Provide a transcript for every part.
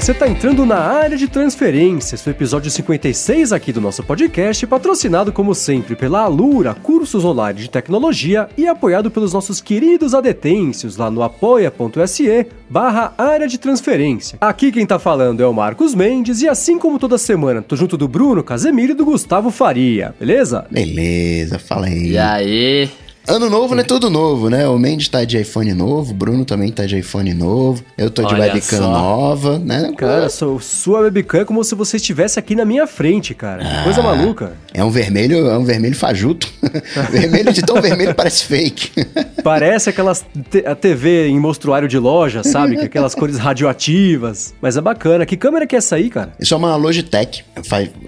você está entrando na área de transferência, seu episódio 56 aqui do nosso podcast, patrocinado como sempre pela Alura, cursos online de tecnologia e apoiado pelos nossos queridos adetêncios lá no apoia.se barra área de transferência. Aqui quem tá falando é o Marcos Mendes e assim como toda semana, tô junto do Bruno Casemiro e do Gustavo Faria, beleza? Beleza, fala aí. E aí? Ano novo não é tudo novo, né? O Mendes tá de iPhone novo, o Bruno também tá de iPhone novo, eu tô de Olha webcam só. nova, né? Cara, sua, sua webcam é como se você estivesse aqui na minha frente, cara. Que coisa maluca. É um vermelho, é um vermelho fajuto. vermelho de tão vermelho parece fake. Parece aquelas a TV em mostruário de loja, sabe? Com aquelas cores radioativas. Mas é bacana. Que câmera que é essa aí, cara? Isso é uma Logitech.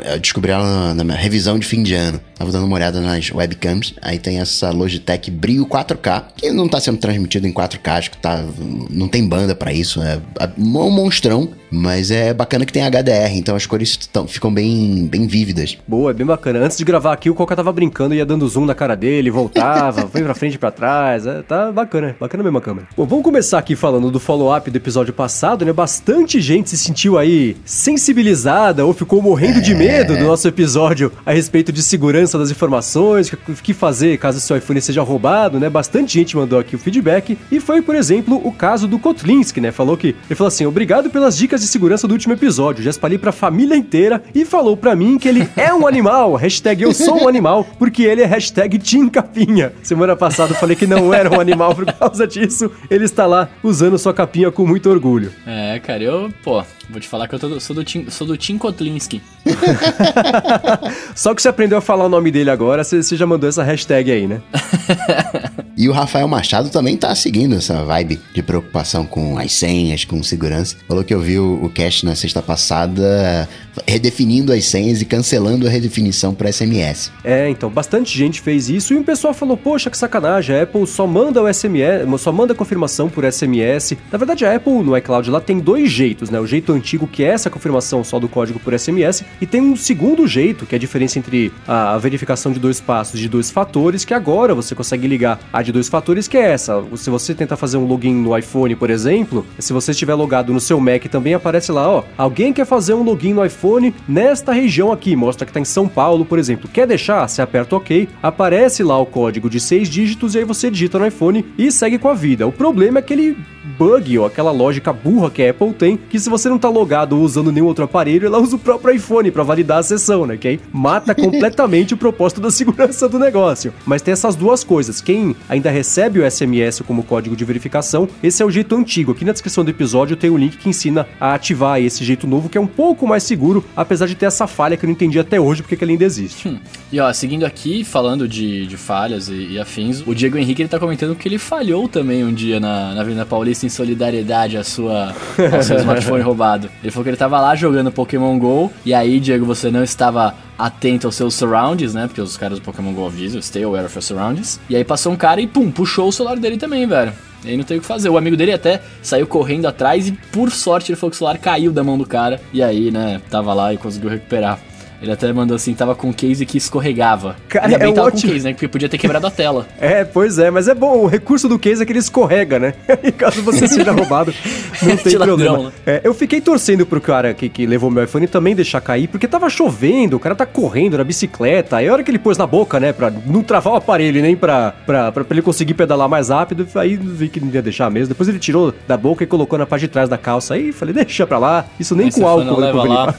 Eu descobri ela na, na minha revisão de fim de ano. Tava dando uma olhada nas webcams. Aí tem essa Logitech Brio 4K, que não tá sendo transmitido em 4K, acho que tá. Não tem banda pra isso. É um monstrão. Mas é bacana que tem HDR, então as cores tão- ficam bem, bem vívidas. Boa, é bem bacana. Antes de gravar aqui, o Coca tava brincando, ia dando zoom na cara dele, voltava, foi pra frente e pra trás. É, tá bacana, bacana mesmo a câmera. Bom, vamos começar aqui falando do follow-up do episódio passado, né? Bastante gente se sentiu aí sensibilizada ou ficou morrendo de medo do nosso episódio a respeito de segurança das informações, o que, fazer caso seu iPhone seja roubado, né? Bastante gente mandou aqui o feedback. E foi, por exemplo, o caso do Kotlinski, né? Falou que. Ele falou assim: obrigado pelas dicas de segurança do último episódio. Já espalhei pra família inteira e falou pra mim que ele é um animal. Hashtag eu sou um animal, porque ele é hashtag Tim Capinha. Semana passada eu falei que não era um animal por causa disso. Ele está lá usando sua capinha com muito orgulho. É, cara, eu, pô, vou te falar que eu do- sou do Tim, sou do Tim Kotlinski. Só que você aprendeu a falar o nome dele agora, você já mandou essa hashtag aí, né? E o Rafael Machado também tá seguindo essa vibe de preocupação com as senhas, com segurança. Falou que eu vi o, o cast na sexta passada redefinindo as senhas e cancelando a redefinição para SMS. É, então, bastante gente fez isso e um pessoal falou: Poxa, que sacanagem, a Apple só manda o SMS, só manda confirmação por SMS. Na verdade, a Apple no iCloud lá tem dois jeitos, né? O jeito antigo, que é essa confirmação só do código por SMS, e tem um segundo jeito, que é a diferença entre a a verificação de dois passos de dois fatores, que agora você consegue ligar a de dois fatores, que é essa. Se você tentar fazer um login no iPhone, por exemplo, se você estiver logado no seu Mac também aparece lá, ó, alguém quer fazer um login no iPhone nesta região aqui, mostra que tá em São Paulo, por exemplo. Quer deixar? Você aperta OK, aparece lá o código de seis dígitos e aí você digita no iPhone e segue com a vida. O problema é aquele bug ou aquela lógica burra que a Apple tem, que se você não tá logado ou usando nenhum outro aparelho, ela usa o próprio iPhone para validar a sessão, né? Que aí mata completamente o propósito da segurança do negócio. Mas tem essas duas coisas. Quem ainda recebe o SMS como código de verificação, esse é o jeito antigo. Aqui na descrição do episódio tem um link que ensina a ativar esse jeito novo, que é um pouco mais seguro, apesar de ter essa falha que eu não entendi até hoje porque que ela ainda existe. E ó, seguindo aqui, falando de, de falhas e, e afins, o Diego Henrique ele tá comentando que ele falhou também um dia na, na Avenida Paulista em solidariedade à sua, ao seu smartphone roubado. Ele falou que ele tava lá jogando Pokémon GO, e aí, Diego, você não estava atento aos seus surrounds, né? Porque os caras do Pokémon GO avisam, stay aware of your surroundings. E aí passou um cara e, pum, puxou o celular dele também, velho. E aí não tem o que fazer. O amigo dele até saiu correndo atrás e, por sorte, ele falou que o celular caiu da mão do cara. E aí, né, tava lá e conseguiu recuperar. Ele até mandou assim, tava com case que escorregava. Cara, Ainda bem é tava ótimo. com case, né? Porque podia ter quebrado a tela. É, pois é, mas é bom, o recurso do case é que ele escorrega, né? E caso você seja roubado, não tem ladrão, problema. né? É, eu fiquei torcendo pro cara que, que levou meu iPhone também deixar cair, porque tava chovendo, o cara tá correndo na bicicleta, aí a hora que ele pôs na boca, né, pra não travar o aparelho nem pra, pra, pra, pra ele conseguir pedalar mais rápido, aí vi que não ia deixar mesmo. Depois ele tirou da boca e colocou na parte de trás da calça, aí falei, deixa pra lá, isso nem Aí com álcool vai leva lá.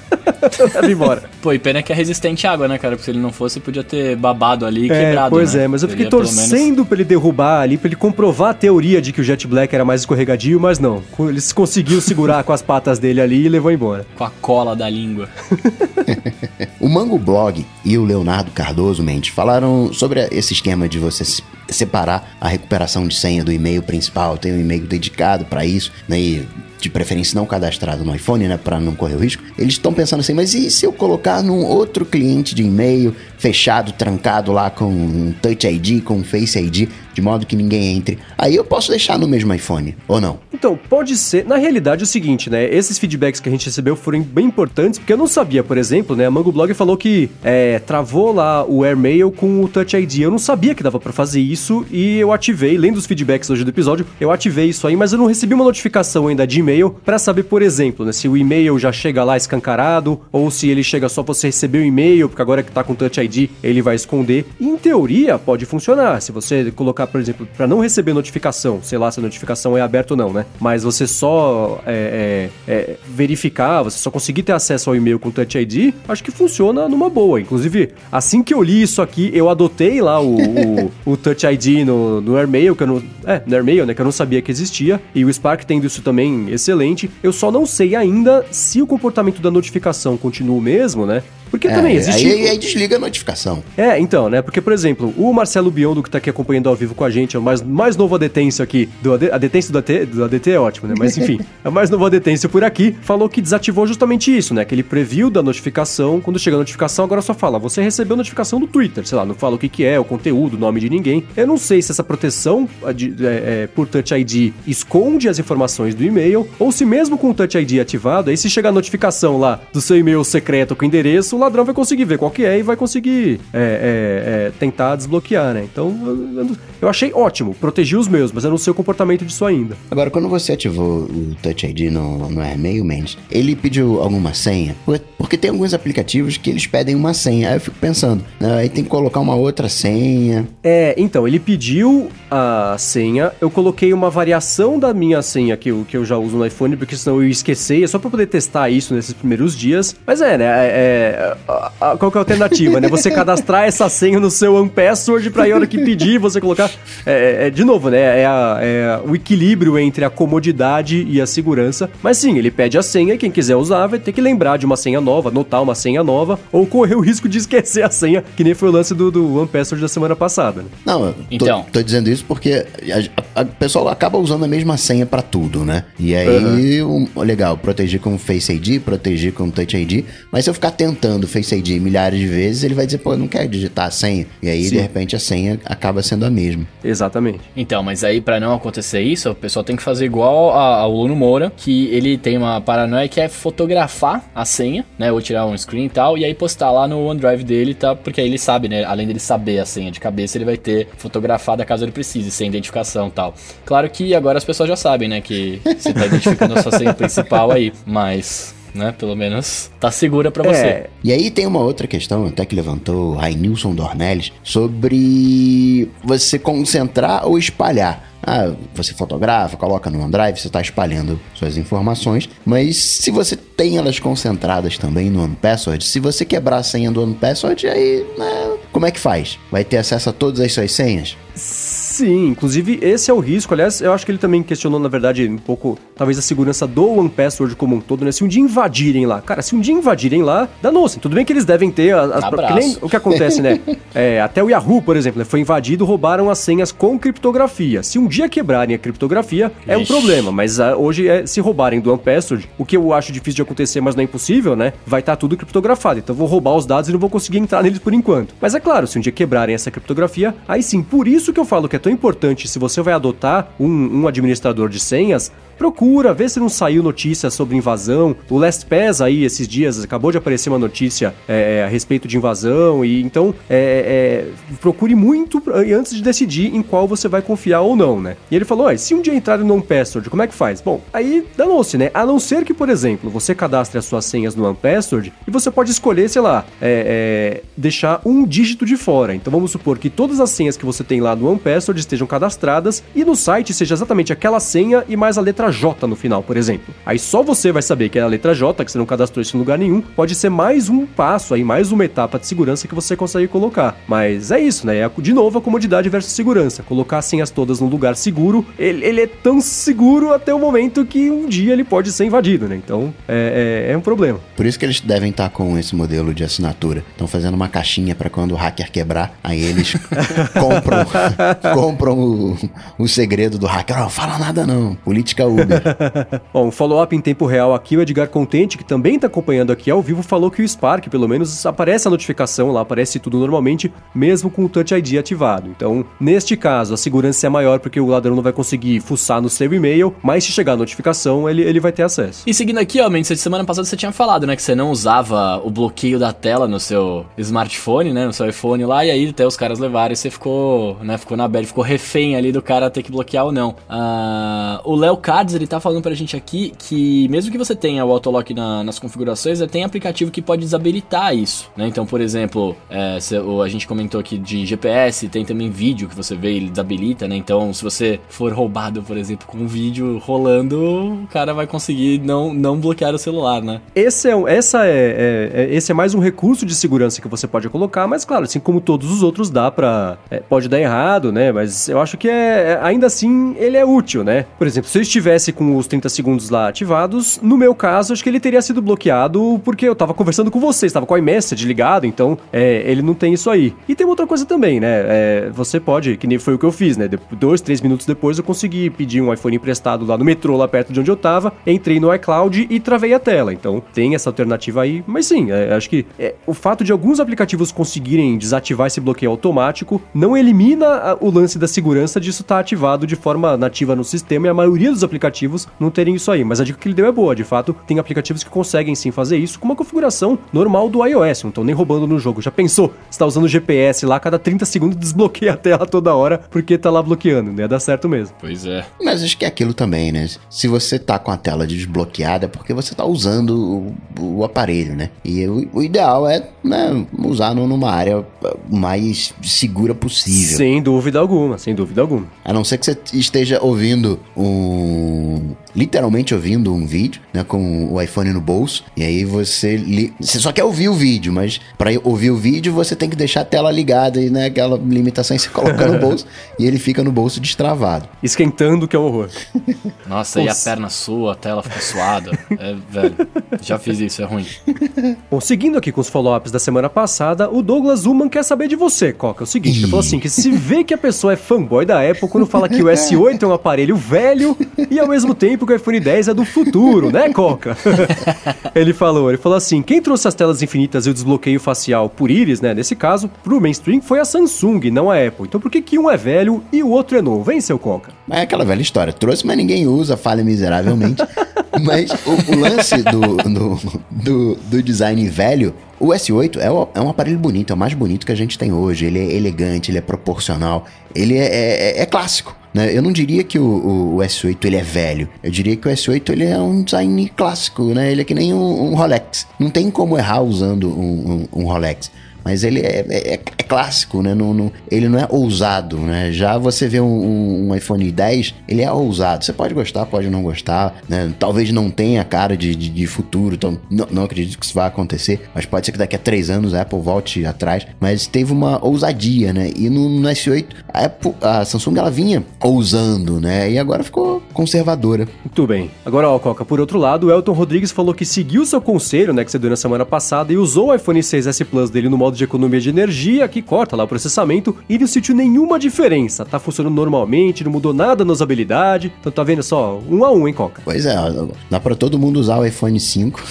Leva embora. Pô, e pena que é resistente à água, né, cara? Porque se ele não fosse, podia ter babado ali e É, quebrado. pois né? é, mas eu fiquei Seria pelo menos- torcendo pra ele derrubar ali, pra ele comprovar a teoria de que o Jet Black era mais escorregadio, mas não. Ele conseguiu segurar com as patas dele ali e levou embora. Com a cola da língua. O Mango Blog e o Leonardo Cardoso Mendes falaram sobre esse esquema de você se- separar a recuperação de senha do e-mail principal, tem um e-mail dedicado para isso, né? E de preferência não cadastrado no iPhone, né, para não correr o risco. Eles estão pensando assim, mas e se eu colocar num outro cliente de e-mail fechado, trancado lá com um Touch ID, com um Face ID, de modo que ninguém entre? Aí eu posso deixar no mesmo iPhone, ou não? Então, pode ser. Na realidade, é o seguinte, né? Esses feedbacks que a gente recebeu foram bem importantes, porque eu não sabia, por exemplo, né? A Mango Blog falou que é, travou lá o AirMail com o Touch ID. Eu não sabia que dava pra fazer isso e eu ativei, lendo os feedbacks hoje do episódio, eu ativei isso aí, mas eu não recebi uma notificação ainda de e-mail para saber, por exemplo, né, se o e-mail já chega lá escancarado ou se ele chega só você receber o e-mail, porque agora que tá com Touch ID, ele vai esconder. Em teoria, pode funcionar. Se você colocar, por exemplo, para não receber notificação, sei lá se a notificação é aberta ou não, né? Mas você só é, é, é, verificar, você só conseguir ter acesso ao e-mail com Touch ID, acho que funciona numa boa. Inclusive, assim que eu li isso aqui, eu adotei lá o, o, o Touch ID no, no AirMail, que eu não. É, no AirMail, né? Que eu não sabia que existia. E o Spark tendo isso também excelente. Eu só não sei ainda se o comportamento da notificação continua o mesmo, né? Porque É, também existe. Aí, aí desliga a notificação. É, então, né? Porque, por exemplo, o Marcelo Biondo, que tá aqui acompanhando ao vivo com a gente, é o mais, mais novo adetêncio aqui. Do AD, adetêncio do, AT, do ADT é ótimo, né? Mas enfim, é o mais novo adetêncio por aqui. Falou que desativou justamente isso, né? Que ele previu da notificação. Quando chega a notificação, agora só fala: você recebeu notificação do Twitter. Sei lá, não fala o que, que é, o conteúdo, o nome de ninguém. Eu não sei se essa proteção a de- é, é, por Touch ID esconde as informações do e-mail, ou se mesmo com o Touch ID ativado, aí se chegar a notificação lá do seu e-mail secreto com endereço, ladrão vai conseguir ver qual que é e vai conseguir é, é, é, tentar desbloquear, né? Então, eu, eu- achei ótimo, protegi os meus, mas eu não sei o comportamento disso ainda. Agora, quando você ativou o Touch ID no, no AirMail, Mendes, ele pediu alguma senha? Por- Porque tem alguns aplicativos que eles pedem uma senha. Aí eu fico pensando, né, aí tem que colocar uma outra senha. É, então, ele pediu a senha, eu coloquei uma variação da minha senha que eu, que eu já uso no iPhone, porque senão eu ia esquecer, é só pra poder testar isso nesses primeiros dias. Mas é, né, é, é, a- a- qual que é a alternativa, né? Você cadastrar essa senha no seu OnePassword pra aí a hora que pedir, você colocar... É, é, de novo, né, é, a- é o equilíbrio entre a comodidade e a segurança. Mas sim, ele pede a senha e quem quiser usar vai ter que lembrar de uma senha nova, anotar uma senha nova, ou correr o risco de esquecer a senha, que nem foi o lance do, do OnePassword da semana passada, né? Não, eu tô, Então. tô dizendo isso porque a- o pessoal acaba usando a mesma senha pra tudo, né? E aí, um- legal, proteger com Face ID, proteger com Touch ID, mas se eu ficar tentando Face ID milhares de vezes, ele vai dizer, pô, eu não quero digitar a senha. E aí, Sim. de repente, a senha acaba sendo a mesma. Exatamente. Então, mas aí pra não acontecer isso, o pessoal tem que fazer igual a- ao Luno Moura, que ele tem uma paranoia que é fotografar a senha, né, ou tirar um screen e tal, e aí postar lá no OneDrive dele, tá? Porque aí ele sabe, né, além dele saber a senha de cabeça, ele vai ter fotografada caso ele precise, sem identificação e tal. Claro que agora as pessoas já sabem, né, que você tá identificando a sua senha principal aí, mas, né, pelo menos tá segura você. É, E aí tem uma outra questão, até que levantou Rainilson Dornelles, sobre você concentrar ou espalhar. Ah, você fotografa, coloca no OneDrive, você está espalhando suas informações, mas se você tem elas concentradas também no OnePassword, se você quebrar a senha do OnePassword, aí, né, como é que faz? Vai ter acesso a todas as suas senhas? Sim, inclusive esse é o risco. Aliás, eu acho que ele também questionou, na verdade, um pouco, talvez a segurança do OnePassword como um todo, né? Se um dia invadirem lá, cara, se um dia invadirem lá, danou-se. Tudo bem que eles devem ter as. as nem o que acontece, né? É, até o Yahoo, por exemplo, né, foi invadido, roubaram as senhas com criptografia. Se um dia quebrarem a criptografia, é um problema. Mas ah, hoje, é, se roubarem do OnePassword, o que eu acho difícil de acontecer, mas não é impossível, né? Vai estar tudo criptografado. Então eu vou roubar os dados e não vou conseguir entrar neles por enquanto. Mas é claro, se um dia quebrarem essa criptografia, aí sim, por isso que eu falo que é tão importante, se você vai adotar um, um administrador de senhas, procura, vê se não saiu notícia sobre invasão. O LastPass aí, esses dias, acabou de aparecer uma notícia é, a respeito de invasão. E então, é, é, procure muito antes de decidir em qual você vai confiar ou não, né? E ele falou, "Ó, se um dia entrar no OnePassword, como é que faz? Bom, aí danou-se, né? A não ser que, por exemplo, você cadastre as suas senhas no OnePassword e você pode escolher, sei lá, é, é, deixar um dígito de fora. Então vamos supor que todas as senhas que você tem lá no OnePassword estejam cadastradas e no site seja exatamente aquela senha e mais a letra J no final, por exemplo. Aí só você vai saber que é a letra J, que você não cadastrou isso em lugar nenhum. Pode ser mais um passo aí, mais uma etapa de segurança que você consegue colocar. Mas é isso, né? É, de novo a comodidade versus segurança. Colocar as senhas todas num lugar seguro, ele, ele é tão seguro até o momento que um dia ele pode ser invadido, né? Então é, é- é um problema. Por isso que eles devem estar com esse modelo de assinatura. Estão fazendo uma caixinha para quando o hacker quebrar, aí eles compram, compram o, o segredo do hacker. Ó, fala nada não, política Bom, um follow-up em tempo real aqui, o Edgar Contente, que também está acompanhando aqui ao vivo, falou que o Spark, pelo menos, aparece a notificação lá, aparece tudo normalmente, mesmo com o Touch ID ativado. Então, neste caso, a segurança é maior porque o ladrão não vai conseguir fuçar no seu e-mail, mas se chegar a notificação, ele, ele vai ter acesso. E seguindo aqui, ó, Mendes, semana passada você tinha falado, né, que você não usava o bloqueio da tela no seu smartphone, né, no seu iPhone lá, e aí até os caras levaram e você ficou, né, ficou na bad, ficou refém ali do cara ter que bloquear ou não. Ah, o Léo Card ele tá falando pra gente aqui que mesmo que você tenha o autolock na, nas configurações, tem aplicativo que pode desabilitar isso, né? Então, por exemplo, é, se, a gente comentou aqui de GPS, tem também vídeo que você vê ele desabilita, né? Então, se você for roubado, por exemplo, com um vídeo rolando, o cara vai conseguir não, não bloquear o celular, né? Esse é, essa é, é, é esse é mais um recurso de segurança que você pode colocar, mas claro, assim como todos os outros dá pra... É, pode dar errado, né? Mas eu acho que é, é, ainda assim ele é útil, né? Por exemplo, se eu estivesse com os 30 segundos lá ativados, no meu caso, acho que ele teria sido bloqueado porque eu tava conversando com você, estava com a iMessage ligado, então é, ele não tem isso aí. E tem outra coisa também, né? É, você pode, que nem foi o que eu fiz, né? De, dois, três minutos depois eu consegui pedir um iPhone emprestado lá no metrô, lá perto de onde eu tava, entrei no iCloud e travei a tela. Então tem essa alternativa aí. Mas sim, é, acho que é, o fato de alguns aplicativos conseguirem desativar esse bloqueio automático não elimina a, o lance da segurança disso estar tá ativado de forma nativa no sistema e a maioria dos aplicativos não terem isso aí. Mas a dica que ele deu é boa. De fato, tem aplicativos que conseguem sim fazer isso com uma configuração normal do iOS. Não estão nem roubando no jogo. Já pensou? Você tá usando o GPS lá, cada 30 segundos desbloqueia a tela toda hora porque tá lá bloqueando. Não ia dar certo mesmo. Pois é. Mas acho que é aquilo também, né? Se você tá com a tela desbloqueada é porque você tá usando o, o aparelho, né? E o, o ideal é né, usar numa área mais segura possível. Sem dúvida alguma, sem dúvida alguma. A não ser que você esteja ouvindo um. Literalmente ouvindo um vídeo, né? Com o iPhone no bolso. E aí você. Li... Você só quer ouvir o vídeo, mas para ouvir o vídeo você tem que deixar a tela ligada e né, aquela limitação e você coloca no bolso e ele fica no bolso destravado. Esquentando que é um horror. Nossa, e a perna sua, a tela fica suada. É, velho. Já fiz isso, é ruim. Bom, seguindo aqui com os follow-ups da semana passada, o Douglas Uman quer saber de você, Coca. É o seguinte, ele falou assim: que se vê que a pessoa é fanboy da Apple quando fala que o S8 é um aparelho velho e ao mesmo tempo que o iPhone 10 é do futuro, né, Coca? ele falou, ele falou assim: quem trouxe as telas infinitas e o desbloqueio facial por íris, né, nesse caso, pro mainstream foi a Samsung, não a Apple. Então por que, que um é velho e o outro é novo, hein, seu Coca? É aquela velha história. Trouxe, mas ninguém usa, falha miseravelmente. mas o, o lance do, do, do, do design velho o S8 é, é, um aparelho bonito, é o mais bonito que a gente tem hoje. Ele é elegante, ele é proporcional, ele é, é, é clássico. Né? Eu não diria que o, o, o, S8 ele é velho. Eu diria que o S8 ele é um design clássico, né? Ele é que nem um, um Rolex. Não tem como errar usando um, um, um Rolex mas ele é, é, é clássico, né? Não, não, ele não é ousado, né? Já você vê um, um, iPhone 10, ele é ousado. Você pode gostar, pode não gostar, né? Talvez não tenha cara de, de, de futuro, então não, não, acredito que isso vá acontecer, mas pode ser que daqui a três anos a Apple volte atrás. Mas teve uma ousadia, né? E no, no S8, a, Apple, a Samsung ela vinha ousando, né? E agora ficou conservadora. Muito bem. Agora, ó, Coca, por outro lado, o Elton Rodrigues falou que seguiu seu conselho, né, que você deu na semana passada e usou o iPhone 6S Plus dele no modo de economia de energia, que corta lá o processamento, e não sentiu nenhuma diferença. Tá funcionando normalmente, não mudou nada na usabilidade. Então tá vendo só, um a um, hein, Coca? Pois é, dá pra todo mundo usar o iPhone 5.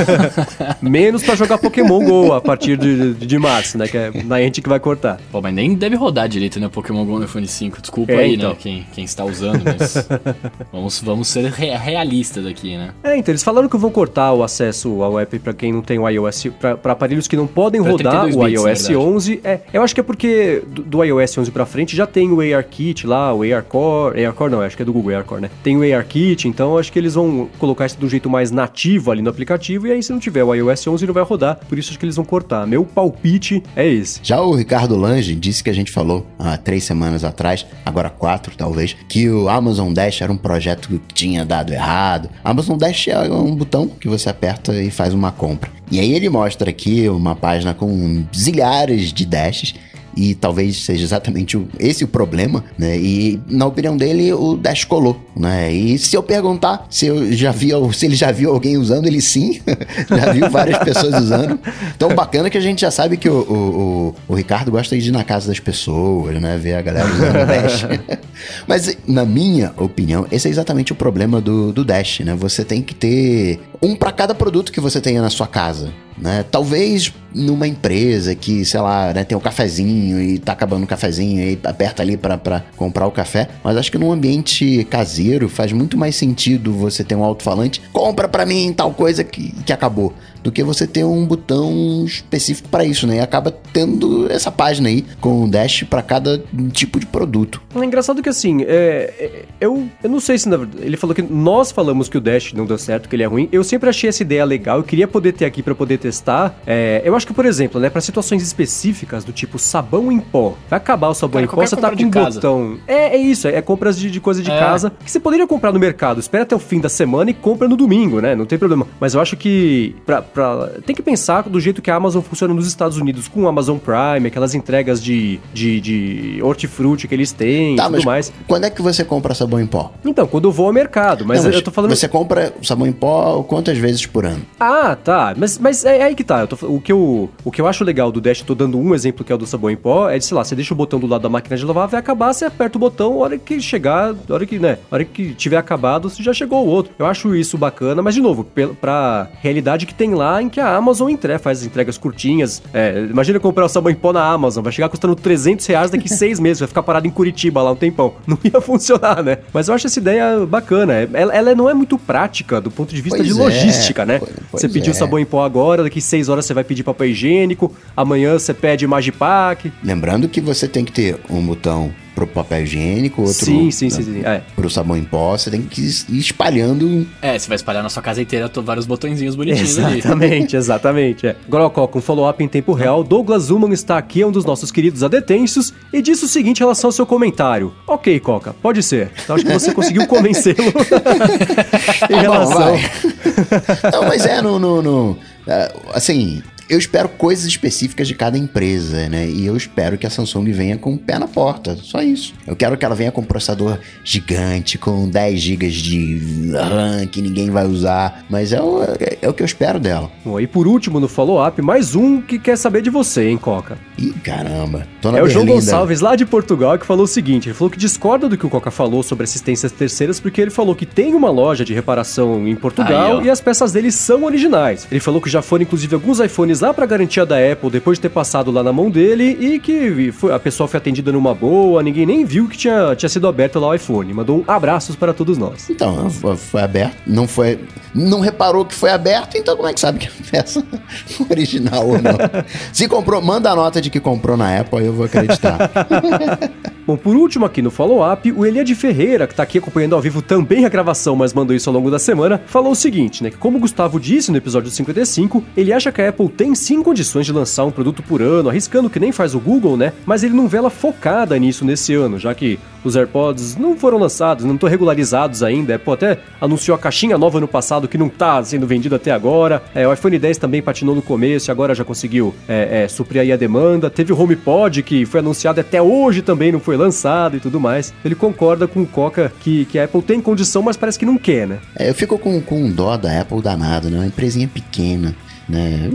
Menos pra jogar Pokémon GO a partir de, de, de março, né? Que é na gente que vai cortar. Pô, mas nem deve rodar direito, né? Pokémon GO no iPhone 5. Desculpa é, aí, então. né? Quem, quem está usando, mas. vamos, vamos ser realistas aqui, né? É, então eles falaram que vão cortar o acesso ao app para quem não tem o iOS, para aparelhos que não podem pra rodar o bits, iOS 11. É, eu acho que é porque do, do iOS 11 para frente já tem o ARKit lá, o ARCore, ARCore não, acho que é do Google ARCore, né? Tem o ARKit, então acho que eles vão colocar isso de um jeito mais nativo ali no aplicativo e aí se não tiver o iOS 11 não vai rodar, por isso acho que eles vão cortar. Meu palpite é esse. Já o Ricardo Lange disse que a gente falou há três semanas atrás, agora quatro talvez, que o Amazon Dash era um projeto que tinha dado errado. Amazon Dash é um botão que você aperta e faz uma compra. E aí ele mostra aqui uma página com zilhares de dashes e talvez seja exatamente esse o problema, né? E na opinião dele, o Dash colou, né? E se eu perguntar se eu já vi, se ele já viu alguém usando, ele sim, já viu várias pessoas usando. Então bacana que a gente já sabe que o, o, o, o Ricardo gosta de ir na casa das pessoas, né? Ver a galera usando o Dash. Mas na minha opinião, esse é exatamente o problema do, do Dash, né? Você tem que ter um para cada produto que você tenha na sua casa. Né? Talvez numa empresa que, sei lá, né, tem um cafezinho e tá acabando o cafezinho e aperta ali para comprar o café, mas acho que num ambiente caseiro faz muito mais sentido você ter um alto-falante, compra para mim tal coisa que, que acabou. Do que você ter um botão específico para isso, né? E acaba tendo essa página aí com o dash para cada tipo de produto. É engraçado que assim, é, é, eu, eu não sei se na verdade, ele falou que nós falamos que o dash não deu certo, que ele é ruim. Eu sempre achei essa ideia legal, eu queria poder ter aqui para poder testar. É, eu acho que, por exemplo, né, para situações específicas do tipo sabão em pó, vai acabar o sabão Cara, em pó, você tá com um botão. É, é isso, é, é compras de, de coisa de é. casa que você poderia comprar no mercado. Espera até o fim da semana e compra no domingo, né? Não tem problema. Mas eu acho que pra, pra, tem que pensar do jeito que a Amazon funciona nos Estados Unidos com o Amazon Prime, aquelas entregas de, de, de hortifruti que eles têm tá, e tudo mais. Quando é que você compra sabão em pó? Então, quando eu vou ao mercado, mas, Não, mas eu tô falando. Você compra sabão em pó quantas vezes por ano? Ah, tá. Mas, mas é, é aí que tá. Tô, o, que eu, o que eu acho legal do Dash, tô dando um exemplo que é o do sabão em pó, é de, sei lá, você deixa o botão do lado da máquina de lavar, vai acabar, você aperta o botão, hora que chegar, hora que, né, hora que tiver acabado, você já chegou o outro. Eu acho isso bacana, mas de novo, pra realidade que tem lá em que a Amazon entrega, faz entregas curtinhas. É, imagina comprar o sabão em pó na Amazon, vai chegar custando 300 reais daqui seis meses, vai ficar parado em Curitiba lá um tempão. Não ia funcionar, né? Mas eu acho essa ideia bacana. É, ela, ela não é muito prática do ponto de vista pois de é, logística, né? Pois, você pediu é. sabão em pó agora, daqui seis horas você vai pedir papel higiênico, amanhã você pede Magipack. Lembrando que você tem que ter um botão pro papel higiênico, outro sim, sim, né, sim, sim. É. pro sabão em pó, você tem que ir espalhando. É, você vai espalhar na sua casa inteira vários botõezinhos bonitinhos exatamente, ali. Exatamente, é. Agora, um follow-up em tempo real. Douglas Human está aqui, é um dos nossos queridos adetensos, e disse o seguinte em relação ao seu comentário. Ok, Coca, pode ser. Então acho que você conseguiu convencê-lo em ah, relação. Bom, Não, mas é no, no, no é, assim, eu espero coisas específicas de cada empresa, né? E eu espero que a Samsung venha com o pé na porta. Só isso. Eu quero que ela venha com um processador gigante, com 10 GB de RAM que ninguém vai usar. Mas é o, é, é o que eu espero dela. Bom, e por último, no follow-up, mais um que quer saber de você, hein, Coca? Ih, caramba. é Berlinda. o João Gonçalves, lá de Portugal, que falou o seguinte: ele falou que discorda do que o Coca falou sobre assistências terceiras, porque ele falou que tem uma loja de reparação em Portugal Aí, e as peças dele são originais. Ele falou que já foram, inclusive, alguns iPhones lá pra garantia da Apple depois de ter passado lá na mão dele e que foi, a pessoa foi atendida numa boa, ninguém nem viu que tinha, tinha sido aberto lá o iPhone. Mandou um abraços para todos nós. Então, foi aberto, não foi. Não reparou que foi aberto, então como é que sabe que a peça original ou não? Se comprou, manda a nota de que comprou na Apple, eu vou acreditar. Bom, por último aqui no follow-up, o Eliade Ferreira, que tá aqui acompanhando ao vivo também a gravação, mas mandou isso ao longo da semana, falou o seguinte, né? Que como o Gustavo disse no episódio 55, ele acha que a Apple tem sim condições de lançar um produto por ano, arriscando que nem faz o Google, né? Mas ele não vê ela focada nisso nesse ano, já que os AirPods não foram lançados, não estão regularizados ainda. A Apple até anunciou a caixinha nova no passado que não está sendo vendido até agora. É, o iPhone 10 também patinou no começo e agora já conseguiu é, é, suprir aí a demanda. Teve o HomePod que foi anunciado até hoje também não foi lançado e tudo mais. Ele concorda com o Coca que, que a Apple tem condição, mas parece que não quer, né? É, eu fico com, com dó da Apple danado, né? Uma empresinha pequena né?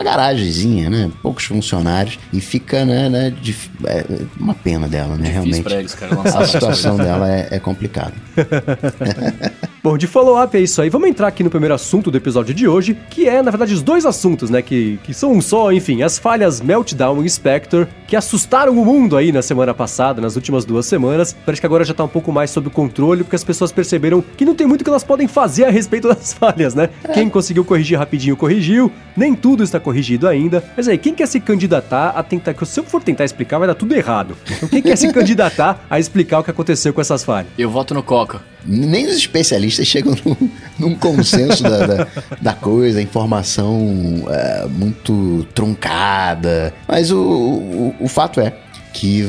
Uma garagemzinha, né? Poucos funcionários e fica, né, né de, é uma pena dela, né? Difícil Realmente. Eles, cara, a situação dela é, é complicada. Bom, de follow-up é isso aí. Vamos entrar aqui no primeiro assunto do episódio de hoje, que é, na verdade, os dois assuntos, né? Que, que são um só, enfim, as falhas Meltdown e Spectre, que assustaram o mundo aí na semana passada, nas últimas duas semanas. Parece que agora já tá um pouco mais sob controle, porque as pessoas perceberam que não tem muito que elas podem fazer a respeito das falhas, né? É. Quem conseguiu corrigir rapidinho, corrigiu. Nem tudo está corrigido ainda. Mas aí, quem quer se candidatar a tentar. Que se eu for tentar explicar, vai dar tudo errado. Então, quem quer se candidatar a explicar o que aconteceu com essas falhas? Eu voto no Coca. Nem os especialistas chegam num, num consenso da, da, da, coisa, informação é, muito truncada. Mas o, o, o fato é que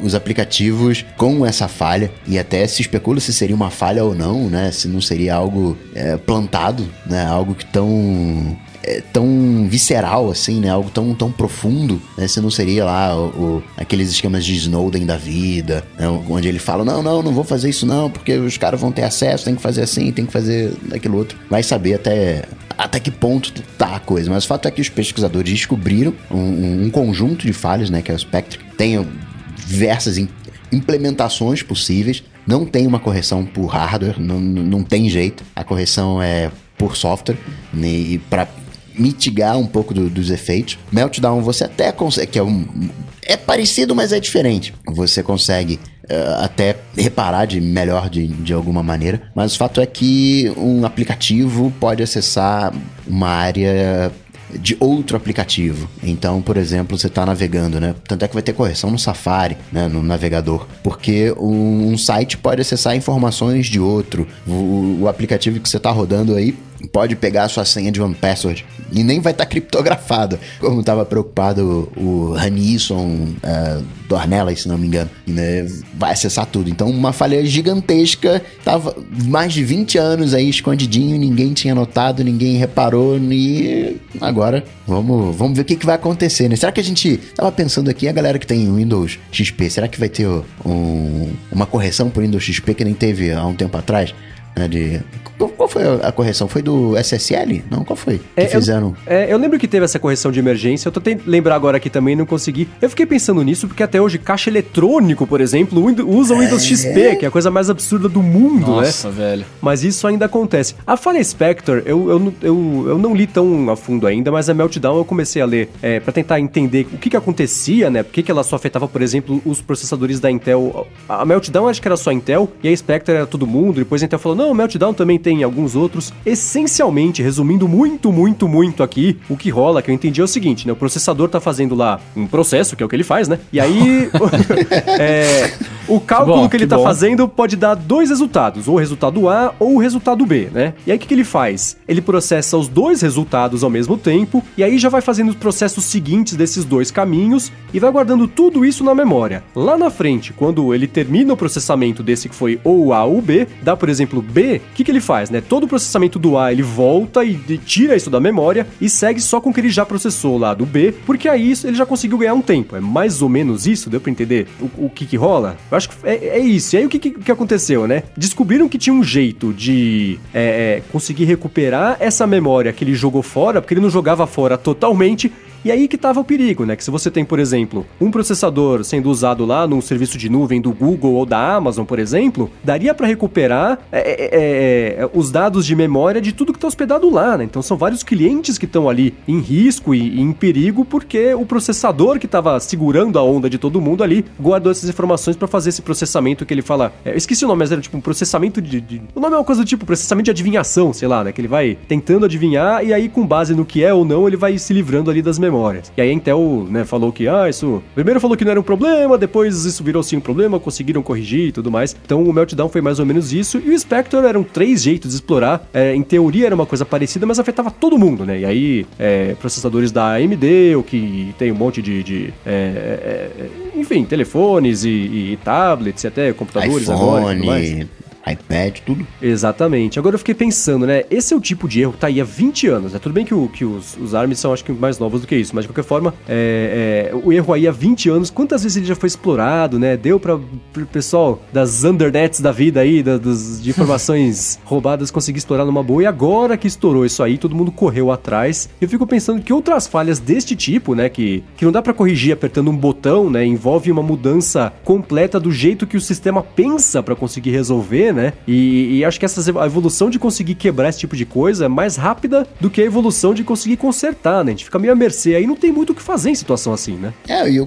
os aplicativos com essa falha, e até se especula se seria uma falha ou não, né? Se não seria algo é, plantado, né? Algo que tão é, tão visceral assim, né? Algo tão, tão profundo, né? Se não seria lá o, o, aqueles esquemas de Snowden da vida, né? onde ele fala, não, não, não vou fazer isso não, porque os caras vão ter acesso, tem que fazer assim, tem que fazer aquilo outro. Vai saber até até que ponto tá a coisa. Mas o fato é que os pesquisadores descobriram um, um conjunto de falhas, né? Que é o Spectre. Tem diversas implementações possíveis. Não tem uma correção por hardware, não, não tem jeito. A correção é por software. Né? E para mitigar um pouco do, dos efeitos. Meltdown você até consegue, que é um é parecido, mas é diferente. Você consegue uh, até reparar de melhor de, de alguma maneira, mas o fato é que um aplicativo pode acessar uma área de outro aplicativo. Então, por exemplo, você está navegando, né? Tanto é que vai ter correção no Safari, né? No navegador. Porque um, um site pode acessar informações de outro. O, o aplicativo que você está rodando aí pode pegar a sua senha de One Password e nem vai estar tá criptografada, como estava preocupado o Hanisson uh, Dornelas, se não me engano, né? vai acessar tudo. Então, uma falha gigantesca, tava mais de 20 anos aí escondidinho, ninguém tinha notado, ninguém reparou e agora vamos, vamos ver o que, que vai acontecer, né? Será que a gente tava pensando aqui, a galera que tem Windows XP, será que vai ter um, uma correção por Windows XP que nem teve há um tempo atrás? Né, de qual foi a correção? Foi do SSL? Não, qual foi? Que é, fizeram? Eu, é, eu lembro que teve essa correção de emergência. Eu tô tentando lembrar agora aqui também, não consegui. Eu fiquei pensando nisso porque até hoje caixa eletrônico, por exemplo, usa o Windows é. XP, que é a coisa mais absurda do mundo, Nossa, né? Nossa, velho. Mas isso ainda acontece. A falha Spectre, eu, eu, eu, eu não li tão a fundo ainda, mas a Meltdown eu comecei a ler é, para tentar entender o que que acontecia, né? Por que, que ela só afetava, por exemplo, os processadores da Intel. A Meltdown acho que era só Intel e a Spectre era todo mundo. Depois a Intel falou, não, a Meltdown também tem alguns outros. Essencialmente, resumindo muito, muito, muito aqui, o que rola, que eu entendi é o seguinte, né? O processador tá fazendo lá um processo, que é o que ele faz, né? E aí, é, o cálculo bom, que ele tá bom. fazendo pode dar dois resultados, ou o resultado A ou o resultado B, né? E aí o que, que ele faz? Ele processa os dois resultados ao mesmo tempo, e aí já vai fazendo os processos seguintes desses dois caminhos e vai guardando tudo isso na memória. Lá na frente, quando ele termina o processamento desse que foi ou A ou B, dá, por exemplo, B, o que, que ele faz, né? Todo o processamento do A ele volta e tira isso da memória e segue só com o que ele já processou lá do B, porque aí ele já conseguiu ganhar um tempo. É mais ou menos isso, deu pra entender o, o que que rola? Eu acho que é, é isso. E aí o que, que, que, aconteceu, né? Descobriram que tinha um jeito de é, é, conseguir recuperar essa memória que ele jogou fora, porque ele não jogava fora totalmente, e aí que estava o perigo, né? Que se você tem, por exemplo, um processador sendo usado lá num serviço de nuvem do Google ou da Amazon, por exemplo, daria para recuperar é, é, é, é, os dados de memória de tudo que está hospedado lá, né? Então são vários clientes que estão ali em risco e, e, em perigo porque o processador que estava segurando a onda de todo mundo ali guardou essas informações para fazer esse processamento que ele fala. É, eu esqueci o nome, mas era tipo um processamento de, de, O nome é uma coisa do tipo processamento de adivinhação, sei lá, né? Que ele vai tentando adivinhar e aí, com base no que é ou não, ele vai se livrando ali das memórias memórias. E aí a Intel, né, falou que, ah, isso. Primeiro falou que não era um problema, depois isso virou sim um problema, conseguiram corrigir e tudo mais. Então o Meltdown foi mais ou menos isso. E o Spectre eram três jeitos de explorar. É, em teoria era uma coisa parecida, mas afetava todo mundo, né? E aí, é, processadores da AMD, o que tem um monte de. de é, é, é enfim, telefones e, e, tablets, e até computadores iPhone, agora iPad, tudo. Exatamente. Agora eu fiquei pensando, né? Esse é o tipo de erro que tá aí há 20 anos, né? Tudo bem que, o, que os, os ARMS são, acho que, mais novos do que isso, mas de qualquer forma, é, é, o erro aí há 20 anos, quantas vezes ele já foi explorado, né? Deu para o pessoal das undernets da vida aí, da, das, de informações roubadas, conseguir explorar numa boa, e agora que estourou isso aí, todo mundo correu atrás. Eu fico pensando que outras falhas deste tipo, né? Que, que não dá para corrigir apertando um botão, né? Envolve uma mudança completa do jeito que o sistema pensa para conseguir resolver, né? E, e, acho que essa, a evolução de conseguir quebrar esse tipo de coisa é mais rápida do que a evolução de conseguir consertar, né? A gente fica meio à mercê aí não tem muito o que fazer em situação assim, né? É, e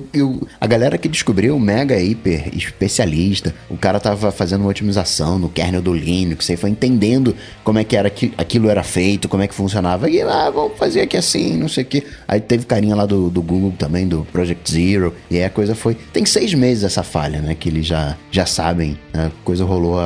a galera que descobriu o mega hiper especialista, o cara tava fazendo uma otimização no kernel do Linux, aí foi entendendo como é que era que aquilo era feito, como é que funcionava, e lá, ah, vamos fazer aqui assim, não sei o que. Aí teve carinha lá do, do Google também, do Project Zero, e aí a coisa foi. Tem seis meses essa falha, né? Que eles já, já sabem, né, a coisa rolou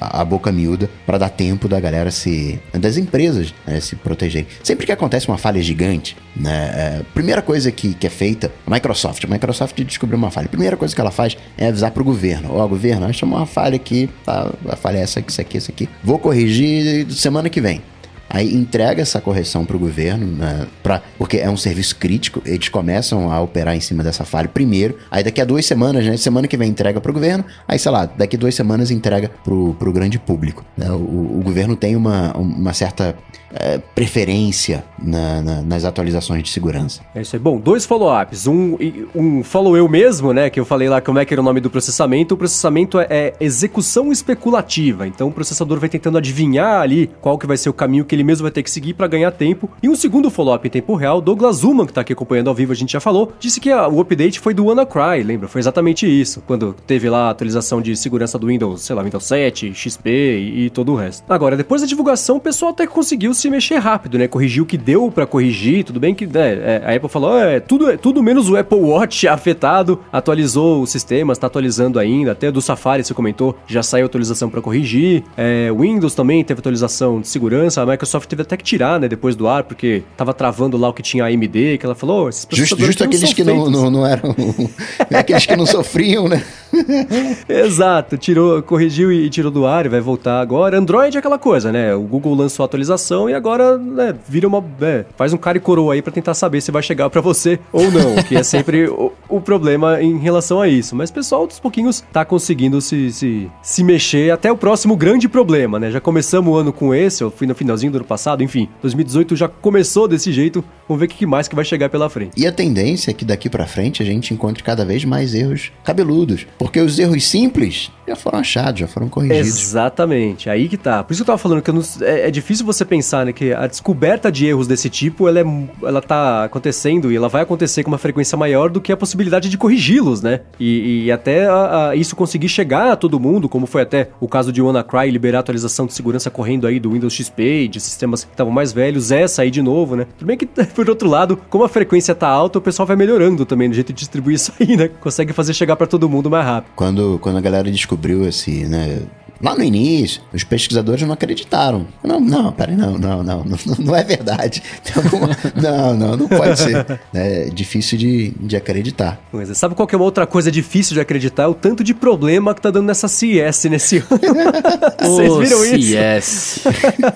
a, boca miúda para dar tempo da galera se. das empresas né, se protegerem. Sempre que acontece uma falha gigante, né? É, primeira coisa que, que é feita, a Microsoft. A Microsoft descobriu uma falha. A primeira coisa que ela faz é avisar pro governo: Ó, oh, governo, nós uma falha aqui, tá? A falha é essa isso aqui, isso aqui. Vou corrigir semana que vem. Aí entrega essa correção para o governo, né, pra, porque é um serviço crítico, eles começam a operar em cima dessa falha primeiro, aí daqui a duas semanas, né, semana que vem entrega para o governo, aí sei lá, daqui a duas semanas entrega para o grande público. Né, o, o, governo tem uma, uma certa é, preferência na, na, nas atualizações de segurança. É isso aí. Bom, dois follow-ups. Um, um follow eu mesmo, né? Que eu falei lá como é que era o nome do processamento. O processamento é, é execução especulativa. Então o processador vai tentando adivinhar ali qual que vai ser o caminho que ele mesmo vai ter que seguir para ganhar tempo. E um segundo follow-up em tempo real, Douglas Zuman, que tá aqui acompanhando ao vivo, a gente já falou, disse que a, o update foi do WannaCry, lembra? Foi exatamente isso, quando teve lá a atualização de segurança do Windows, sei lá, Windows 7, XP e, e todo o resto. Agora, depois da divulgação, o pessoal até conseguiu se mexer rápido, né? Corrigiu o que deu para corrigir, tudo bem que né, é, a Apple falou, é tudo, é tudo menos o Apple Watch afetado, atualizou o sistema, está atualizando ainda, até do Safari, você comentou, já saiu atualização para corrigir, é, Windows também teve atualização de segurança, a Microsoft teve até que tirar, né, depois do ar, porque tava travando lá o que tinha AMD, que ela falou, oh, esses Justo, justo aqueles que não, não, não, eram, aqueles que não sofriam, né? Exato, tirou, corrigiu e tirou do ar e vai voltar agora. Android é aquela coisa, né? O Google lançou a atualização e agora né, vira uma. É, faz um cara e coroa aí para tentar saber se vai chegar para você ou não, que é sempre o, o, problema em relação a isso. Mas pessoal, dos pouquinhos, tá conseguindo se, se, se mexer até o próximo grande problema, né? Já começamos o ano com esse, eu fui no finalzinho do ano passado, enfim, 2018 já começou desse jeito, vamos ver o que mais que vai chegar pela frente. E a tendência é que daqui para frente a gente encontre cada vez mais erros cabeludos. Porque os erros simples já foram achados, já foram corrigidos. Exatamente, aí que tá. Por isso que eu tava falando que não, é, é, difícil você pensar, né, que a descoberta de erros desse tipo, ela, é, ela tá acontecendo e ela vai acontecer com uma frequência maior do que a possibilidade de corrigi-los, né? E, e até a, a, isso conseguir chegar a todo mundo, como foi até o caso de WannaCry liberar a atualização de segurança correndo aí do Windows XP, de sistemas que estavam mais velhos, essa aí de novo, né? Tudo bem que, por outro lado, como a frequência tá alta, o pessoal vai melhorando também no jeito de distribuir isso aí, né? Consegue fazer chegar para todo mundo mais rápido. Quando, quando a galera descobriu esse, né, Lá no início, os pesquisadores não acreditaram. Não, não, peraí, não, não, não, não, não é verdade. Alguma... Não, não, não pode ser. É difícil de, de acreditar. Pois é, sabe qual que é uma outra coisa difícil de acreditar? O tanto de problema que tá dando nessa CS nesse ano. Vocês viram isso? CS.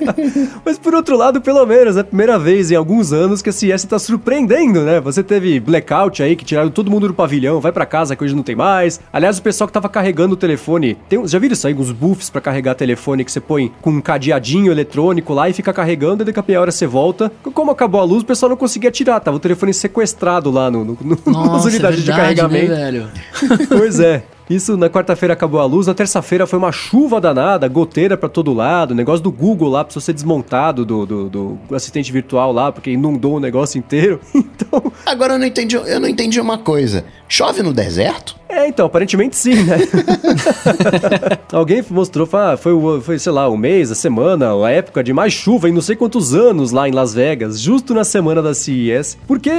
Mas por outro lado, pelo menos, é a primeira vez em alguns anos que a CS tá surpreendendo, né? Você teve blackout aí, que tiraram todo mundo do pavilhão, vai para casa que hoje não tem mais. Aliás, o pessoal que tava carregando o telefone, tem, já viram isso aí? Uns buffs para carregar telefone que você põe com um cadeadinho eletrônico lá e fica carregando, e daqui a meia hora você volta. Como acabou a luz, o pessoal não conseguia tirar, tava o telefone sequestrado lá no, no, no Nossa, nas unidades é verdade, de carregamento. Né, velho? pois é. Isso na quarta-feira acabou a luz, na terça-feira foi uma chuva danada, goteira para todo lado, negócio do Google lá precisou ser desmontado do, do, do, assistente virtual lá, porque inundou o negócio inteiro. Então. Agora eu não entendi, eu não entendi uma coisa. Chove no deserto? É, então, aparentemente sim, né? Alguém mostrou, foi, foi, sei lá, o mês, a semana, a época de mais chuva em não sei quantos anos lá em Las Vegas, justo na semana da CES. Porque,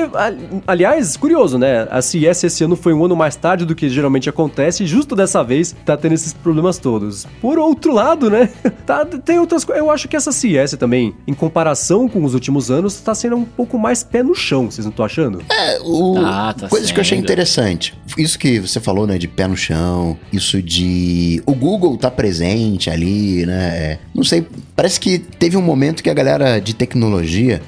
aliás, curioso, né? A CES esse ano foi um ano mais tarde do que geralmente acontece, e justo dessa vez tá tendo esses problemas todos. Por outro lado, né? Tá, tem outras coisas. Eu acho que essa CES também, em comparação com os últimos anos, tá sendo um pouco mais pé no chão, vocês não estão achando? É, o... ah, tá coisas sendo. que eu achei interessante. Isso que você falou, né, de pé no chão, isso de o Google tá presente ali, né? É, não sei, parece que teve um momento que a galera de tecnologia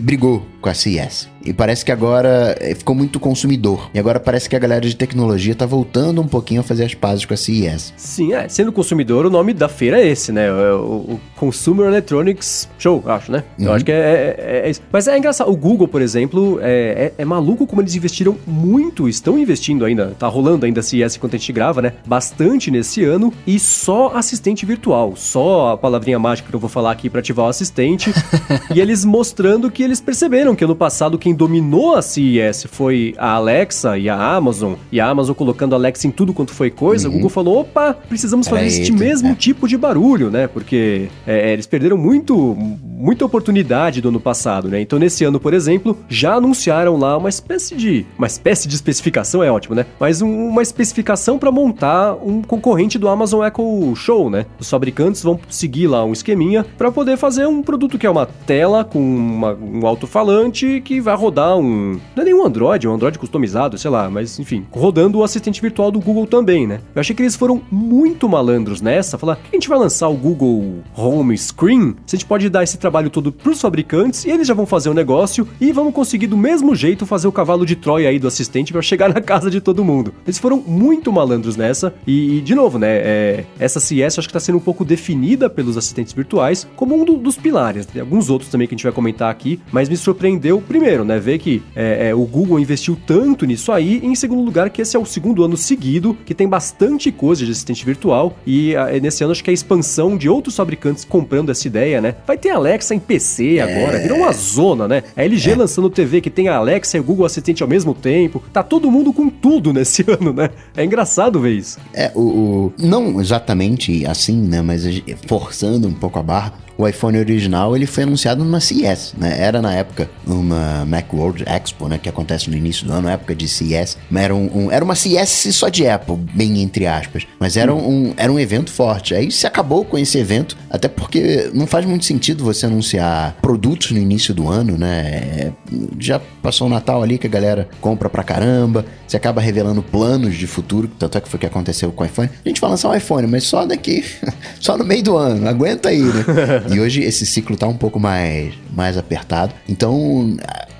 brigou com a CES. E parece que agora eh, ficou muito consumidor. E agora parece que a galera de tecnologia tá voltando um pouquinho a fazer as pazes com a CES. Sim, é. Sendo consumidor, o nome da feira é esse, né? O, o Consumer Electronics Show, acho, né? Uhum. Eu acho que é, é, é, isso. Mas é engraçado. O Google, por exemplo, é, é, é, maluco como eles investiram muito, estão investindo ainda, tá rolando ainda a CES enquanto a gente grava, né? Bastante nesse ano. E só assistente virtual. Só a palavrinha mágica que eu vou falar aqui para ativar o assistente. e eles mostrando que eles perceberam que ano passado quem dominou a CES foi a Alexa e a Amazon, e a Amazon colocando a Alexa em tudo quanto foi coisa, uhum. o Google falou: opa, precisamos fazer este mesmo é. tipo de barulho, né? Porque é, eles perderam muito, muita oportunidade do ano passado, né? Então, nesse ano, por exemplo, já anunciaram lá uma espécie de. Uma espécie de especificação, é ótimo, né? Mas um, uma especificação para montar um concorrente do Amazon Echo Show, né? Os fabricantes vão seguir lá um esqueminha para poder fazer um produto que é uma tela com uma, um alto-falante que vai rodar um. Não é nenhum Android, é um Android customizado, sei lá, mas enfim, rodando o assistente virtual do Google também, né? Eu achei que eles foram muito malandros nessa, falar que a gente vai lançar o Google Home Screen, se a gente pode dar esse trabalho todo pros fabricantes e eles já vão fazer o negócio e vão conseguir do mesmo jeito fazer o cavalo de Troia aí do assistente para chegar na casa de todo mundo. Eles foram muito malandros nessa e, de novo, né, é, essa CS acho que tá sendo um pouco definida pelos assistentes virtuais como um do, dos pilares. Tem alguns outros também que a gente vai comentar aqui, mas me surpreendeu primeiro, né, ver que é, é, o Google investiu tanto nisso aí e em segundo lugar que esse é o segundo ano seguido que tem bastante coisa de assistente virtual e a, nesse ano acho que a expansão de outros fabricantes comprando essa ideia, né? Vai ter Alexa em PC é. agora, virou uma zona, né? A LG é. lançando TV que tem a Alexa e o Google Assistente ao mesmo tempo. Tá todo mundo com tudo nesse ano, né? É engraçado ver isso. É, o, o não exatamente assim, né? Mas forçando um pouco a barra, o iPhone original ele foi anunciado numa CES, né? Era na época uma Macworld Expo, né? Que acontece no início do ano, época de CES. Era, um, um, era uma CES só de Apple, bem entre aspas. Mas era um, era um evento forte. Aí se acabou com esse evento, até porque não faz muito sentido você anunciar produtos no início do ano, né? É, já passou o Natal ali que a galera compra pra caramba. Você acaba revelando planos de futuro, tanto é que foi o que aconteceu com o iPhone. A gente vai lançar um iPhone, mas só daqui, só no meio do ano. Aguenta aí, né? E hoje esse ciclo tá um pouco mais, mais apertado. Então,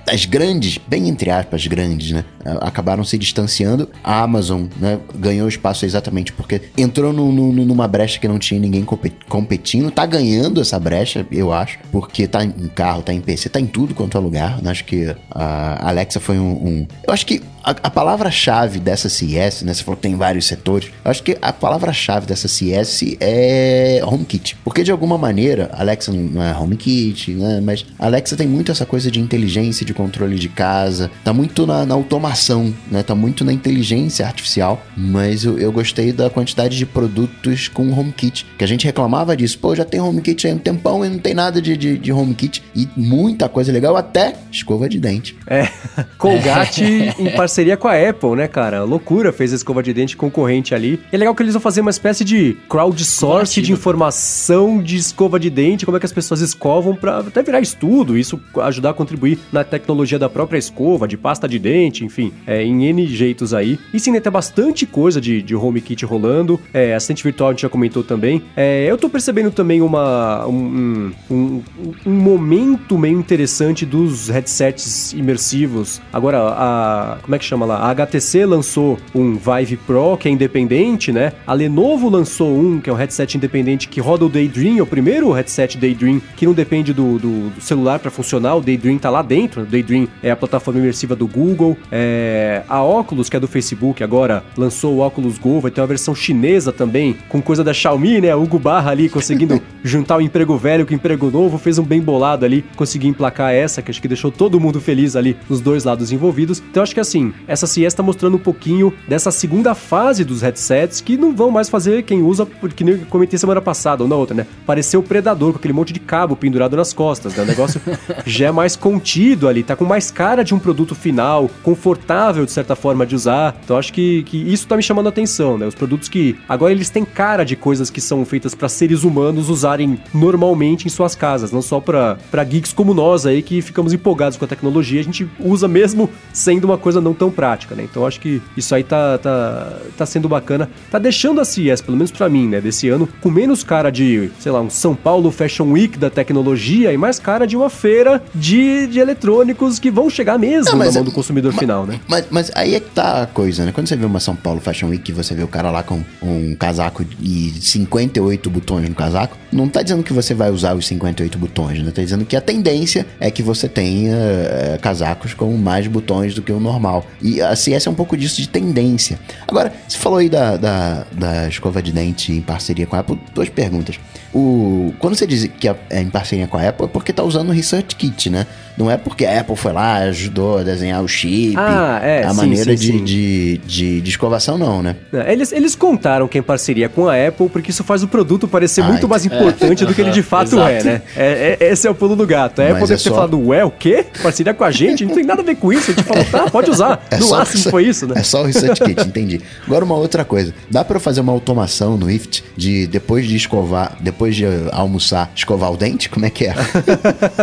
as grandes, bem entre aspas, grandes, né? Acabaram se distanciando. A Amazon, né? Ganhou espaço exatamente porque entrou no, no, numa brecha que não tinha ninguém competindo. Tá ganhando essa brecha, eu acho, porque tá em carro, tá em PC, tá em tudo quanto é lugar. Acho que a Alexa foi um. um... Eu acho que a, a palavra-chave dessa CS, né? Você falou que tem vários setores. Eu acho que a palavra-chave dessa CS é HomeKit. Porque de alguma maneira, Alexa não é HomeKit, né? Mas Alexa tem muito essa coisa de inteligência, de controle de casa. Tá muito na, na automação, né? Tá muito na inteligência artificial. Mas eu, eu gostei da quantidade de produtos com HomeKit. Que a gente reclamava disso. Pô, já tem HomeKit aí um tempão e não tem nada de, de, de HomeKit. E muita coisa legal, até escova de dente. É, Colgate em parceria parceria com a Apple, né, cara? Loucura fez a escova de dente concorrente ali. E é legal que eles vão fazer uma espécie de crowdsourcing de informação de escova de dente, como é que as pessoas escovam para até virar estudo, isso ajudar a contribuir na tecnologia da própria escova, de pasta de dente, enfim, é, em N jeitos aí. E sim, né, tem bastante coisa de, de HomeKit rolando. É, assistente virtual a gente já comentou também. É, eu tô percebendo também uma, um, um, um momento meio interessante dos headsets imersivos. Agora, a. Como é que que chama lá? A HTC lançou um Vive Pro, que é independente, né? A Lenovo lançou um, que é um headset independente que roda o Daydream, é o primeiro headset Daydream que não depende do, do, do celular para funcionar. O Daydream tá lá dentro. O Daydream é a plataforma imersiva do Google. É... A Oculus, que é do Facebook, agora lançou o Oculus Go. Vai ter uma versão chinesa também, com coisa da Xiaomi, né? O Hugo Barra ali conseguindo juntar o emprego velho com o emprego novo. Fez um bem bolado ali, conseguiu emplacar essa, que acho que deixou todo mundo feliz ali, nos dois lados envolvidos. Então acho que assim, essa CES está mostrando um pouquinho dessa segunda fase dos headsets que não vão mais fazer quem usa, porque nem eu comentei semana passada ou na outra, né? Pareceu o Predador com aquele monte de cabo pendurado nas costas, né? O negócio já é mais contido ali, tá com mais cara de um produto final, confortável de certa forma de usar. Então acho que, que isso tá me chamando a atenção, né? Os produtos que agora eles têm cara de coisas que são feitas para seres humanos usarem normalmente em suas casas, não só para geeks como nós aí que ficamos empolgados com a tecnologia, a gente usa mesmo sendo uma coisa não tão prática, né? Então acho que isso aí tá, tá, tá sendo bacana. Tá deixando a CES, pelo menos para mim, né, desse ano, com menos cara de, sei lá, um São Paulo Fashion Week da tecnologia e mais cara de uma feira de, de eletrônicos que vão chegar mesmo Não, na mão é, do consumidor mas, final, né? Mas, mas aí é que tá a coisa, né? Quando você vê uma São Paulo Fashion Week, você vê o cara lá com um casaco e 58 botões no casaco, não tá dizendo que você vai usar os 58 botões, né? Tá dizendo que a tendência é que você tenha é, casacos com mais botões do que o normal. E a CS é um pouco disso de tendência. Agora, você falou aí da, da, da escova de dente em parceria com a Apple, duas perguntas. O, quando você diz que é em parceria com a Apple, é porque tá usando o Research Kit, né? Não é porque a Apple foi lá ajudou a desenhar o chip, ah, é, a sim, maneira sim, de, sim. De, de, de, escovação, não, né? É, eles, eles contaram que é em parceria com a Apple, porque isso faz o produto parecer Ah, muito mais entendi. importante do que ele de fato é, né? É, é- esse é o pulo do gato. A Mas Apple deve é ter só- falado, ué, o quê? Parceria com a gente? Não tem nada a ver com isso. A gente falou, tá, pode usar. É no máximo Research- foi isso, né? É só o Research Kit, entendi. Agora uma outra coisa. Dá pra eu fazer uma automação no IFT de depois de escovar, depois de uh, almoçar, escovar o dente? Como é que é?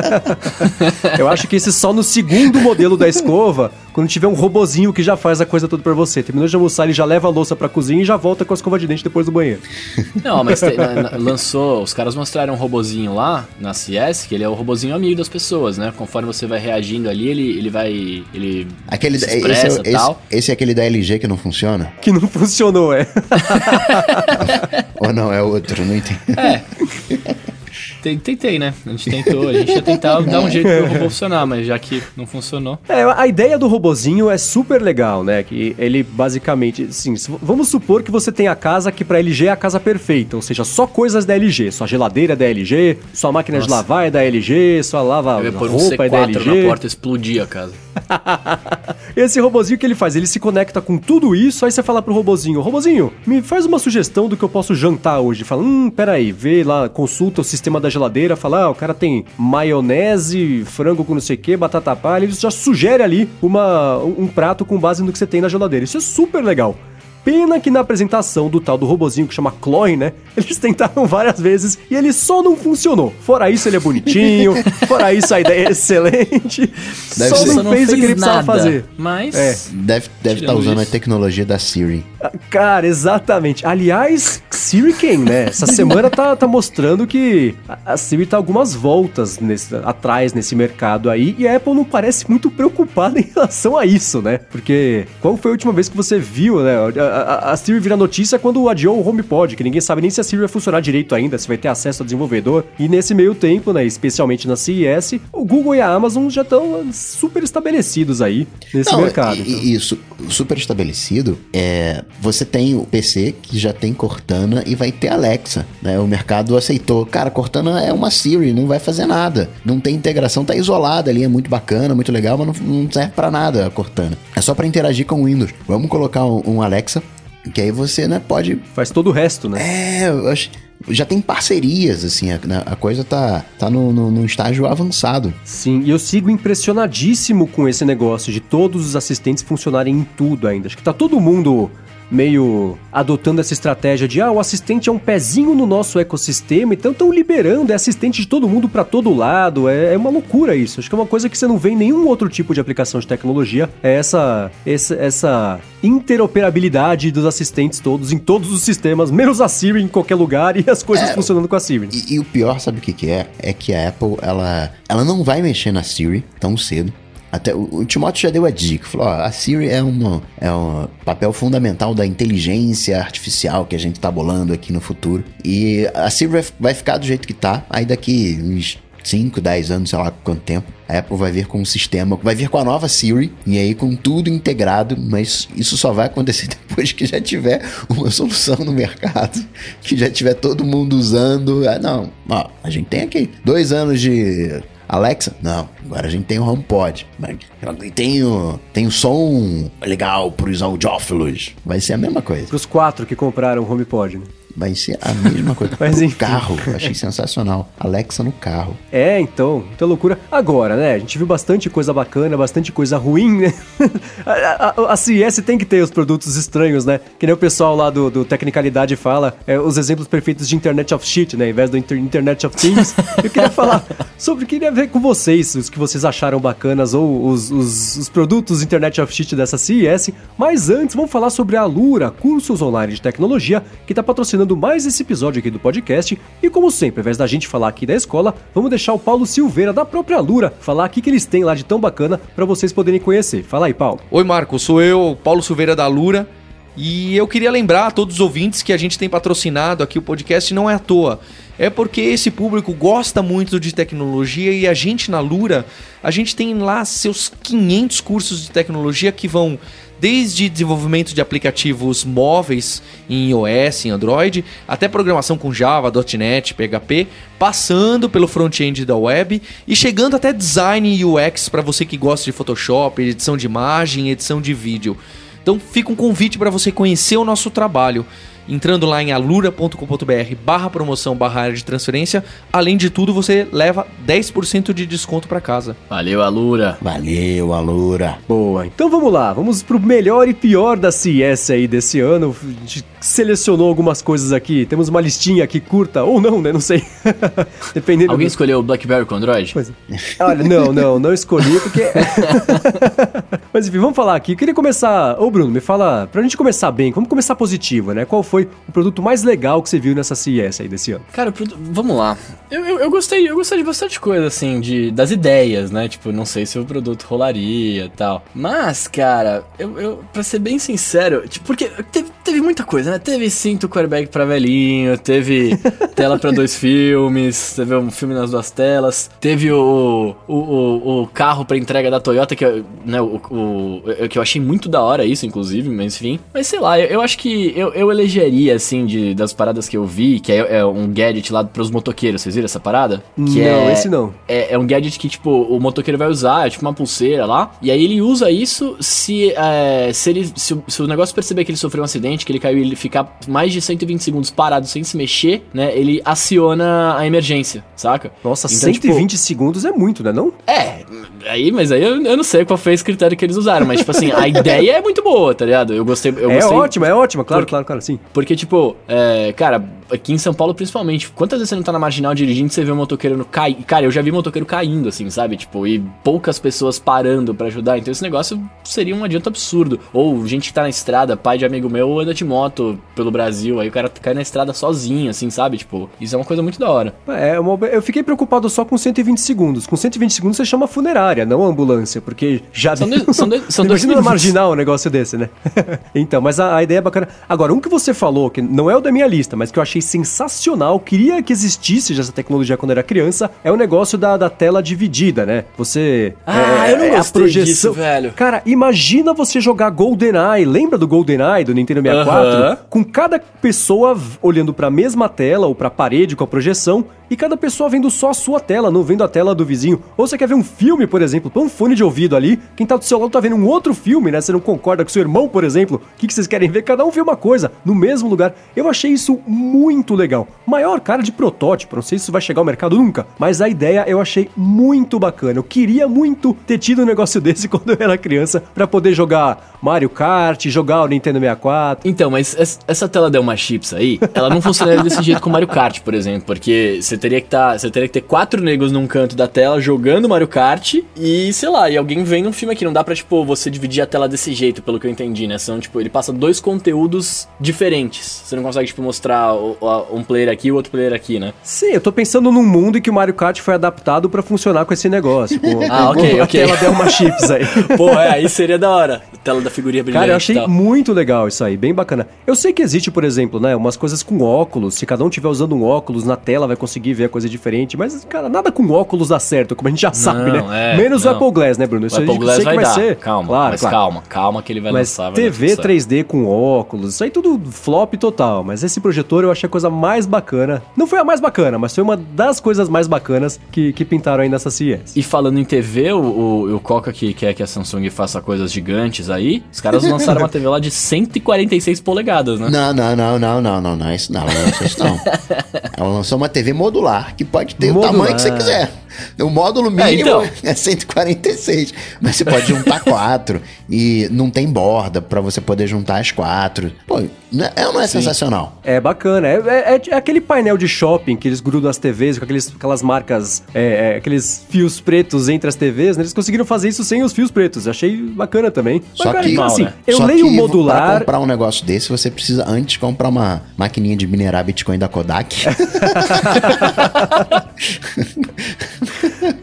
Eu acho que esse só no segundo modelo da escova, Quando tiver um robozinho que já faz a coisa toda pra você. Terminou de almoçar, ele já leva a louça pra cozinha e já volta com a escova de dente depois do banheiro. Não, mas te, na, na, lançou, os caras mostraram um robozinho lá na CS, que ele é o robozinho amigo das pessoas, né? Conforme você vai reagindo ali, ele, ele vai. Ele aquele, se expressa esse, é, esse, esse, é aquele da LG que não funciona? Que não funcionou, é. Ou não, é outro, não entendi. É. Tentei, né? A gente tentou, a gente ia tentar dar um jeito pro robô funcionar, mas já que não funcionou. É, a ideia do robozinho é super legal, né? Que ele basicamente, assim, vamos supor que você tem a casa que pra LG é a casa perfeita, ou seja, só coisas da LG, sua geladeira é da LG, sua máquina Nossa. de lavar é da LG, sua lava roupa um é da LG. na porta explodir a casa. Esse robozinho que ele faz, ele se conecta com tudo isso, aí você fala pro robozinho, robozinho, me faz uma sugestão do que eu posso jantar hoje. Fala, hum, peraí, vê lá, consulta o sistema da geladeira, fala, ah, o cara tem maionese, frango com não sei o que, batata palha, ele já sugere ali uma, um prato com base no que você tem na geladeira. Isso é super legal. Pena que na apresentação do tal do robozinho que chama Chloe, né? Eles tentaram várias vezes e ele só não funcionou. Fora isso, ele é bonitinho. fora isso, a ideia é excelente. Deve só ser, não, fez, o que ele precisava fazer. Mas. É. Deve estar deve tá usando isso. a tecnologia da Siri. Cara, exatamente. Aliás, Siri quem, né? Essa semana tá, tá mostrando que a Siri tá algumas voltas nesse, atrás nesse mercado aí e a Apple não parece muito preocupada em relação a isso, né? Porque qual foi a última vez que você viu, né? a, a, Siri vira notícia quando adiou o HomePod, que ninguém sabe nem se a Siri vai funcionar direito ainda, se vai ter acesso ao desenvolvedor. E nesse meio tempo, né, especialmente na CES, o Google e a Amazon já estão super estabelecidos aí nesse Não, mercado. E, então. Isso, super estabelecido, é, você tem o PC que já tem Cortana e vai ter Alexa, né? O mercado aceitou. Cara, Cortana é uma Siri, não vai fazer nada. Não tem integração, tá isolada ali, é muito bacana, muito legal, mas não, não serve para nada a Cortana. É só para interagir com o Windows. Vamos colocar um, um Alexa que aí você, né, pode. Faz todo o resto, né? É, eu acho já tem parcerias, assim, a, né, a coisa tá, tá no, no, no, estágio avançado. Sim, e eu sigo impressionadíssimo com esse negócio de todos os assistentes funcionarem em tudo ainda. Acho que tá todo mundo meio adotando essa estratégia de ah, o assistente é um pezinho no nosso ecossistema, então estão liberando, é assistente de todo mundo para todo lado, é, é, uma loucura isso. Acho que é uma coisa que você não vê em nenhum outro tipo de aplicação de tecnologia, é essa, essa, essa interoperabilidade dos assistentes todos, em todos os sistemas, menos a Siri em qualquer lugar e as coisas é, funcionando com a Siri. E, e, o pior, sabe o que, que é? É que a Apple, ela, ela não vai mexer na Siri tão cedo. Até o, o Timóteo já deu a dica, falou: ó, a Siri é, uma, é um papel fundamental da inteligência artificial que a gente tá bolando aqui no futuro. E a Siri vai, vai ficar do jeito que tá, aí daqui uns 5, 10 anos, sei lá quanto tempo, a Apple vai vir com um sistema, vai vir com a nova Siri, e aí com tudo integrado, mas isso só vai acontecer depois que já tiver uma solução no mercado, que já tiver todo mundo usando. Ah, não, ó, a gente tem aqui dois anos de Alexa? Não. Agora a gente tem o HomePod. Tem o, tem o som legal pros audiófilos. Vai ser a mesma coisa. Pros quatro que compraram o HomePod, né? Vai ser a mesma coisa. Mas em carro, achei sensacional. Alexa no carro. É, então, muita loucura. Agora, né? A gente viu bastante coisa bacana, bastante coisa ruim, né? a, a, a, CES tem que ter os produtos estranhos, né? Que nem o pessoal lá do, do Tecnicalidade fala, é, os exemplos perfeitos de Internet of Shit, né? Em vez do inter, Internet of Things. Eu queria falar sobre, queria ver com vocês, os que vocês acharam bacanas ou os, os, os produtos Internet of Shit dessa CES. Mas antes, vamos falar sobre a Lura, cursos online de tecnologia, que tá patrocinando patrocinando mais esse episódio aqui do podcast. E como sempre, ao invés da gente falar aqui da escola, vamos deixar o Paulo Silveira da própria Lura falar aqui que eles têm lá de tão bacana para vocês poderem conhecer. Fala aí, Paulo. Oi, Marco, sou eu, Paulo Silveira da Lura. E eu queria lembrar a todos os ouvintes que a gente tem patrocinado aqui o podcast não é à toa. É porque esse público gosta muito de tecnologia e a gente na Lura, a gente tem lá seus 500 cursos de tecnologia que vão desde desenvolvimento de aplicativos móveis em iOS, em Android, até programação com Java, .NET, PHP, passando pelo front-end da web e chegando até design e UX para você que gosta de Photoshop, edição de imagem, edição de vídeo. Então fica um convite para você conhecer o nosso trabalho. Entrando lá em alura.com.br barra promoção barra área de transferência. Além de tudo, você leva 10% de desconto para casa. Valeu, Alura. Valeu, Alura. Boa, então vamos lá, vamos pro melhor e pior da CS aí desse ano. A gente selecionou algumas coisas aqui, temos uma listinha aqui curta, ou não, né? Não sei. Dependendo. Alguém do... escolheu o BlackBerry com Android? Pois é. Olha, não, não, não escolhi porque. Mas enfim, vamos falar aqui. Eu queria começar. Ô, Bruno, me fala. Pra gente começar bem, vamos começar positivo, né? Qual foi o produto mais legal que você viu nessa CES aí desse ano? Cara, vamos lá. Eu, eu, eu gostei, eu gostei de bastante coisa, assim, de, das ideias, né? Tipo, não sei se o produto rolaria e tal. Mas, cara, eu, eu pra ser bem sincero, tipo, porque teve, teve muita coisa, né? Teve cinto airbag pra velhinho, teve tela pra dois filmes, teve um filme nas duas telas, teve o, o, o, o carro pra entrega da Toyota, que, eu- né, o, o, que eu achei muito da hora isso, inclusive, mas enfim. Mas sei lá, eu, eu acho que eu, eu elegeria, assim, de, das paradas que eu vi, que é, é um gadget lá pros motoqueiros, vocês viram essa parada? Que não, é, esse não. é, é um gadget que, tipo, o motoqueiro vai usar, é tipo uma pulseira lá. E aí ele usa isso se, é, se, ele, se, o, se o negócio perceber que ele sofreu um acidente, que ele caiu e ele ficar mais de 120 segundos parado sem se mexer, né? Ele aciona a emergência, saca? Nossa, Então, 120 segundos é muito, né? Não? É, aí, mas aí eu, eu não sei qual foi esse critério que eles usaram, mas, tipo assim, a ideia é muito boa, tá ligado? Eu gostei. Eu é gostei ótima, é ótima, claro, claro, claro, sim. Porque, tipo, é, cara, aqui em São Paulo principalmente, quantas vezes você não tá na marginal dirigindo e você vê um motoqueiro no cai... Cara, eu já vi motoqueiro caindo, assim, sabe? Tipo, e poucas pessoas parando pra ajudar. Então esse negócio seria um adianto absurdo. Ou gente que tá na estrada, pai de amigo meu anda de moto pelo Brasil, aí o cara cai na estrada sozinho, assim, sabe? Tipo, isso é uma coisa muito da hora. É, uma- eu fiquei preocupado só com 120 segundos. Com 120 segundos você chama funerária, não ambulância, porque já São dois- são dois- são dois Imagina na marginal um negócio desse, né? então, mas a, a ideia é bacana. Agora, um que você falou, que não é o da minha lista, mas que eu achei sensacional, queria que existisse já essa tecnologia quando era criança, é o negócio da, da tela dividida, né? Você. Ah, é, eu não é a gostei disso, velho. Cara, imagina você jogar GoldenEye. Lembra do GoldenEye do Nintendo 64? Aham. Com cada pessoa olhando pra mesma tela ou pra parede com a projeção e cada pessoa vendo só a sua tela, não vendo a tela do vizinho. Ou você quer ver um filme, por exemplo, põe um fone de ouvido ali, quem tá do seu lado tá vendo um outro filme, né? Você não concorda com seu irmão, por exemplo. O que, que vocês querem ver? Cada um vê uma coisa no mesmo lugar. Eu achei isso muito legal. Maior cara de protótipo, não sei se isso vai chegar ao mercado nunca, mas a ideia eu achei muito bacana. Eu queria muito ter tido um negócio desse quando eu era criança pra poder jogar Mario Kart, jogar o Nintendo 64. Então, mas es- essa tela Delma Chips aí, ela não funcionaria desse jeito com Mario Kart, por exemplo, porque você teria que tá, você teria que ter quatro negros num canto da tela jogando Mario Kart e, sei lá, e alguém vendo um filme aqui, não dá pra, tipo, você dividir a tela desse jeito, pelo que eu entendi, né? São, tipo, ele passa dois conteúdos diferentes. Você não consegue, tipo, mostrar a- um player aqui e o outro player aqui, né? Sim, eu tô pensando num mundo em que o Mario Kart foi adaptado pra funcionar com esse negócio. Com, Ah, com ok, a ok. tela Delma Chips aí. Pô, é, aí seria da hora. Tela da figurinha brilhante Cara, eu achei muito legal isso aí, bem bacana. Eu sei que existe, por exemplo, né, umas coisas com óculos. Se cada um tiver usando um óculos na tela, vai conseguir ver a coisa diferente. Mas, cara, nada com óculos dá certo, como a gente já sabe, né? é, Menos o. Apple Glass, né, Bruno? O Isso Apple Glass sei vai, que vai dar, ser. calma, claro, mas claro. calma, calma que ele vai Mas lançar. vai TV tudo certo. 3D com óculos, isso aí tudo flop total. Mas esse projetor eu achei a coisa mais bacana. Não foi a mais bacana, mas foi uma das coisas mais bacanas que, que pintaram aí nessa CES. E falando em TV, o, o, o Coca que quer que a Samsung faça coisas gigantes aí, os caras lançaram uma TV lá de 146 polegadas, né? Não, não, não, não, não, não, não, é isso não, ela não lançou isso não. Ela lançou uma TV modular, que pode ter Modular. o tamanho que você quiser. O módulo mínimo então. é 146, mas você pode juntar quatro e não tem borda pra você poder juntar as quatro. Pô, não é, não é sensacional? É bacana, é, é- é aquele painel de shopping que eles grudam as TVs com aqueles, aquelas marcas, é, é, aqueles fios pretos entre as TVs, né? Eles conseguiram fazer isso sem os fios pretos. Achei bacana também. Só que- então, assim, né? eu Só leio Pra modular. comprar um negócio desse, você precisa antes comprar uma maquininha de minerar Bitcoin da Kodak.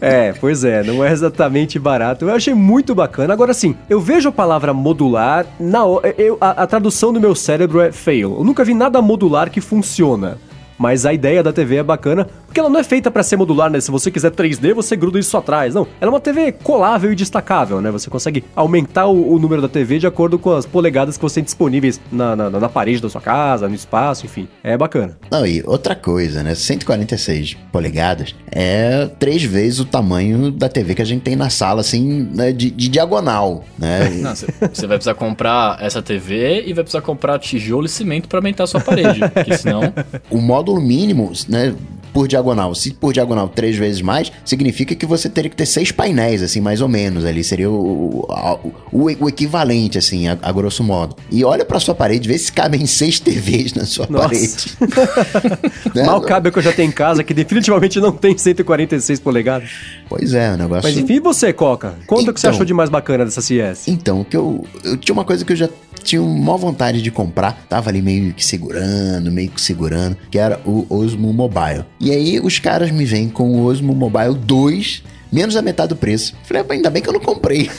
É, pois é, não é exatamente barato. Eu achei muito bacana. Agora sim, eu vejo a palavra modular, na, eu, a, a tradução do meu cérebro é fail. Eu nunca vi nada modular que funciona. Mas a ideia da TV é bacana, Porque ela não é feita para ser modular, né? Se você quiser 3D, você gruda isso atrás. Não, ela é uma TV colável e destacável, né? Você consegue aumentar o, o número da TV de acordo com as polegadas que você tem disponíveis na, na, na parede da sua casa, no espaço, enfim. É bacana. Não, e outra coisa, né? 146 polegadas é três vezes o tamanho da TV que a gente tem na sala, assim, né? de, de diagonal, né? Você vai precisar comprar essa TV e vai precisar comprar tijolo e cimento para aumentar a sua parede, porque senão... O módulo mínimo, né? por diagonal. Se por diagonal três vezes mais, significa que você teria que ter seis painéis, assim, mais ou menos ali. Seria o, o, o, o equivalente, assim, a, a, grosso modo. E olha pra sua parede, vê se cabem seis TVs na sua Nossa. parede. né? Mal cabe o que eu já tenho em casa, que definitivamente não tem 146 polegadas. Pois é, o negócio... Mas enfim, e você, Coca? Conta então, o que você então, achou de mais bacana dessa CS. Então, que eu, eu tinha uma coisa que eu já tinha uma vontade de comprar, tava ali meio que segurando, meio que segurando, que era o Osmo Mobile. E aí os caras me vêm com o Osmo Mobile 2 menos a metade do preço. Falei, ainda bem que eu não comprei.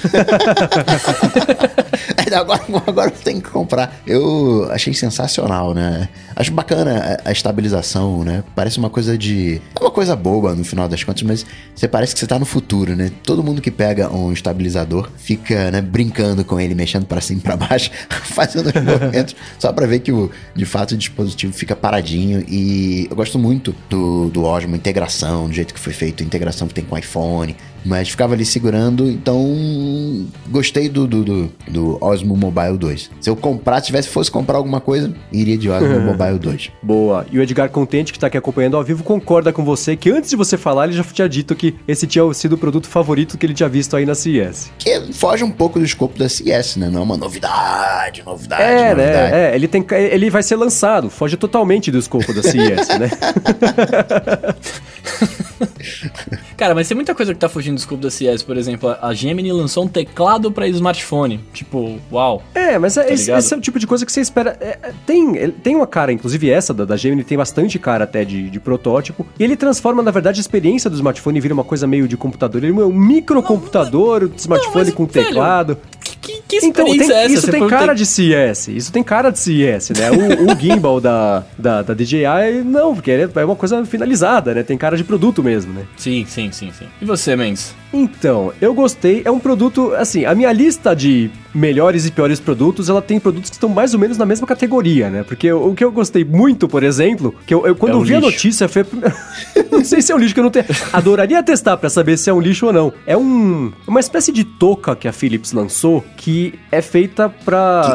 agora, agora eu tenho que comprar. Eu achei sensacional, né? Acho bacana a, a, estabilização, né? Parece uma coisa de. É uma coisa boba no final das contas, mas você parece que você tá no futuro, né? Todo mundo que pega um estabilizador fica, né, brincando com ele, mexendo para cima e pra baixo, fazendo os movimentos, só para ver que o, de fato o dispositivo fica paradinho. E eu gosto muito do, do Osmo, integração, do jeito que foi feito, integração que tem com iPhone, mas ficava ali segurando, então gostei do, do, do, do Osmo Mobile 2. Se eu comprar, se tivesse fosse comprar alguma coisa, iria de Osmo Mobile 2. Boa. E o Edgar Contente, que tá aqui acompanhando ao vivo, concorda com você que antes de você falar, ele já tinha dito que esse tinha sido o produto favorito que ele tinha visto aí na CES. Que foge um pouco do escopo da CES, né? Não é uma novidade, novidade, é, novidade. Né? É, ele, tem, ele vai ser lançado, foge totalmente do escopo da CES, né? Cara, mas tem muita coisa que tá fugindo do escopo da CS, por exemplo, a Gemini lançou um teclado para smartphone. Tipo, uau. É, mas é, tá esse, esse, é o tipo de coisa que você espera. É, é tem, tem uma cara, inclusive essa da, da Gemini tem bastante cara até de, de protótipo. E ele transforma, na verdade, a experiência do smartphone em vira uma coisa meio de computador. Ele é um microcomputador, não, smartphone não, com velho, teclado. Que, que então, tem, é essa? Isso Você tem cara ter... de CS. Isso tem cara de CS, né? O, o gimbal da, da, da DJI, não, porque é uma coisa finalizada, né? Tem cara de produto mesmo, né? Sim, sim, sim, sim. E você, Mendes? Então, eu gostei. É um produto, assim, a minha lista de melhores e piores produtos, ela tem produtos que estão mais ou menos na mesma categoria, né? Porque o, que eu gostei muito, por exemplo, que eu, eu quando é um vi lixo. a notícia, foi. não sei se é um lixo que eu não tenho. Adoraria testar para saber se é um lixo ou não. É um uma espécie de touca que a Philips lançou que é feita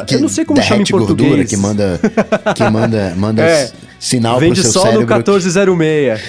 que eu não sei como chama em português. Gordura, que manda. Que manda. manda é sinal Vende pro seu só no 1406.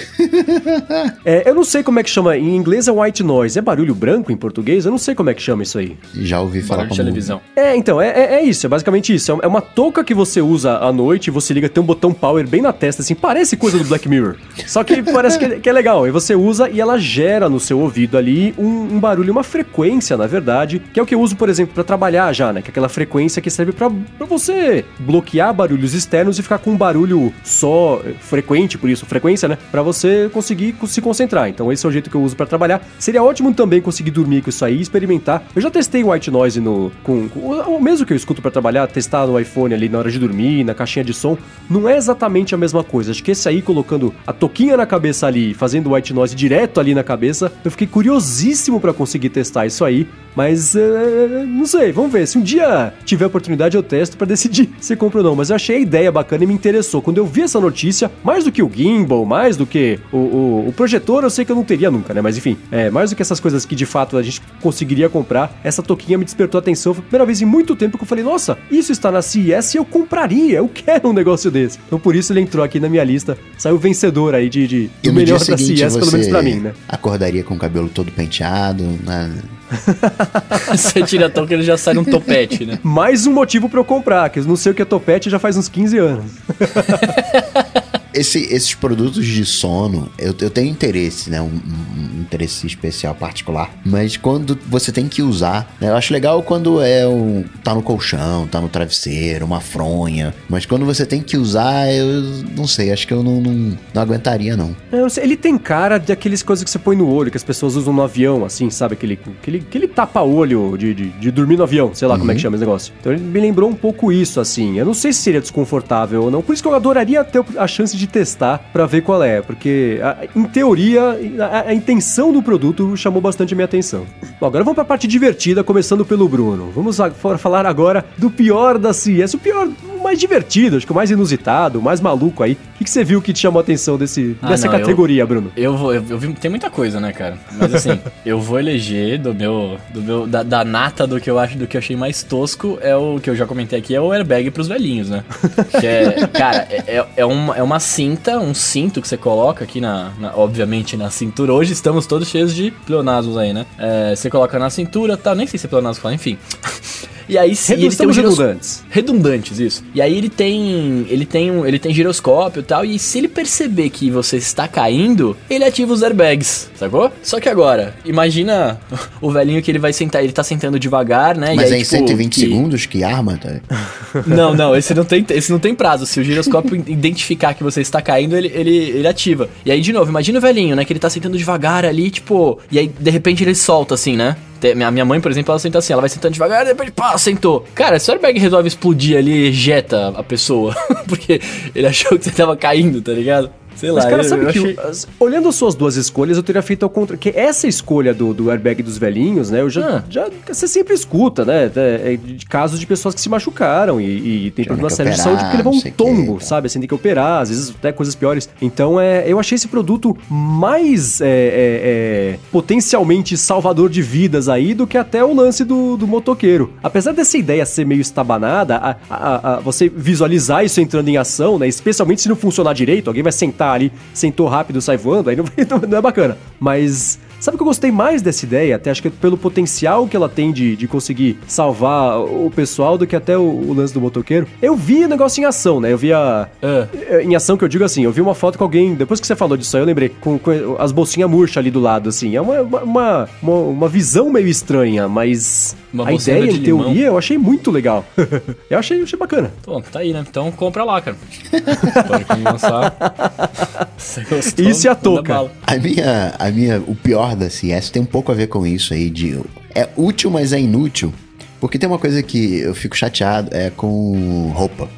é, eu não sei como é que chama. Em inglês é white noise. É barulho branco em português? Eu não sei como é que chama isso aí. Já ouvi falar barulho de televisão. É, então, é, é, é, isso. É basicamente isso. É uma touca que você usa à noite, você liga, tem um botão power bem na testa, assim. Parece coisa do Black Mirror. Só que parece que, é, que é legal. E você usa e ela gera no seu ouvido ali um, um, barulho, uma frequência, na verdade, que é o que eu uso, por exemplo, para trabalhar já, né? Que é aquela frequência que serve para você bloquear barulhos externos e ficar com um barulho só só frequente, por isso frequência, né? Para você conseguir se concentrar. Então esse é o jeito que eu uso para trabalhar. Seria ótimo também conseguir dormir com isso aí, experimentar. Eu já testei white noise no com, com o mesmo que eu escuto para trabalhar, testar no iPhone ali na hora de dormir, na caixinha de som, não é exatamente a mesma coisa. Acho que esse aí colocando a toquinha na cabeça ali, fazendo white noise direto ali na cabeça, eu fiquei curiosíssimo para conseguir testar isso aí, mas uh, não sei, vamos ver. Se um dia tiver oportunidade eu testo para decidir se compro ou não, mas eu achei a ideia bacana e me interessou. Quando eu vi essa essa notícia, mais do que o gimbal, mais do que o, o, o, projetor, eu sei que eu não teria nunca, né? Mas enfim, é, mais do que essas coisas que de fato a gente conseguiria comprar, essa toquinha me despertou a atenção. Foi a primeira vez em muito tempo que eu falei, nossa, isso está na CES e eu compraria, eu quero um negócio desse. Então por isso ele entrou aqui na minha lista, saiu vencedor aí de, de do melhor da CES, pelo menos pra mim, né? Acordaria com o cabelo todo penteado, né? Você tira a touca ele já sai num topete, né? Mais um motivo para eu comprar, que eu não sei o que é topete já faz uns 15 anos. Esse, esses produtos de sono, eu, eu tenho interesse, né? Um, um, interesse especial particular. Mas quando você tem que usar, né? Eu acho legal quando é um. tá no colchão, tá no travesseiro, uma fronha. Mas quando você tem que usar, eu não sei, acho que eu não, não, não aguentaria, não. É, sei, Ele tem cara de aqueles coisas que você põe no olho, que as pessoas usam no avião, assim, sabe? Aquele, aquele, aquele tapa-olho de, de, de dormir no avião, sei lá como é que chama esse negócio. Então ele me lembrou um pouco isso, assim. Eu não sei se seria desconfortável ou não. Por isso que eu adoraria ter a chance de testar pra ver qual é. Porque, a- em teoria, a, a intenção do produto chamou bastante a minha atenção. Bom, agora vamos pra parte divertida, começando pelo Bruno. Vamos a- falar agora do pior da CES. O pior, o mais divertido, acho que o mais inusitado, o mais maluco aí. O que, que você viu que te chamou a atenção desse, Ah, dessa não, eu- categoria, Bruno? Eu vou, eu, eu vi, tem muita coisa, né, cara? Mas assim, eu vou eleger do meu, do meu, da, da nata do que eu acho, do que eu achei mais tosco é o que eu já comentei aqui, é o airbag pros velhinhos, né? Que é, cara, é, é, é uma, é uma cinta, um cinto que você coloca aqui na, na- obviamente na cintura. Hoje estamos todos cheios de pleonasmos aí, né? É, você coloca na cintura, tá? Nem sei se é pleonasmo enfim. E aí se Redu- ele tem um estamos giros- redundantes. redundantes, isso. E aí ele tem, ele tem um, ele tem giroscópio e tal, e se ele perceber que você está caindo, ele ativa os airbags, sacou? Só que agora, imagina o velhinho que ele vai sentar, ele tá sentando devagar, né? Mas e é aí, em tipo, 120 que- segundos que arma, tá? Não, não, esse não tem, esse não tem prazo. Se o giroscópio identificar que você está caindo, ele, ele, ele ativa. E aí, de novo, imagina o velhinho, né? Que ele tá sentando devagar ali, tipo. E aí, de repente, ele solta assim, né? Te- Minha, mãe, por exemplo, ela senta assim, ela vai sentando devagar, de repente, pá, sentou. Cara, se o airbag resolve explodir ali, ejeta a pessoa. Porque ele achou que você tava caindo, tá ligado? Sei lá, Mas, cara, eu- sabe eu que, achei- olhando as suas duas escolhas, eu teria feito ao contrário. Que essa escolha do, do airbag dos velhinhos, né? Eu já, Ah. já. Você sempre escuta, né? é, é, De casos de pessoas que se machucaram e, e tem Tiveram problema que sério de saúde porque levou não um tombo, tá. sabe? Assim, tem que operar, às vezes até coisas piores. Então, é, eu achei esse produto mais é, é, é, potencialmente salvador de vidas aí do que até o lance do, do motoqueiro. Apesar dessa ideia ser meio estabanada, a, a- a- você visualizar isso entrando em ação, né? Especialmente se não funcionar direito, alguém vai sentar ali, sentou rápido, sai voando, aí não, não é bacana. Mas Sabe o que eu gostei mais dessa ideia? Até acho que é pelo potencial que ela tem de, de conseguir salvar o pessoal do que até o, o lance do motoqueiro. Eu vi o negócio em ação, né? Eu vi a. É, Em ação que eu digo assim, eu vi uma foto com alguém, depois que você falou disso aí, eu lembrei, com, com as bolsinhas murchas ali do lado, assim. É uma, uma, uma, uma visão meio estranha, mas Uma a ideia, de em teoria, limão. eu achei muito legal. eu achei, achei bacana. Bom, tá aí, né? Então compra lá, cara. Pode lançar. Você gostou? Isso e a touca. A minha, a minha, o pior da CS tem um pouco a ver com isso aí de é útil, mas é inútil. Porque tem uma coisa que eu fico chateado é com roupa.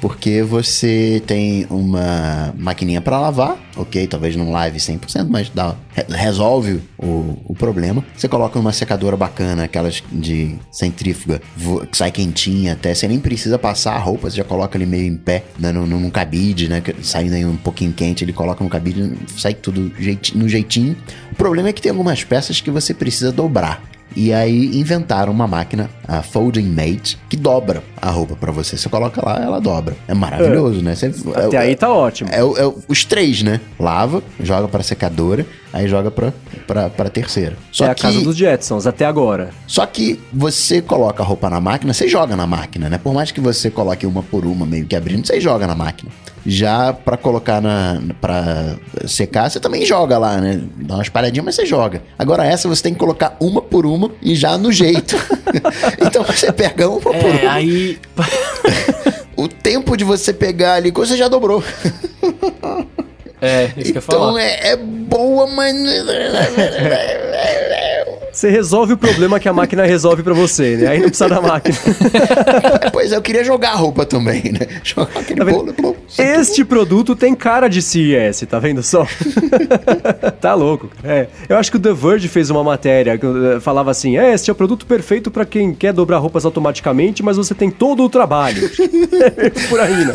Porque você tem uma maquininha pra lavar, ok, talvez não lave 100%, mas dá, re- resolve o, o problema. Você coloca uma secadora bacana, aquelas de centrífuga, que sai quentinha até, você nem precisa passar a roupa, você já coloca ali meio em pé, né, num, num cabide, né, saindo aí um pouquinho quente, ele coloca no cabide, sai tudo jeiti- no jeitinho. O problema é que tem algumas peças que você precisa dobrar. E aí inventaram uma máquina, a Folding Mate, que dobra a roupa pra você. Você coloca lá, ela dobra. É maravilhoso, né? Você, Até é, aí tá ótimo. é, é os três, né? Lava, joga pra secadora, aí joga pra, pra, pra terceira. Só é a que, casa dos Jetsons, até agora. só que você coloca a roupa na máquina, você joga na máquina, né? Por mais que você coloque uma por uma meio que abrindo, você joga na máquina. Já pra colocar na para secar, você também joga lá, né? Dá uma espalhadinha, mas você joga. Agora essa você tem que colocar uma por uma e já no jeito. então você pega uma por É, uma. aí. O tempo de você pegar ali, você já dobrou. É, isso que eu ia Então falar. é, é boa, mas. Você resolve o problema que a máquina resolve pra você, né? Aí não precisa da máquina. pois é, eu queria jogar a roupa também, né? Jogar aquele Tá bolo. bolo. Este produto tem cara de CES, tá vendo só? tá louco. É, eu acho que o The Verge fez uma matéria que eh, falava assim: é, este é o produto perfeito pra quem quer dobrar roupas automaticamente, mas você tem todo o trabalho. Por aí, né?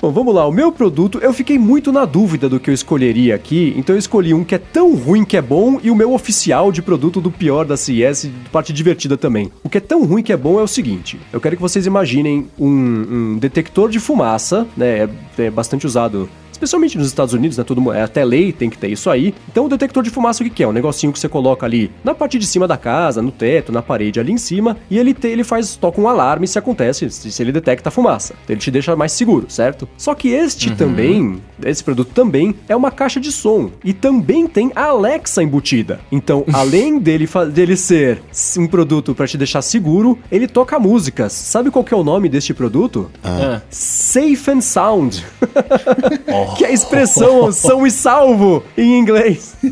Bom, vamos lá. O meu produto, eu fiquei muito na dúvida do que eu escolheria aqui, então eu escolhi um que é tão ruim que é bom e o meu oficial de produto do pior da CES, parte divertida também. O que é tão ruim que é bom é o seguinte: eu quero que vocês imaginem um, um detector de fumaça, né? É, é bastante usado. Especialmente nos Estados Unidos, né? Todo é até lei, tem que ter isso aí. Então o detector de fumaça o que, que é? Um negocinho que você coloca ali na parte de cima da casa, no teto, na parede ali em cima, e ele te, ele faz toca um alarme se acontece, se, se ele detecta fumaça. Então ele te deixa mais seguro, certo? Só que este também, esse produto também é uma caixa de som e também tem a Alexa embutida. Então, além dele dele ser um produto para te deixar seguro, ele toca músicas. Sabe qual que é o nome deste produto? Ah. Safe and Sound. que é a expressão são e salvo em inglês.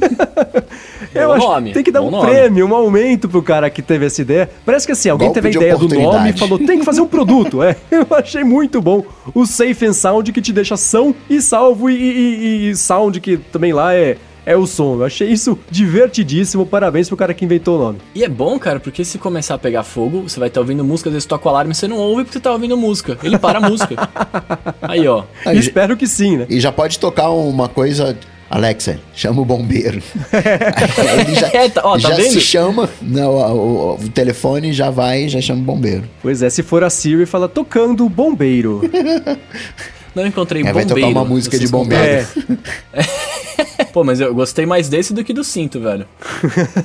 Eu Bom acho nome, que tem que dar um nome. prêmio, um aumento pro cara que teve essa ideia. Parece que assim, alguém Golpe teve a de ideia do nome e falou, tem que fazer um produto. É, eu achei muito bom. O Safe and Sound que te deixa são e salvo e, e- e sound que também lá é... É o som. Eu achei isso divertidíssimo. Parabéns pro cara que inventou o nome. E é bom, cara, porque se começar a pegar fogo, você vai estar ouvindo música, às vezes toca o alarme e você não ouve porque você tá ouvindo música. Ele para a música. Aí, ó. Aí, Espero que sim, né? E já pode tocar uma coisa. Alexa, chama o bombeiro. Ele já, É, tá- ó, tá já vendo? se chama, não, o, o- o telefone já vai e já chama o bombeiro. Pois é, se for a Siri, fala tocando bombeiro. Não encontrei vai bombeiro. tocar uma música de bombeiro. É. Pô, mas eu gostei mais desse do que do cinto, velho.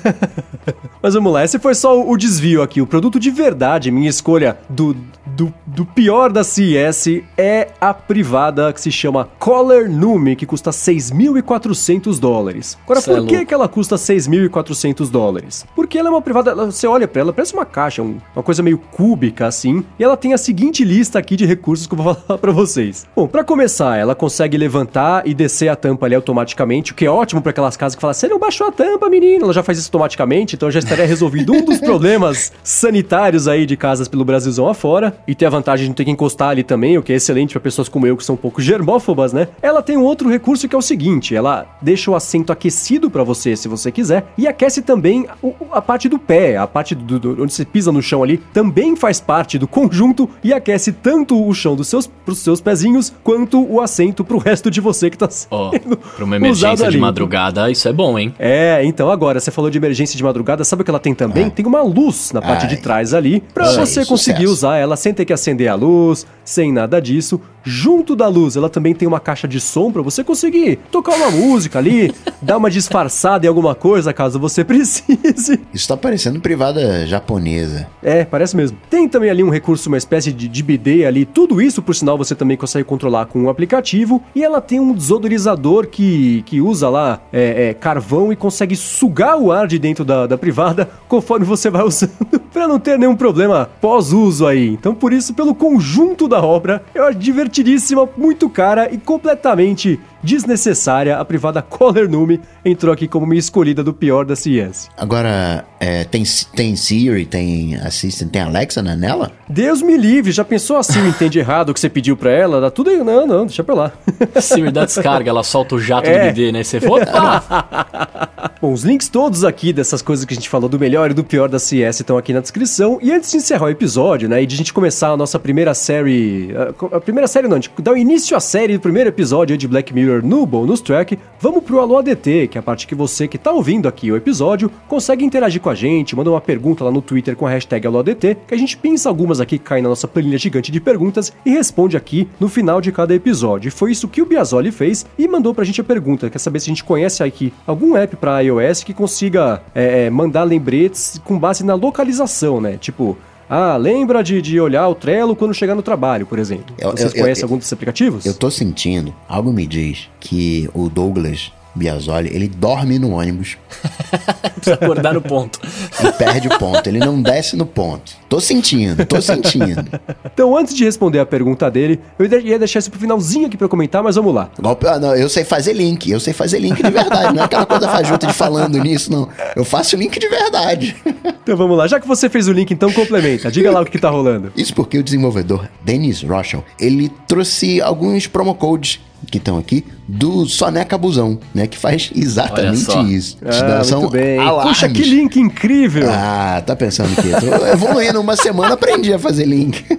mas vamos lá, esse foi só o desvio aqui. O produto de verdade, minha escolha do, do, do pior da CES é a privada que se chama Color Nume, que custa 6.400 dólares. Agora, Cê é por que, louco. que ela custa 6.400 dólares? Porque ela é uma privada, você olha pra ela, parece uma caixa, um- uma coisa meio cúbica assim, e ela tem a seguinte lista aqui de recursos que eu vou falar pra vocês. Bom, pra começar, ela consegue levantar e descer a tampa ali automaticamente, o que é ótimo pra aquelas casas que falam, você não baixou a tampa, menino. Ela já faz isso automaticamente, então já estaria resolvido um dos problemas sanitários aí de casas pelo Brasilzão afora. E tem a vantagem de não ter que encostar ali também, o que é excelente pra pessoas como eu que são um pouco germófobas, né? Ela tem um outro recurso que é o seguinte, ela deixa o assento aquecido pra você, se você quiser, e aquece também o- a parte do pé, a parte do, do- onde você pisa no chão ali, também faz parte do conjunto e aquece tanto o chão dos seus, pros seus pezinhos, quanto o assento pro resto de você que tá Ó, sendo pra uma usado emergência de madrugada, isso é bom, hein? É, então agora, você falou de emergência de madrugada, sabe o que ela tem também? Tem uma luz na parte de Ai. trás ali, aí, você conseguir sucesso. usar ela sem ter que acender a luz, sem nada disso. Junto da luz, ela também tem uma caixa de som pra você conseguir tocar uma música ali, dar uma disfarçada em alguma coisa caso você precise. Isso tá parecendo privada japonesa. É, parece mesmo. Tem também ali um recurso, uma espécie de, de bidê ali. Tudo isso, por sinal, você também consegue controlar com um aplicativo. E ela tem um desodorizador que, que usa lá é, é, carvão e consegue sugar o ar de dentro da, da privada conforme você vai usando, pra não ter nenhum problema pós-uso aí. Então, por isso, pelo conjunto da obra, eu acho divertidíssima, muito cara e completamente desnecessária. A privada Color Nume entrou aqui como minha escolhida do pior da CES. Agora, é, tem, tem Siri, tem Assistant, tem Alexa né, nela? Deus me livre, já pensou assim, entende errado o que você pediu pra ela? Dá tudo aí. Não, não, deixa pra lá. Siri dá descarga, ela solta o jato É. do BD, né? Você opa! Bom, os links todos aqui dessas coisas que a gente falou do melhor e do pior da CS estão aqui na descrição. E antes de encerrar o episódio, né, e de a gente começar a nossa primeira série. A, a primeira série não, de dar o início à série do primeiro episódio de Black Mirror no Bonus Track, vamos pro Alô ADT, que é a parte que você que tá ouvindo aqui o episódio consegue interagir com a gente, manda uma pergunta lá no Twitter com a hashtag Alô que a gente pensa algumas aqui que caem na nossa planilha gigante de perguntas e responde aqui no final de cada episódio. E foi isso que o Biasoli fez e mandou pra gente a pergunta. Quer saber se a gente conhece aqui algum app pra iOS que consiga é, é, mandar lembretes com base na localização, né? Tipo, ah, lembra de, de olhar o Trello quando chegar no trabalho, por exemplo. Eu- Vocês eu- conhecem eu- algum desses aplicativos? Eu tô sentindo, algo me diz que o Douglas Biasoli, ele dorme no ônibus Precisa acordar no ponto. e perde o ponto. Ele não desce no ponto. Tô sentindo, tô sentindo. Então, antes de responder a pergunta dele, eu ia deixar isso pro finalzinho aqui pra comentar, mas vamos lá. Ah, não, eu sei fazer link, eu sei fazer link de verdade, não é aquela coisa fajuta de falando nisso, não. Eu faço link de verdade. Então vamos lá. Já que você fez o link, então complementa. Diga lá o que, que tá rolando. Isso porque o desenvolvedor Dennis Rochel, ele trouxe alguns promo codes que estão aqui do Soneca Busão, né, que faz exatamente isso. Ah, são muito bem. alarmes. Puxa, que link incrível! Ah, tá pensando que eu tô evoluindo uma semana, aprendi a fazer link.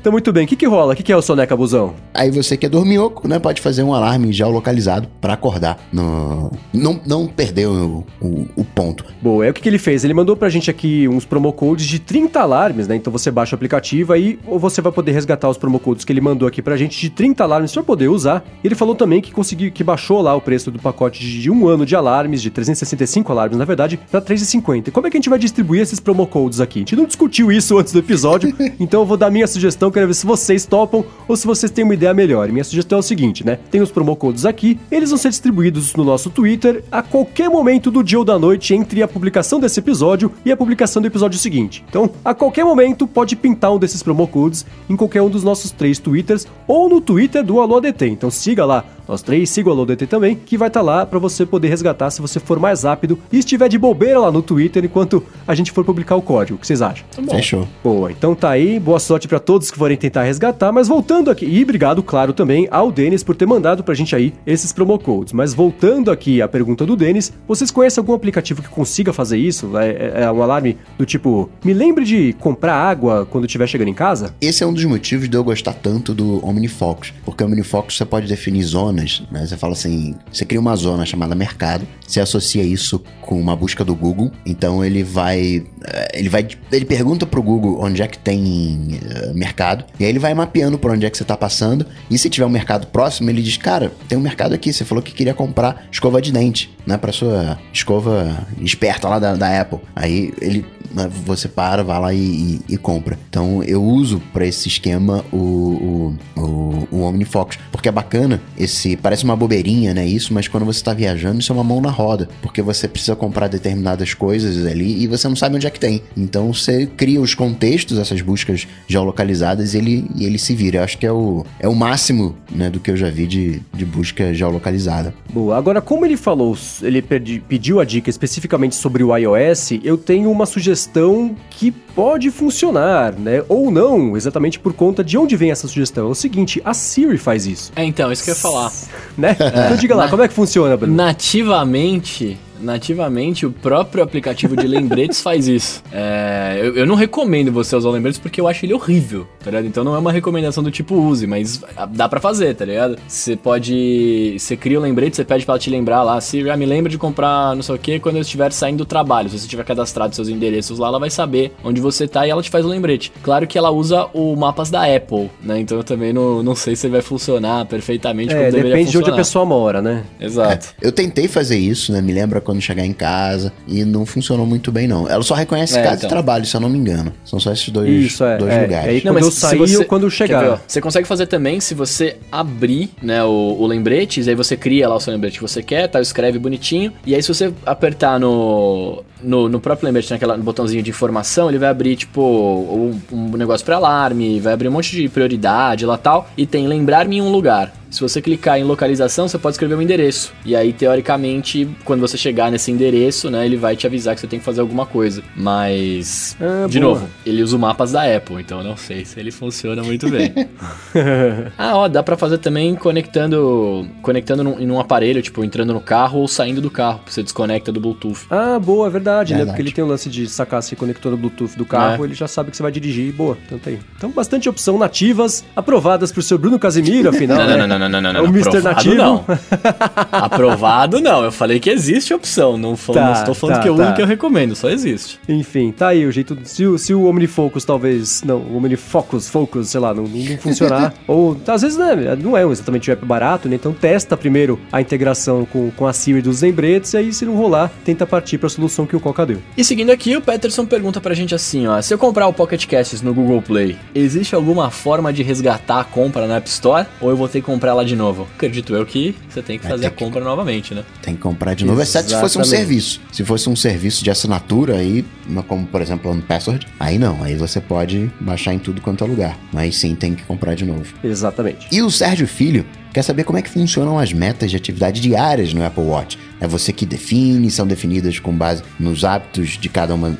Então, muito bem. O que, que rola? O que, que é o Soneca Busão? Aí você que é dorminhoco, né, pode fazer um alarme geolocalizado pra acordar. No... Não, não perder o, o, o ponto. Boa, é o que, que ele fez? Ele mandou pra gente aqui uns promo codes de 30 alarmes, né? Então você baixa o aplicativo aí, ou você vai poder resgatar os promo codes que ele mandou aqui pra gente de 30 alarmes pra poder poder usar. Ele falou também que conseguiu, que baixou lá o preço do pacote de um ano de alarmes, de 365 alarmes, na verdade, para 3,50. Como é que a gente vai distribuir esses promo codes aqui? A gente não discutiu isso antes do episódio, então eu vou dar minha sugestão, quero ver se vocês topam ou se vocês têm uma ideia melhor. E minha sugestão é o seguinte, né? Tem os promo codes aqui, eles vão ser distribuídos no nosso Twitter a qualquer momento do dia ou da noite entre a publicação desse episódio e a publicação do episódio seguinte. Então, a qualquer momento pode pintar um desses promo codes em qualquer um dos nossos três Twitters ou no Twitter do Alô ADT. Então siga lá nós três, siga o Alô DT também, que vai estar tá lá para você poder resgatar se você for mais rápido e estiver de bobeira lá no Twitter enquanto a gente for publicar o código. O que vocês acham? Tá Fechou. Boa, então tá aí, boa sorte para todos que forem tentar resgatar, mas voltando aqui, e obrigado, claro, também ao Denis por ter mandado pra gente aí esses promo codes. Mas voltando aqui à pergunta do Denis, vocês conhecem algum aplicativo que consiga fazer isso? É, é, é um alarme do tipo, me lembre de comprar água quando estiver chegando em casa? Esse é um dos motivos de eu gostar tanto do OmniFocus, porque o OmniFocus você pode definir zonas zonas, né? Você fala assim, você cria uma zona chamada mercado, você associa isso com uma busca do Google, então ele vai, eh, ele vai, ele pergunta pro Google onde é que tem uh, mercado, e aí ele vai mapeando por onde é que você tá passando, e se tiver um mercado próximo, ele diz, cara, tem um mercado aqui, você falou que queria comprar escova de dente, né, para sua escova esperta lá da, da Apple. Aí ele você para, vai lá e, e, e compra. Então eu uso para esse esquema o, o, o, o OmniFocus, porque é bacana esse, parece uma bobeirinha, né, isso, mas quando você está viajando, isso é uma mão na roda, porque você precisa comprar determinadas coisas ali e você não sabe onde é que tem. Então você cria os contextos, essas buscas geolocalizadas e ele, e ele se vira. Eu acho que é o, é o máximo, né, do que eu já vi de, de busca geolocalizada. Boa. Agora, como ele falou, ele pedi, pediu a dica especificamente sobre o iOS, eu tenho uma sugestão que pode funcionar, né? Ou não, exatamente por conta de onde vem essa sugestão. É o seguinte, a Siri faz isso. É, então, isso que eu ia falar. Né? É. Então diga lá, Na... como é que funciona, Bruno? Nativamente, nativamente o próprio aplicativo de lembretes faz isso. É, eu, eu, não recomendo você usar o lembretes porque eu acho ele horrível, tá ligado? Então não é uma recomendação do tipo use, mas dá para fazer, tá ligado? Você pode. Você cria o um lembrete, você pede para ela te lembrar lá, se já me lembra de comprar não sei o que quando eu estiver saindo do trabalho. Se você tiver cadastrado seus endereços lá, ela vai saber onde você tá e ela te faz o lembrete. Claro que ela usa o mapas da Apple, né? Então eu também não, não sei se vai funcionar perfeitamente é, como depende de onde a pessoa mora, né? Exato. É, eu tentei fazer isso, né? Me lembra quando chegar em casa e não funcionou muito bem, não. Ela só reconhece é, casa então. e trabalho, se eu não me engano. São só esses dois, Isso, é, dois é, lugares. É aí quando eu sair você, ou quando eu chegar. Ver, você consegue fazer também se você abrir né, o, o lembrete, aí você cria lá o seu lembrete que você quer, tá, escreve bonitinho, e aí se você apertar no, no, no próprio lembrete, naquela, no botãozinho de informação, ele vai abrir, tipo, um, um negócio para alarme, vai abrir um monte de prioridade lá tal, e tem lembrar-me em um lugar. Se você clicar em localização, você pode escrever um endereço. E aí, teoricamente, quando você chegar nesse endereço, né, ele vai te avisar que você tem que fazer alguma coisa. Mas, ah, de boa. novo, ele usa o mapas da Apple, então eu não sei se ele funciona muito bem. ah, ó, dá para fazer também conectando, conectando num, em um aparelho, tipo, entrando no carro ou saindo do carro. Você desconecta do Bluetooth. Ah, boa, é verdade, verdade. né? Porque ele tem o lance de sacar se conectando no Bluetooth do carro, é. ele já sabe que você vai dirigir. Boa, então tem. Então, bastante opção nativas, aprovadas pro seu Bruno Casimiro, afinal. não, né? não, não, não, não, não, não. O Mr. Nativo? Não. Aprovado não. Eu falei que existe opção. Não, tá, não estou falando tá, que é o único que eu recomendo, só existe. Enfim, tá aí o jeito. Se, se o OmniFocus talvez. Não, o OmniFocus, Focus, sei lá, não, não funcionar. ou às vezes né, não é exatamente um app barato, né? Então testa primeiro a integração com, com a Siri dos lembretes e aí, se não rolar, tenta partir para a solução que o Coca deu. E seguindo aqui, o Peterson pergunta pra gente assim: ó. Se eu comprar o Pocket Casts no Google Play, existe alguma forma de resgatar a compra na App Store? Ou eu vou ter que comprar lá de novo? Acredito eu que você tem que fazer a compra que... novamente, né? Tem que comprar de novo, exceto se fosse um serviço. Se fosse um serviço de assinatura, aí, como por exemplo no Password, aí não, aí você pode baixar em tudo quanto é lugar. Mas sim, tem que comprar de novo. Exatamente. E o Sérgio Filho quer saber como é que funcionam as metas de atividade diárias no Apple Watch. É você que define, são definidas com base nos hábitos de cada uma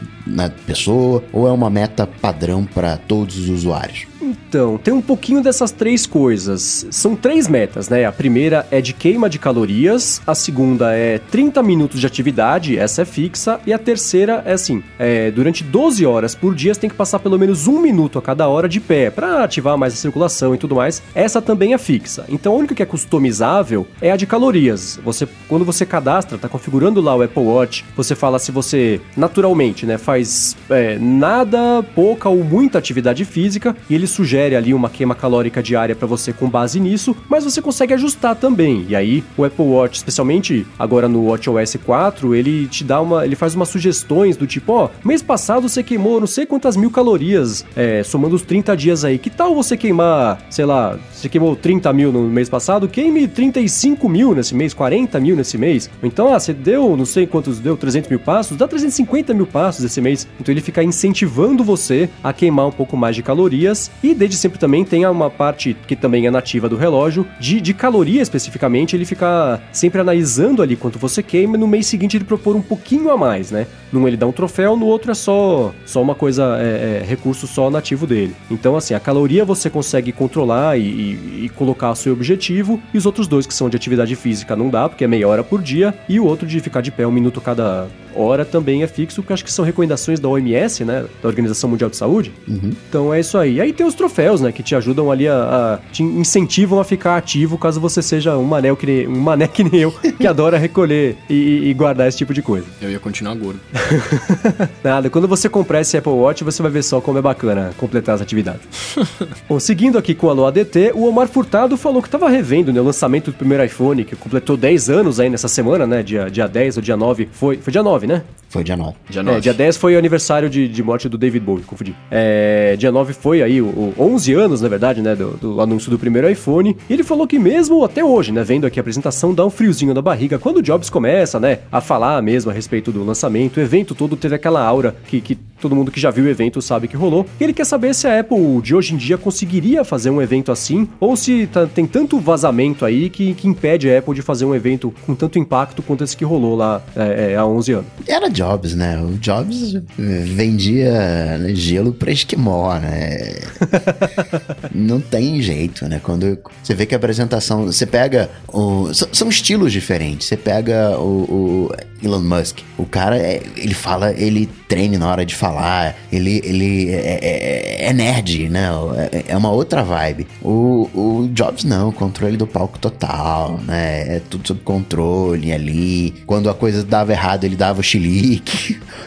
pessoa, ou é uma meta padrão para todos os usuários? Então, tem um pouquinho dessas três coisas. São três metas, né? A primeira é de queima de calorias, a segunda é 30 minutos de atividade, essa é fixa, e a terceira é assim: é, durante 12 horas por dia você tem que passar pelo menos um minuto a cada hora de pé para ativar mais a circulação e tudo mais. Essa também é fixa. Então, a única que é customizável é a de calorias. Você, quando você cadastra cadastra, tá configurando lá o Apple Watch, você fala se você naturalmente, né, faz é, nada, pouca ou muita atividade física e ele sugere ali uma queima calórica diária para você com base nisso, mas você consegue ajustar também. E aí o Apple Watch, especialmente agora no WatchOS 4, ele te dá uma, ele faz umas sugestões do tipo, ó, mês passado você queimou não sei quantas mil calorias, é, somando os 30 dias aí. Que tal você queimar, sei lá, você queimou 30 mil no mês passado, queime 35 mil nesse mês, 40 mil nesse mês. Então, ah, você deu, não sei quantos deu, 300 mil passos, dá 350 mil passos esse mês. Então ele fica incentivando você a queimar um pouco mais de calorias. E desde sempre também tem uma parte que também é nativa do relógio, de, de caloria especificamente, ele fica sempre analisando ali quanto você queima e no mês seguinte ele propor um pouquinho a mais, né? Num ele dá um troféu, no outro é só, só uma coisa, é, é, recurso só nativo dele. Então, assim, a caloria você consegue controlar e, e, e colocar o seu objetivo, e os outros dois que são de atividade física não dá, porque é meia hora por dia, e o outro de ficar de pé um minuto cada hora também é fixo, que acho que são recomendações da OMS, né? Da Organização Mundial de Saúde. Uhum. Então é isso aí. E aí tem os troféus, né? Que te ajudam ali a, a te incentivam a ficar ativo caso você seja um mané que nem, um mané que nem eu, que adora recolher e, e guardar esse tipo de coisa. Eu ia continuar gordo. Nada, quando você comprar esse Apple Watch, você vai ver só como é bacana completar as atividades. Bom, seguindo aqui com o Alô ADT, o Omar Furtado falou que estava revendo né, o lançamento do primeiro iPhone, que completou 10 anos aí nessa semana, né? Dia, dia 10 ou dia 9. Foi, foi dia 9, né? Foi dia 9. Dia 9. É, dia 10 foi o aniversário de, de morte do David Bowie, confundi. É, dia 9 foi aí, o, o 11 anos, na verdade, né, do, do, anúncio do primeiro iPhone. E ele falou que mesmo até hoje, né, vendo aqui a apresentação, dá um friozinho na barriga quando o Jobs começa, né, a falar mesmo a respeito do lançamento. O evento todo teve aquela aura que, que todo mundo que já viu o evento sabe que rolou. E ele quer saber se a Apple de hoje em dia conseguiria fazer um evento assim, ou se tá, tem tanto vazamento aí que, que impede a Apple de fazer um evento com tanto impacto quanto esse que rolou lá é, é, há 11 anos. Era Jobs, né? O Jobs vendia né, gelo pra esquimó, né? Não tem jeito, né? Quando você vê que a apresentação. Você pega. O, são estilos diferentes. Você pega o, o Elon Musk. O cara, é, ele fala, ele treme na hora de falar. Ele, ele é, é, é nerd, né? É, é uma outra vibe. O, o Jobs não, controle do palco total, né? É tudo sob controle ali. Quando a coisa dava errado, ele dava o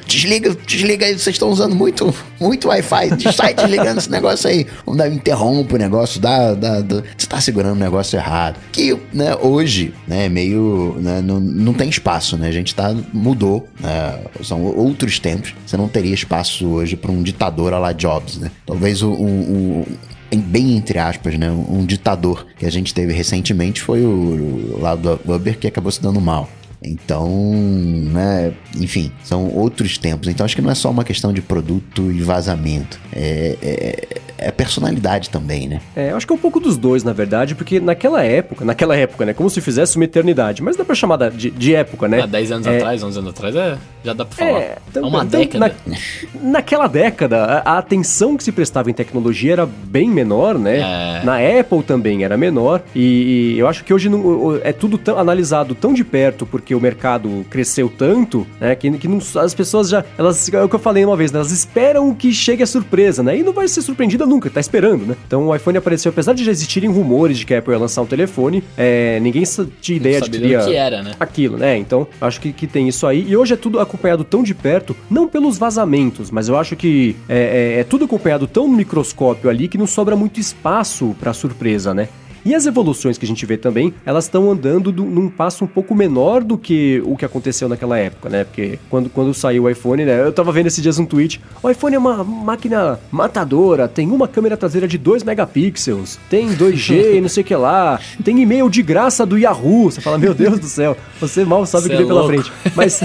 Desliga, desliga aí, vocês estão usando muito, muito Wi-Fi. Sai desligando esse negócio aí. Vamos dar, interrompe o negócio, dá, dá, dá, você tá segurando o negócio errado. Que, né, hoje, né, meio, né, não, não tem espaço, né? A gente tá, mudou, né? São outros tempos. Você não teria espaço hoje para um ditador a la Jobs, né? Talvez o, o, o bem entre aspas, né? Um ditador que a gente teve recentemente foi o, o lá do Uber que acabou se dando mal. Então, né, enfim, são outros tempos. Então acho que não é só uma questão de produto e vazamento. É, é, é personalidade também, né? É, eu acho que é um pouco dos dois, na verdade, porque naquela época, naquela época, né, como se fizesse uma eternidade, mas dá pra chamar de, de época, né? Ah, 10 anos é... atrás, 11 anos atrás, é, já dá pra falar. É, então, uma então, década. Na, naquela década, a, a, atenção que se prestava em tecnologia era bem menor, né? É. Na Apple também era menor, e, e eu acho que hoje não, é tudo tão, analisado tão de perto, porque o mercado cresceu tanto, né, que, que não, as pessoas já, elas, é o que eu falei uma vez, né, elas esperam que chegue a surpresa, né, e não vai ser surpreendida nunca, tá esperando, né? Então o iPhone apareceu, apesar de já existirem rumores de que a Apple ia lançar um telefone, é, ninguém tinha ideia de que teria que era, né? aquilo, né? Então acho que, que tem isso aí. E hoje é tudo acompanhado tão de perto, não pelos vazamentos, mas eu acho que é, é, é tudo acompanhado tão no microscópio ali que não sobra muito espaço para surpresa, né? E as evoluções que a gente vê também, elas estão andando do, num passo um pouco menor do que o que aconteceu naquela época, né? Porque quando, quando saiu o iPhone, né? Eu tava vendo esses dias um tweet: o iPhone é uma máquina matadora, tem uma câmera traseira de 2 megapixels, tem 2G e não sei o que lá, tem e-mail de graça do Yahoo. Você fala, meu Deus do céu, você mal sabe o que vem é pela frente. Mas,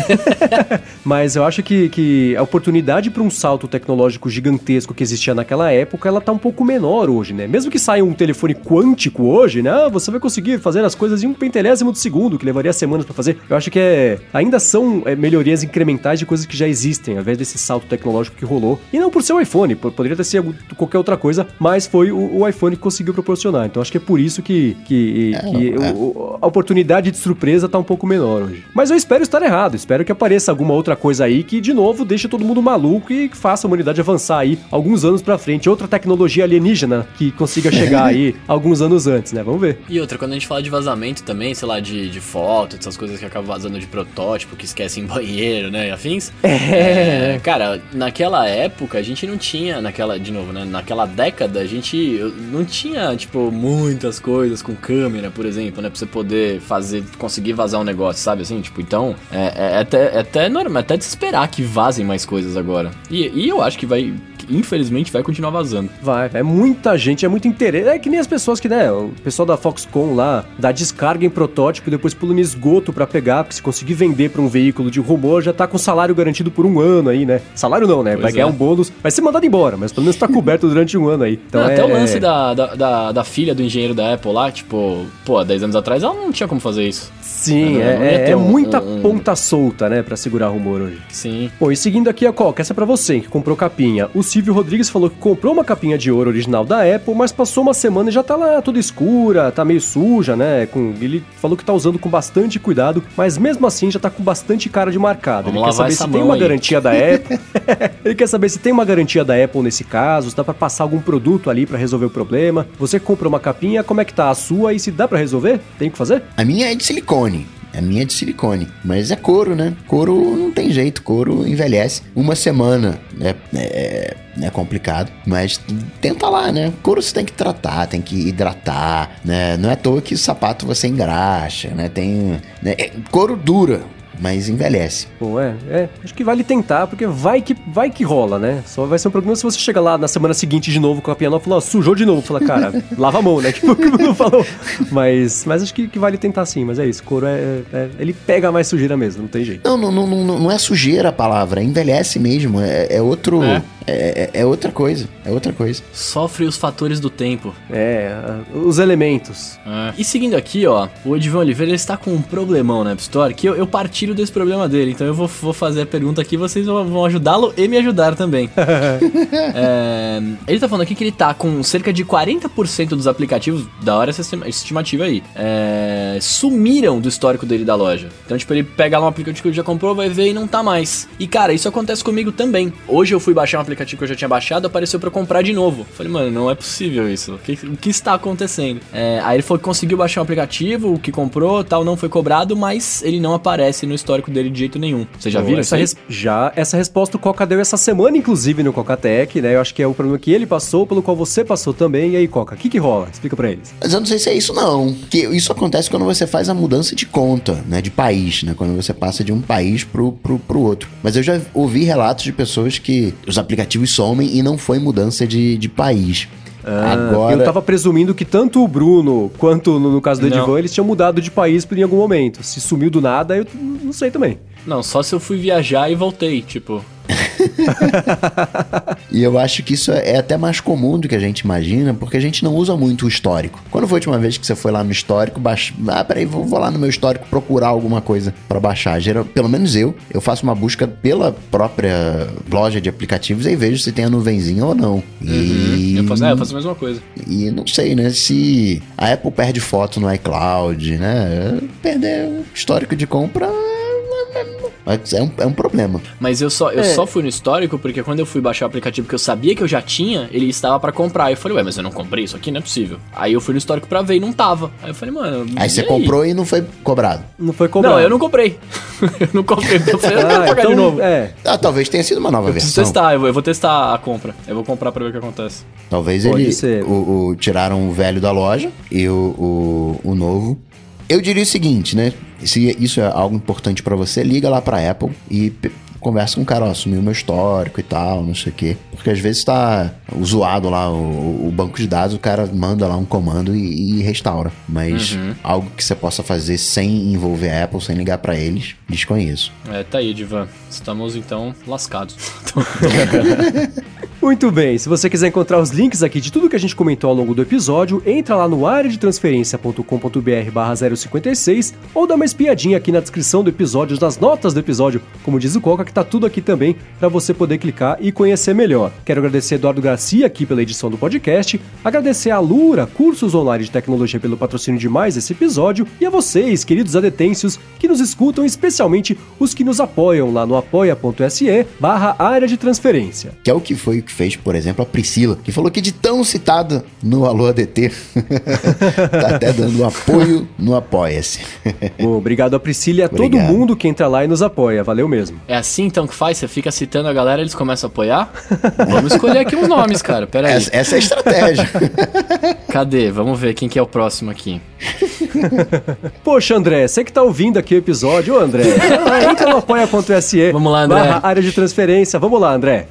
mas eu acho que, que a oportunidade para um salto tecnológico gigantesco que existia naquela época, ela tá um pouco menor hoje, né? Mesmo que saia um telefone quântico hoje, né? Ah, você vai conseguir fazer as coisas em um pentelésimo de segundo, que levaria semanas para fazer. Eu acho que é, ainda são é, melhorias incrementais de coisas que já existem, ao invés desse salto tecnológico que rolou. E não por ser o iPhone, poderia ter sido qualquer outra coisa, mas foi o, o iPhone que conseguiu proporcionar. Então acho que é por isso que, que, é, que é. O, a oportunidade de surpresa tá um pouco menor hoje. Mas eu espero estar errado, espero que apareça alguma outra coisa aí que, de novo, deixe todo mundo maluco e faça a humanidade avançar aí alguns anos para frente. Outra tecnologia alienígena que consiga chegar aí alguns anos antes antes, né? Vamos ver. E outra, quando a gente fala de vazamento também, sei lá, de, de foto, essas coisas que acabam vazando de protótipo, que esquecem em banheiro, né? E afins. É. Cara, naquela época a gente não tinha, naquela, de novo, né? Naquela década a gente não tinha, tipo, muitas coisas com câmera, por exemplo, né? Pra você poder fazer, conseguir vazar um negócio, sabe assim? Tipo, então, é, é até, é até normal, é até de esperar que vazem mais coisas agora. E, e eu acho que vai infelizmente vai continuar vazando. Vai, é muita gente, é muito interesse. É que nem as pessoas que, né, o pessoal da Foxconn lá dá descarga em protótipo e depois pula no esgoto para pegar, porque se conseguir vender para um veículo de rumor, já tá com salário garantido por um ano aí, né? Salário não, né? Pois vai ganhar é. um bônus, vai ser mandado embora, mas pelo menos tá coberto durante um ano aí. Então não, é... Até o lance da, da, da, da, filha do engenheiro da Apple lá, tipo, pô, 10 anos atrás ela não tinha como fazer isso. Sim, é, é, é um, muita um... ponta solta, né, para segurar rumor hoje. Sim. Pô, e seguindo aqui a Coca, essa é pra você que comprou capinha. O Silvio Rodrigues falou que comprou uma capinha de ouro original da Apple, mas passou uma semana e já tá lá toda escura, tá meio suja, né? Com, ele falou que tá usando com bastante cuidado, mas mesmo assim já tá com bastante cara de marcado. Vamos ele quer saber se tem uma aí. garantia da Apple. ele quer saber se tem uma garantia da Apple nesse caso, se dá para passar algum produto ali para resolver o problema. Você comprou uma capinha, como é que tá a sua e se dá para resolver? Tem que fazer? A minha é de silicone. A minha é de silicone. Mas é couro, né? Couro não tem jeito. Couro envelhece. Uma semana né? é, é complicado. Mas tenta lá, né? Couro você tem que tratar, tem que hidratar, né? Não é à toa que o sapato você engraxa, né? Tem... Né? É, couro dura mas envelhece. Pô, é, é, acho que vale tentar, porque vai que, vai que rola, né? Só vai ser um problema se você chega lá na semana seguinte de novo com a pianola e falar, sujou de novo. Fala, cara, lava a mão, né? Que o que falou. Mas, mas acho que, que vale tentar sim, mas é isso. Couro é, é, Ele pega mais sujeira mesmo, não tem jeito. Não, não, não, não, não é sujeira a palavra, envelhece mesmo. É, é outro. É. É, é, é, outra coisa, é outra coisa. Sofre os fatores do tempo. É, os elementos. É. E seguindo aqui, ó, o Edivão Oliveira ele está com um problemão na App Store que eu, eu partilho desse problema dele. Então eu vou, vou fazer a pergunta aqui vocês vão, ajudá-lo e me ajudar também. é, ele tá falando aqui que ele tá com cerca de 40% dos aplicativos, da hora essa estimativa aí, é, sumiram do histórico dele da loja. Então, tipo, ele pega lá um aplicativo que ele já comprou, vai ver e não tá mais. E cara, isso acontece comigo também. Hoje eu fui baixar um aplicativo que eu já tinha baixado apareceu para comprar de novo. Falei, mano, não é possível isso. O que, o que está acontecendo? É, aí ele falou que conseguiu baixar um aplicativo, o que comprou, tal, não foi cobrado, mas ele não aparece no histórico dele de jeito nenhum. Você já viu essa res... Já, essa resposta o Coca deu essa semana, inclusive, no Coca-Tech, né? Eu acho que é o problema que ele passou, pelo qual você passou também. E aí, Coca, o que que rola? Explica pra eles. Mas eu não sei se é isso, não. Que isso acontece quando você faz a mudança de conta, né? De país, né? Quando você passa de um país pro, pro, pro outro. Mas eu já ouvi relatos de pessoas que os aplicativos aplicativos somem e não foi mudança de, de país. Ah, Agora... Eu tava presumindo que tanto o Bruno quanto no, no caso do Edivan, eles tinham mudado de país em algum momento. Se sumiu do nada, eu não sei também. Não, só se eu fui viajar e voltei, tipo. e eu acho que isso é até mais comum do que a gente imagina, porque a gente não usa muito o histórico. Quando foi a última vez que você foi lá no histórico, baixa... ah, peraí, vou, vou lá no meu histórico procurar alguma coisa para baixar. Geral, pelo menos eu, eu faço uma busca pela própria loja de aplicativos e vejo se tem a nuvenzinha ou não. E... Uhum. Eu, faço, é, eu faço a mesma coisa. E não sei, né, se a Apple perde foto no iCloud, né, perder o histórico de compra mas é um, é um problema. Mas eu só, eu é. só fui no histórico porque quando eu fui baixar o aplicativo que eu sabia que eu já tinha, ele estava para comprar. Eu falei, ué, mas eu não comprei isso aqui, não é possível. Aí eu fui no histórico pra ver e não tava. Aí eu falei, mano. Aí você aí? comprou e não foi cobrado. Não foi cobrado. Não, eu não comprei. eu não comprei. Eu falei, eu ah, pagar então, de novo. É. Ah, talvez tenha sido uma nova eu versão. Preciso testar, eu vou, eu vou testar a compra. Eu vou comprar pra ver o que acontece. Talvez Pode ele. O, o, tiraram o velho da loja e o, o, o novo. Eu diria o seguinte, né? Se isso é algo importante para você, liga lá para Apple e conversa com o cara, ó, assumiu meu histórico e tal, não sei o quê. Porque às vezes tá zoado lá o, o, banco de dados, o cara manda lá um comando e, e restaura. Mas uhum. algo que você possa fazer sem envolver a Apple, sem ligar para eles, desconheço. É, tá aí, Divan. Estamos então lascados. Muito bem, se você quiser encontrar os links aqui de tudo que a gente comentou ao longo do episódio, entra lá no areadetransferencia.com.br barra 056 ou dá uma espiadinha aqui na descrição do episódio, nas notas do episódio, como diz o Coca, que tá tudo aqui também para você poder clicar e conhecer melhor. Quero agradecer Eduardo Garcia aqui pela edição do podcast, agradecer a Lura, cursos online de tecnologia pelo patrocínio de mais esse episódio e a vocês, queridos adetêncios, que nos escutam, especialmente os que nos apoiam lá no apoia.se barra área de transferência. Que é o que foi que fez, por exemplo, a Priscila, que falou que de tão citada no Alô ADT, tá até dando apoio no Apoia-se. Obrigado a Priscila e a todo Obrigado. mundo que entra lá e nos apoia. Valeu mesmo. É assim então que faz? Você fica citando a galera eles começam a apoiar? Vamos escolher aqui uns nomes, cara. Pera aí. Essa, essa é a estratégia. Cadê? Vamos ver quem que é o próximo aqui. Poxa, André, você que tá ouvindo aqui o episódio, ô André, entra no apoia.se. Vamos lá, André. barra área de transferência. Vamos lá, André.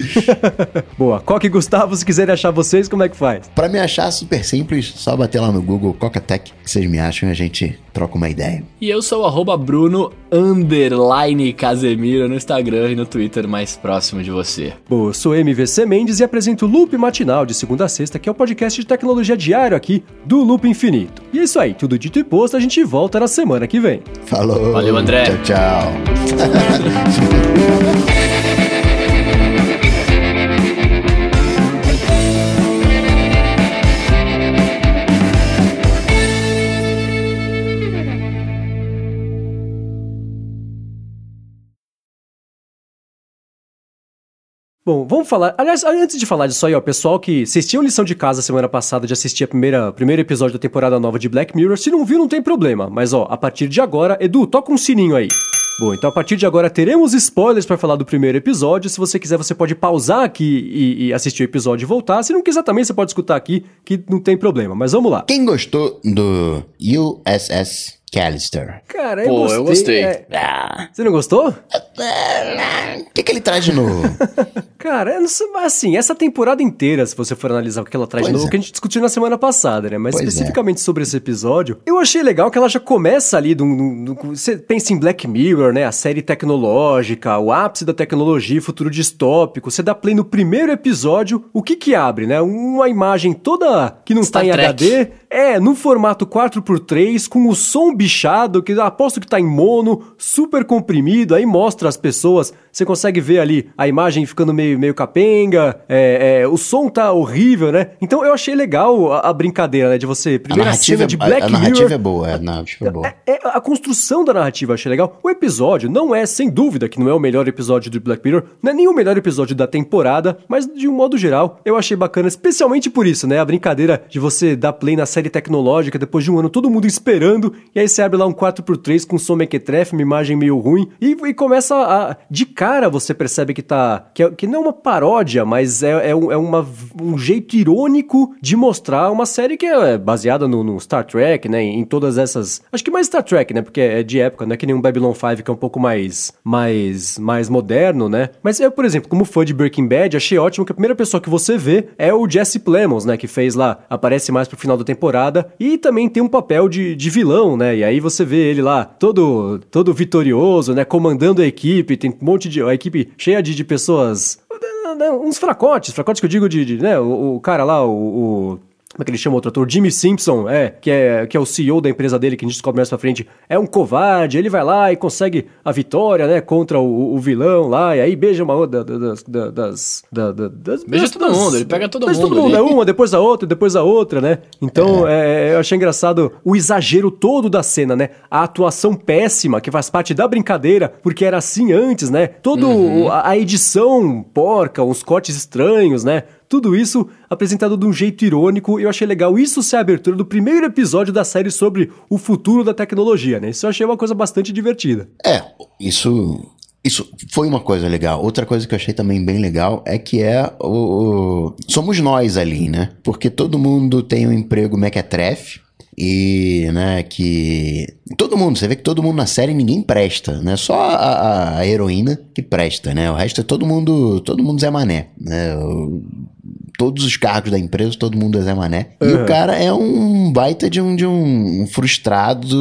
Boa. Coque e Gustavo, se quiserem achar vocês, como é que faz? Pra me achar super simples, só bater lá no Google Cocatec, que vocês me acham e a gente troca uma ideia. E eu sou o arroba Bruno underline Casemiro no Instagram e no Twitter mais próximo de você. Bom, eu sou MVC Mendes e apresento o Loop Matinal de segunda a sexta, que é o podcast de tecnologia diário aqui do Loop Infinito. E é isso aí, tudo dito e posto, a gente volta na semana que vem. Falou. Valeu, André. Tchau, tchau. Bom, vamos falar. Aliás, antes de falar disso aí, ó, pessoal que vocês tinham lição de casa semana passada de assistir a primeira primeiro episódio da temporada nova de Black Mirror. Se não viu, não tem problema. Mas ó, a partir de agora, Edu, toca um sininho aí. Bom, então a partir de agora teremos spoilers pra falar do primeiro episódio. Se você quiser, você pode pausar aqui e, e assistir o episódio e voltar. Se não quiser também, você pode escutar aqui, que não tem problema. Mas vamos lá. Quem gostou do USS Callister? Cara, eu Pô, gostei. eu gostei. é- Ah, Você não gostou? o que, que ele traz de novo? Cara, eu não sei, mas assim, essa temporada inteira, se você for analisar o que ela traz de Pois novo, é. que a gente discutiu na semana passada, né? Mas Pois é. especificamente sobre esse episódio, eu achei legal que ela já começa ali, do, do- do- você pensa em Black Mirror, né? A série tecnológica, o ápice da tecnologia, futuro distópico. Você dá play no primeiro episódio, o que que abre, né? Uma imagem toda que não Star tá em Trek. HD, é, no formato 4x3, com o som bichado, que aposto que tá em mono, super comprimido, aí mostra as pessoas, você consegue ver ali a imagem ficando meio, meio capenga, é, é, o som tá horrível, né? Então eu achei legal a, a brincadeira, né, de você, A primeira narrativa, cena de a- Black a, narrativa Mirror... é boa, a narrativa é boa. É, é, a construção da narrativa eu achei legal. O episódio não é, sem dúvida, que não é o melhor episódio de Black Mirror, não é nem o melhor episódio da temporada, mas de um modo geral, eu achei bacana, especialmente por isso, né? A brincadeira de você dar play na série tecnológica depois de um ano, todo mundo esperando, e aí você abre lá um 4x3 com som mequetrefe, uma imagem meio ruim, e, e começa a. De cara você percebe que tá. que, é- que não é uma paródia, mas é, é, um, é uma, um jeito irônico de mostrar uma série que é baseada no, no Star Trek, né? Em todas essas. Acho que mais Star Trek, né? Porque é de época, não é que nem um Babylon 5 que é um pouco mais. mais. mais moderno, né? Mas eu, por exemplo, como fã de Breaking Bad, achei ótimo que a primeira pessoa que você vê é o Jesse Plemons, né? Que fez lá, aparece mais pro final da temporada. E também tem um papel de, de vilão, né? E aí você vê ele lá, todo, todo vitorioso, né? Comandando a equipe, tem um monte de. a equipe cheia de, de pessoas. Uns fracotes, fracotes que eu digo de. de, né? O, o cara lá, o- o como é que ele chama o outro ator? Jimmy Simpson, é, que é, que é o CEO da empresa dele, que a gente descobre mais pra frente, é um covarde, ele vai lá e consegue a vitória, né, contra o, o vilão lá, e aí beija uma outra da- das... da- das, da- da- das Beija das- todo mundo, ele pega todo beija mundo todo mundo, é uma, depois a outra, depois a outra, né? Então, é, eu achei engraçado o exagero todo da cena, né? A atuação péssima, que faz parte da brincadeira, porque era assim antes, né? Todo o- a, a edição porca, uns cortes estranhos, né? Tudo isso apresentado de um jeito irônico, eu achei legal isso ser a abertura do primeiro episódio da série sobre o futuro da tecnologia, né? Isso eu achei uma coisa bastante divertida. É, isso. Isso foi uma coisa legal. Outra coisa que eu achei também bem legal é que é o. o- somos nós ali, né? Porque todo mundo tem um emprego mequetrefe. E, né, que. Todo mundo, você vê que todo mundo na série ninguém presta, né? Só a, a- heroína que presta, né? O resto é todo mundo. Todo mundo Zé Mané, né? O- todos os cargos da empresa, todo mundo é Zé Mané. E o cara é um baita de um, de um frustrado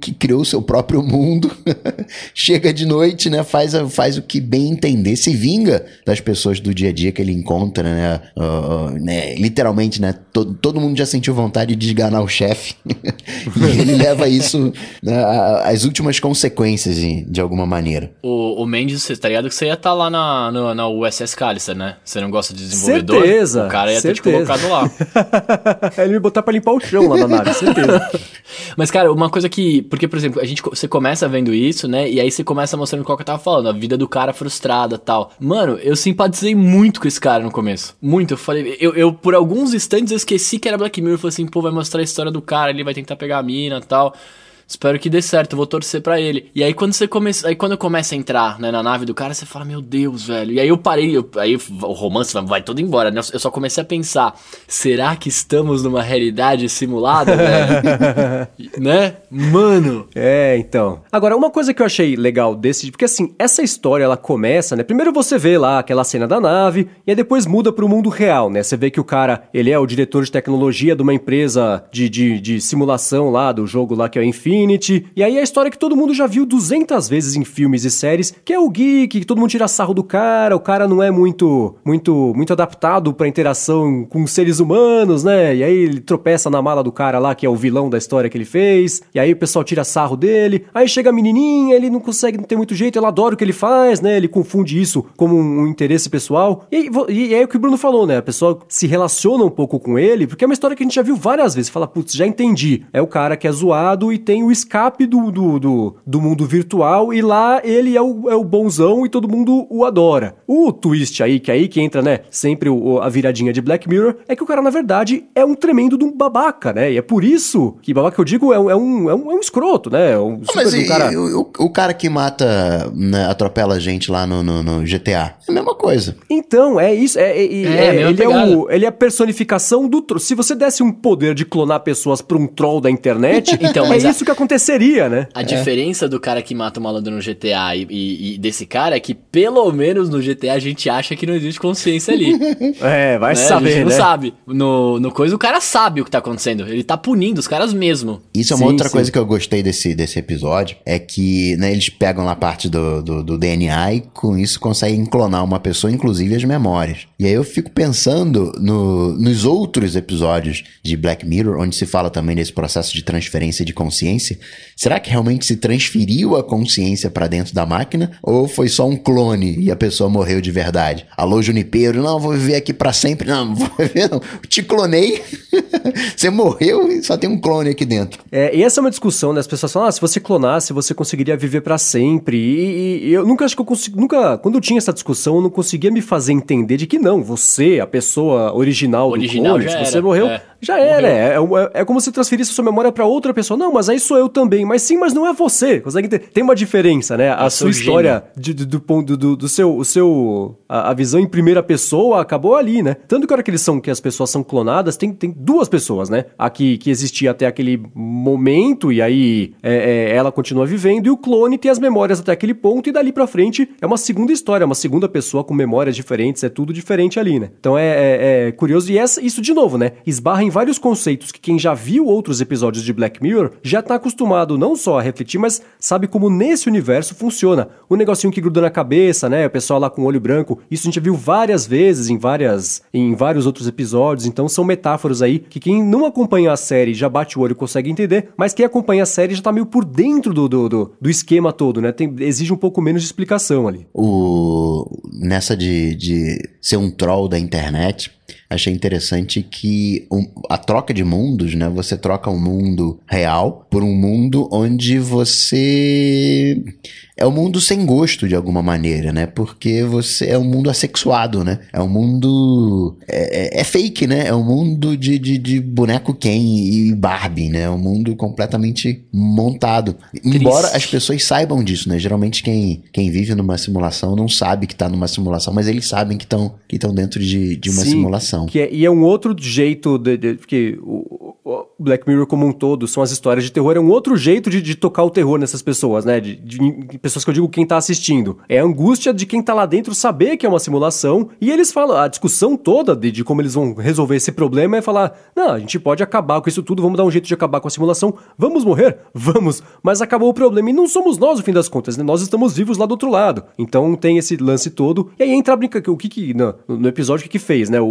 que criou o seu próprio mundo. Chega de noite, né? Faz, a- faz o que bem entender, se vinga das pessoas do dia a dia que ele encontra, né? Ah, né? Literalmente, né? Todo, todo mundo já sentiu vontade de esganar o chefe. e ele leva isso né, a- às últimas consequências, de, de alguma maneira. O, o Mendes, você tá ligado que você ia estar lá na, no- na USS Callister, né? Você não gosta de desenvolvedor? Certeza, O cara ia ter te certeza. colocado lá. Ele me botar pra limpar o chão lá na nave, certeza. Mas, cara, uma coisa que. Porque, por exemplo, a gente, você começa vendo isso, né? E aí você começa mostrando qual que eu tava falando, a vida do cara frustrada tal. Mano, eu simpatizei muito com esse cara no começo. Muito. Eu falei, eu, eu por alguns instantes eu esqueci que era Black Mirror. Eu falei assim, pô, vai mostrar a história do cara, ele vai tentar pegar a mina e tal. Espero que dê certo, vou torcer para ele. E aí quando você começa, aí quando eu começo a entrar, né, na nave do cara, você fala, meu Deus, velho. E aí eu parei, eu, aí o romance vai todo embora, né? Eu só comecei a pensar, será que estamos numa realidade simulada, velho? né? Mano. É, então. Agora, uma coisa que eu achei legal desse, porque assim, essa história ela começa, né? Primeiro você vê lá aquela cena da nave, e aí depois muda pro mundo real, né? Você vê que o cara, ele é o diretor de tecnologia de uma empresa de, de, de simulação lá, do jogo lá que é o Infinity E aí a história que todo mundo já viu 200 vezes em filmes e séries, que é o geek, que todo mundo tira sarro do cara, o cara não é muito muito muito adaptado para interação com seres humanos, né? E aí ele tropeça na mala do cara lá, que é o vilão da história que ele fez. E aí o pessoal tira sarro dele. Aí chega a menininha, ele não consegue, não muito jeito, ela adora o que ele faz, né? Ele confunde isso como um, um interesse pessoal. E, e é o que o Bruno falou, né? A pessoa se relaciona um pouco com ele, porque é uma história que a gente já viu várias vezes. Fala, putz, já entendi. É o cara que é zoado e tem o escape do, do, do, do, mundo virtual e lá ele é o, é o bonzão e todo mundo o adora. O twist aí, que aí que entra, né, sempre o, a viradinha de Black Mirror, é que o cara, na verdade, é um tremendo de um babaca, né? E é por isso que babaca que eu digo é um, é um, é um, é um escroto, né? É um mas e, cara... o, o, cara que mata, né, atropela a gente lá no, no, no, GTA, é a mesma coisa. Então, é isso. É, é, é, é ele, é o, ele é a personificação do... Se você desse um poder de clonar pessoas pra um troll da internet, então, é isso a... que aconteceria, né? A é. diferença do cara que mata o malandro no GTA e, e, e, desse cara é que, pelo menos no GTA, a gente acha que não existe consciência ali. é, vai né? saber, A gente não né? sabe. No, no coisa, o cara sabe o que tá acontecendo. Ele tá punindo os caras mesmo. Isso é uma sim, outra sim. coisa que eu gostei desse, desse episódio. É que né, eles pegam lá parte do, do, do DNA e com isso conseguem clonar uma pessoa, inclusive as memórias. E aí eu fico pensando no, nos outros episódios de Black Mirror, onde se fala também desse processo de transferência de consciência. Тбилиси. Será que realmente se transferiu a consciência para dentro da máquina? Ou foi só um clone e a pessoa morreu de verdade? Alô, Junipeiro, não, vou viver aqui para sempre. Não, não vou viver, não. Te clonei, você morreu e só tem um clone aqui dentro. É, e essa é uma discussão, né? As pessoas falam, ah, se você clonasse, você conseguiria viver para sempre. E, e, eu nunca acho que eu consigo. Nunca. Quando eu tinha essa discussão, eu não conseguia me fazer entender de que não, você, a pessoa original, original do clone, se você era, morreu. É. Já era, é, é, é, como se transferisse sua memória para outra pessoa. Não, mas aí sou eu também. Mas sim, mas não é você. Consegue ter? Tem uma diferença, né? A sua história de, de, do ponto do, do, seu, o seu a, a, visão em primeira pessoa acabou ali, né? Tanto que a hora que eles são que as pessoas são clonadas, tem, tem duas pessoas, né? A que, que existia até aquele momento e aí é, é, ela continua vivendo e o clone tem as memórias até aquele ponto e dali para frente é uma segunda história, uma segunda pessoa com memórias diferentes, é tudo diferente ali, né? Então é, é, é curioso e essa, isso de novo, né? Esbarra em vários conceitos que quem já viu outros episódios de Black Mirror já tá acostumado não só a refletir, mas sabe como nesse universo funciona. O negocinho que gruda na cabeça, né? O pessoal lá com o olho branco. Isso a gente viu várias vezes em várias em vários outros episódios. Então são metáforas aí que quem não acompanha a série já bate o olho e consegue entender, mas quem acompanha a série já tá meio por dentro do, do, do, do esquema todo, né? Tem, exige um pouco menos de explicação ali. O nessa de, de ser um troll da internet, achei interessante que a troca de mundos, né? Você troca um mundo real por um mundo onde você é um mundo sem gosto de alguma maneira, né? Porque você é um mundo assexuado, né? É um mundo. É, é, é fake, né? É um mundo de, de, de, boneco Ken e Barbie, né? É um mundo completamente montado. Triste. Embora as pessoas saibam disso, né? Geralmente quem, quem vive numa simulação não sabe que tá numa simulação, mas eles sabem que estão que dentro de, de uma Sim, simulação. Que é, e é um outro jeito de. de porque o, o, Black Mirror como um todo são as histórias de terror, é um outro jeito de, de tocar o terror nessas pessoas, né? De, de, de pessoas que eu digo quem tá assistindo. É a angústia de quem tá lá dentro saber que é uma simulação. E eles falam, a discussão toda de, como eles vão resolver esse problema é falar: não, a gente pode acabar com isso tudo, vamos dar um jeito de acabar com a simulação. Vamos morrer? Vamos. Mas acabou o problema. E não somos nós, no fim das contas, né? Nós estamos vivos lá do outro lado. Então tem esse lance todo. E aí entra a brinca. O que que. No, no episódio, o que que fez, né? O,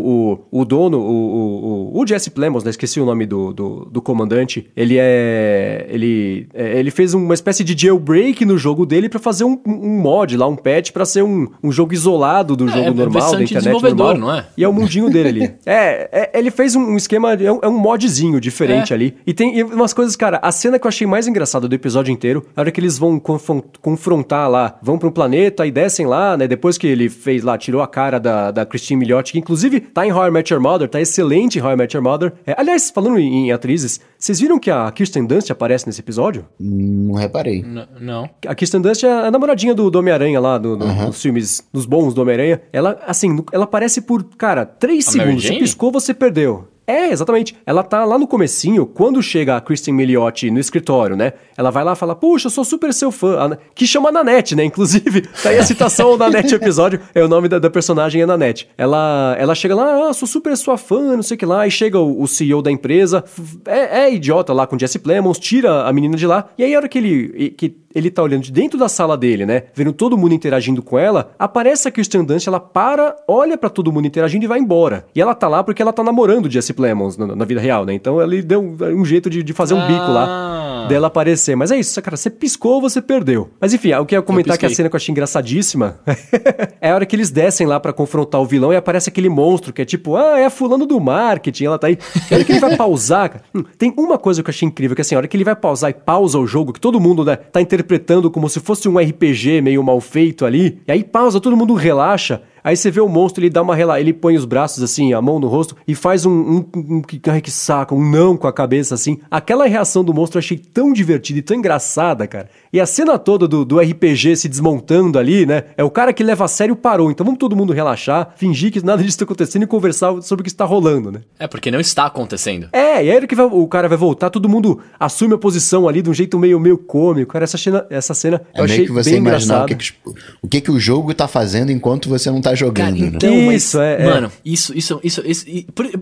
o, o dono, o, o, o Jesse Plemons, né? Esqueci o nome do, do, do, do comandante, ele é. Ele, é, ele fez uma espécie de jailbreak no jogo dele para fazer um, um, mod lá, um patch para ser um, um jogo isolado do é, jogo é normal, da internet normal. Não é? E é o mundinho dele ali. É, é, ele fez um esquema, é um, é um modzinho diferente é. ali. E tem e umas coisas, cara, a cena que eu achei mais engraçada do episódio inteiro, a hora que eles vão confrontar lá, vão para um planeta e descem lá, né? Depois que ele fez lá, tirou a cara da, da Christine Milioti, que inclusive tá em How I Met Your Mother, tá excelente em How I Met Your Mother. Aliás, falando em, em, atrizes, vocês viram que a Kirsten Dunst aparece nesse episódio? Não reparei. N não. A Kirsten Dunst é a namoradinha do, do Homem-Aranha lá, do, do, uh -huh. dos filmes, dos bons do Homem-Aranha. Ela, assim, ela aparece por, cara, três segundos. Você piscou, você perdeu. É, exatamente. Ela tá lá no comecinho, quando chega a Kristen Milioti no escritório, né? Ela vai lá e fala, puxa, eu sou super seu fã. Que chama Nanette, né? Inclusive, tá aí a citação Nanette episódio, é o nome da, da personagem é Nanette. Ela, ela chega lá, ah, sou super sua fã, não sei o que lá, e chega o, o CEO da empresa, é, é, idiota lá com Jesse Plemons, tira a menina de lá, e aí a hora que ele, que ele tá olhando de dentro da sala dele, né? Vendo todo mundo interagindo com ela, aparece a Kirsten Dunst, ela para, olha para todo mundo interagindo e vai embora. E ela tá lá porque ela tá namorando o Jesse Plemons na, na, vida real, né? Então ele deu um, um jeito de, de fazer um bico lá ah. dela aparecer. Mas é isso, cara, você piscou, você perdeu. Mas enfim, o que eu ia comentar que a cena que eu achei engraçadíssima é a hora que eles descem lá para confrontar o vilão e aparece aquele monstro que é tipo, ah, é fulano do marketing, ela tá aí. E a hora que ele vai pausar, cara, hum, tem uma coisa que eu achei incrível, que assim, a hora que ele vai pausar e pausa o jogo, que todo mundo, né, tá interpretando como se fosse um RPG meio mal feito ali, e aí pausa, todo mundo relaxa, Aí você vê o monstro, ele dá uma rela... ele põe os braços assim, a mão no rosto e faz um, um, um, que, que saca, um não com a cabeça assim. Aquela reação do monstro eu achei tão divertida e tão engraçada, cara. E a cena toda do, do RPG se desmontando ali, né? É o cara que leva a sério parou. Então vamos todo mundo relaxar, fingir que nada disso está acontecendo e conversar sobre o que está rolando, né? É, porque não está acontecendo. É, e aí que vai, o cara vai voltar, todo mundo assume a posição ali de um jeito meio, meio cômico. Cara, essa cena, essa cena é eu achei que você bem imaginar o que, que, o que, que o jogo tá fazendo enquanto você não tá jogando. Cara, né? então, né? isso, mas, é, é, Mano, isso, isso, isso, isso,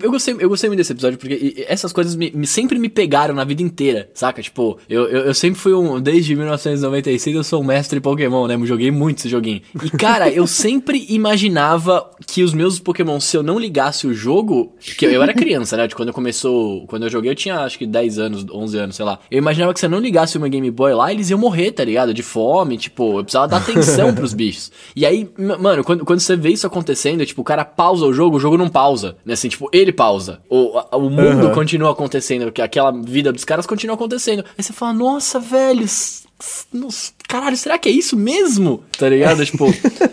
eu, gostei, eu gostei muito desse episódio, porque essas coisas me, me sempre me pegaram na vida inteira, saca? Tipo, eu, eu, eu sempre fui um, desde 1996 eu sou um mestre Pokémon, né? Eu joguei muito esse joguinho. E, cara, eu sempre imaginava que os meus Pokémon, se eu não ligasse o jogo. Que eu, eu era criança, né? De quando eu começou. Quando eu joguei, eu tinha acho que 10 anos, 11 anos, sei lá. Eu imaginava que se eu não ligasse o meu Game Boy lá, eles iam morrer, tá ligado? De fome, tipo, eu precisava dar atenção pros bichos. E aí, mano, quando, quando você vê isso acontecendo, tipo, o cara pausa o jogo, o jogo não pausa. Né? Assim, tipo, ele pausa. O, o mundo uhum. continua acontecendo, aquela vida dos caras continua acontecendo. Aí você fala, nossa, velho, caralho, será que é isso mesmo? Tá ligado? tipo,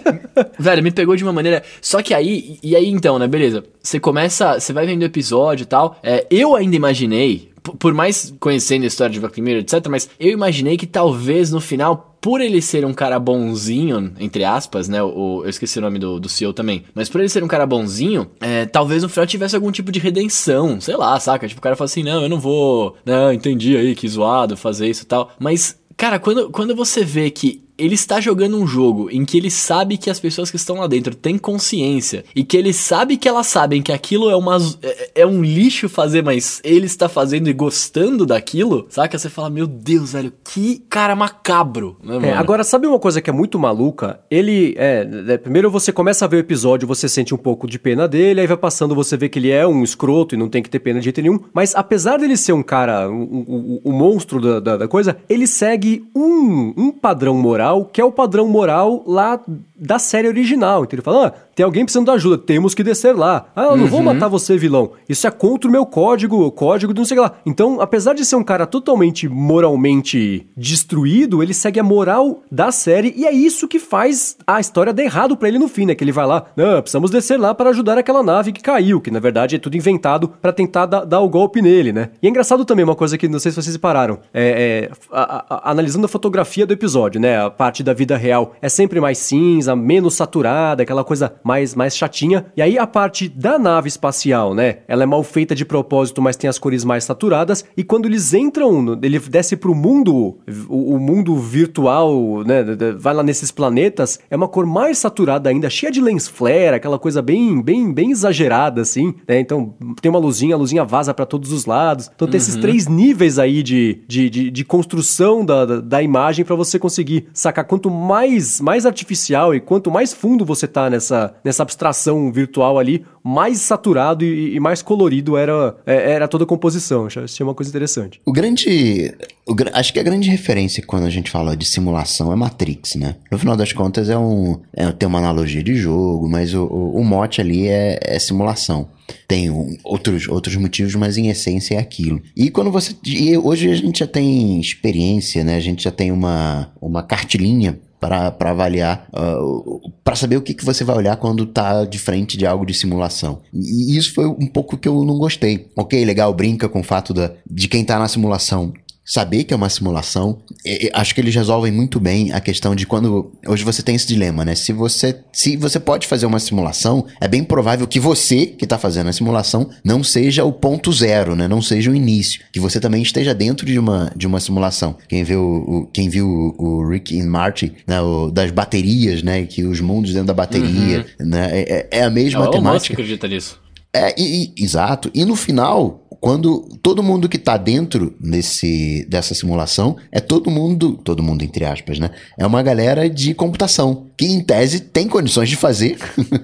velho, me pegou de uma maneira. Só que aí, e aí então, né, beleza? Você começa, você vai vendo o episódio e tal. É, eu ainda imaginei, por mais conhecendo a história de Mirror, etc., mas eu imaginei que talvez no final por ele ser um cara bonzinho, entre aspas, né? O, eu esqueci o nome do, do CEO também. Mas por ele ser um cara bonzinho, é, talvez no final tivesse algum tipo de redenção. Sei lá, saca? Tipo, o cara fala assim: não, eu não vou. Não, entendi aí, que zoado fazer isso e tal. Mas Cara, quando, quando você vê que ele está jogando um jogo em que ele sabe que as pessoas que estão lá dentro têm consciência e que ele sabe que elas sabem que aquilo é, uma, é, é um lixo fazer, mas ele está fazendo e gostando daquilo, saca? Você fala, meu Deus, velho, que cara macabro, né, é, agora, sabe uma coisa que é muito maluca? Ele, é, é, primeiro você começa a ver o episódio, você sente um pouco de pena dele, aí vai passando, você vê que ele é um escroto e não tem que ter pena de jeito nenhum, mas apesar dele ser um cara, o um, um, um, monstro da, da, da coisa, ele segue um, um padrão moral moral, que é o padrão moral lá da série original. Então ele fala: ah, tem alguém precisando de ajuda, temos que descer lá. Ah, eu não uhum. vou matar você, vilão. Isso é contra o meu código, o código do não sei lá. Então, apesar de ser um cara totalmente moralmente destruído, ele segue a moral da série e é isso que faz a história dar errado para ele no fim, né? Que ele vai lá, não, precisamos descer lá para ajudar aquela nave que caiu, que na verdade é tudo inventado para tentar dar, dar, o golpe nele, né? E é engraçado também uma coisa que não sei se vocês separaram, é, é a, a, analisando a fotografia do episódio, né? A parte da vida real é sempre mais cinza, menos saturada, aquela coisa mais, mais chatinha. E aí a parte da nave espacial, né? Ela é mal feita de propósito, mas tem as cores mais saturadas. E quando eles entram, ele desce pro mundo, o, o mundo virtual, né? Vai lá nesses planetas, é uma cor mais saturada ainda, cheia de lens flare, aquela coisa bem, bem, bem exagerada, assim, né? Então tem uma luzinha, a luzinha vaza para todos os lados. Então tem uhum. esses três níveis aí de, de, de, de construção da, da, da imagem para você conseguir sacar quanto mais, mais artificial. E quanto mais fundo você tá nessa, nessa abstração virtual ali, mais saturado e, e mais colorido era, é, era toda a composição. Achei uma coisa interessante. O grande. O, acho que a grande referência quando a gente fala de simulação é Matrix, né? No final das contas é um. É, tem uma analogia de jogo, mas o, o, o mote ali é, é simulação. Tem outros, outros motivos, mas em essência é aquilo. E quando você. E hoje a gente já tem experiência, né? A gente já tem uma, uma cartilinha para avaliar, uh, para saber o que, que você vai olhar quando tá de frente de algo de simulação. E isso foi um pouco que eu não gostei. Ok, legal, brinca com o fato da, de quem tá na simulação saber que é uma simulação. E, acho que eles resolvem muito bem a questão de quando hoje você tem esse dilema, né? Se você se você pode fazer uma simulação, é bem provável que você que está fazendo a simulação não seja o ponto zero, né? Não seja o início, que você também esteja dentro de uma de uma simulação. Quem viu o, quem viu o, Rick and Marty, né? O, das baterias, né? Que os mundos dentro da bateria, uhum. né? É, é, a mesma é, temática. O acredita nisso. É, e, e, exato. E no final, quando todo mundo que está dentro desse, dessa simulação é todo mundo, todo mundo entre aspas, né? É uma galera de computação que em tese tem condições de fazer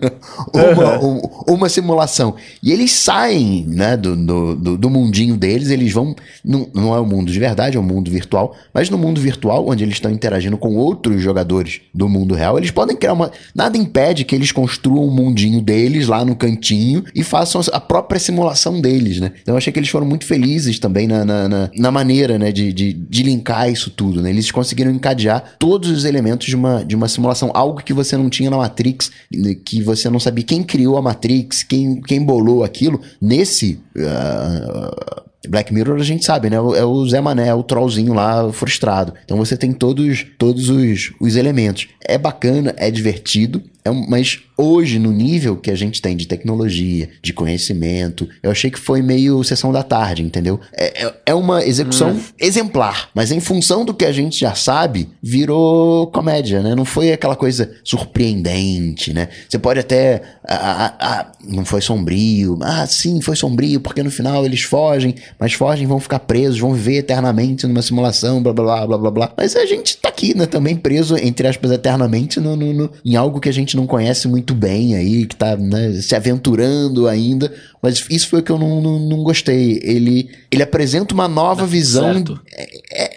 uma, um, uma, simulação. E eles saem né, do, do, do, mundinho deles, eles vão. Não, não é o mundo de verdade, é o mundo virtual, mas no mundo virtual, onde eles estão interagindo com outros jogadores do mundo real, eles podem criar uma. Nada impede que eles construam um mundinho deles lá no cantinho e façam a própria simulação deles, né? Então eu achei que eles foram muito felizes também na, na, na, na maneira, né, de, de, de, linkar isso tudo, né? Eles conseguiram encadear todos os elementos de uma, de uma simulação, algo que você não tinha na Matrix, né, que você não sabia quem criou a Matrix, quem, quem bolou aquilo. Nesse uh, Black Mirror a gente sabe, né? É o Zé Mané, é o trollzinho lá frustrado. Então você tem todos, todos os, os elementos. É bacana, é divertido, é um, mas hoje, no nível que a gente tem de tecnologia, de conhecimento, eu achei que foi meio sessão da tarde, entendeu? É, é, é uma execução hum. exemplar, mas em função do que a gente já sabe, virou comédia, né? Não foi aquela coisa surpreendente, né? Você pode até. Ah, ah, não foi sombrio. Ah, sim, foi sombrio, porque no final eles fogem, mas fogem vão ficar presos, vão viver eternamente numa simulação, blá blá blá blá blá blá. Mas a gente tá aqui, né? Também preso, entre aspas, eternamente no, no, no em algo que a gente gente não conhece muito bem aí, que tá né, se aventurando ainda, mas isso foi o que eu não, não, não gostei. Ele, ele apresenta uma nova visão. É, é, é, é,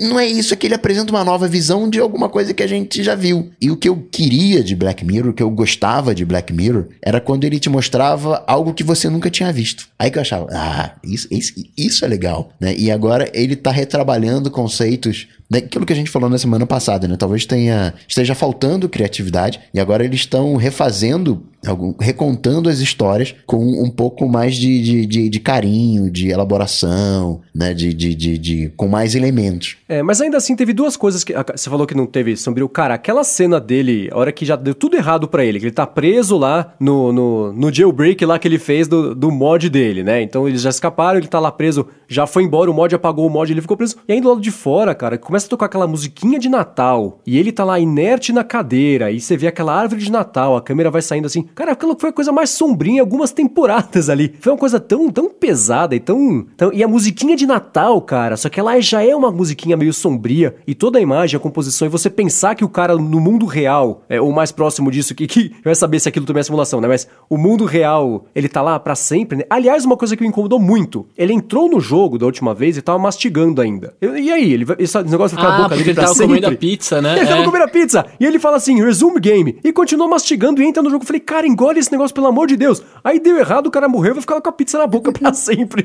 não é isso, é que ele apresenta uma nova visão de alguma coisa que a gente já viu. E o que eu queria de Black Mirror, o que eu gostava de Black Mirror, era quando ele te mostrava algo que você nunca tinha visto. Aí que eu achava, ah, isso, isso, isso é legal. Né? E agora ele tá retrabalhando conceitos daquilo que a gente falou na semana passada, né? Talvez tenha esteja faltando criatividade e agora eles estão refazendo recontando as histórias com um pouco mais de, de, de, de carinho, de elaboração, né? De, de, de, de, com mais elementos. É, mas ainda assim teve duas coisas que. Você falou que não teve sombrio. Cara, aquela cena dele, a hora que já deu tudo errado para ele, que ele tá preso lá no, no, no jailbreak lá que ele fez do, do mod dele, né? Então eles já escaparam, ele tá lá preso, já foi embora, o mod apagou o mod, ele ficou preso. E aí do lado de fora, cara, começa a tocar aquela musiquinha de Natal. E ele tá lá inerte na cadeira, e você vê aquela árvore de Natal, a câmera vai saindo assim. Cara, aquilo foi a coisa mais sombrinha em algumas temporadas ali. Foi uma coisa tão, tão pesada e tão, tão. E a musiquinha de Natal, cara, só que ela já é uma musiquinha meio sombria. E toda a imagem, a composição, e você pensar que o cara no mundo real, é o mais próximo disso, que, que vai saber se aquilo também é simulação, né? Mas o mundo real, ele tá lá para sempre, né? Aliás, uma coisa que me incomodou muito: ele entrou no jogo da última vez e tava mastigando ainda. E, aí, ele, esse negócio vai ficar ah, a boca dele ele pra tava sempre. comendo a pizza, né? Ele é. tava comendo a pizza. E ele fala assim, resume game. E continua mastigando e entra no jogo. Eu falei, cara, engole esse negócio, pelo amor de Deus. Aí deu errado, o cara morreu, vai ficar com a pizza na boca pra sempre.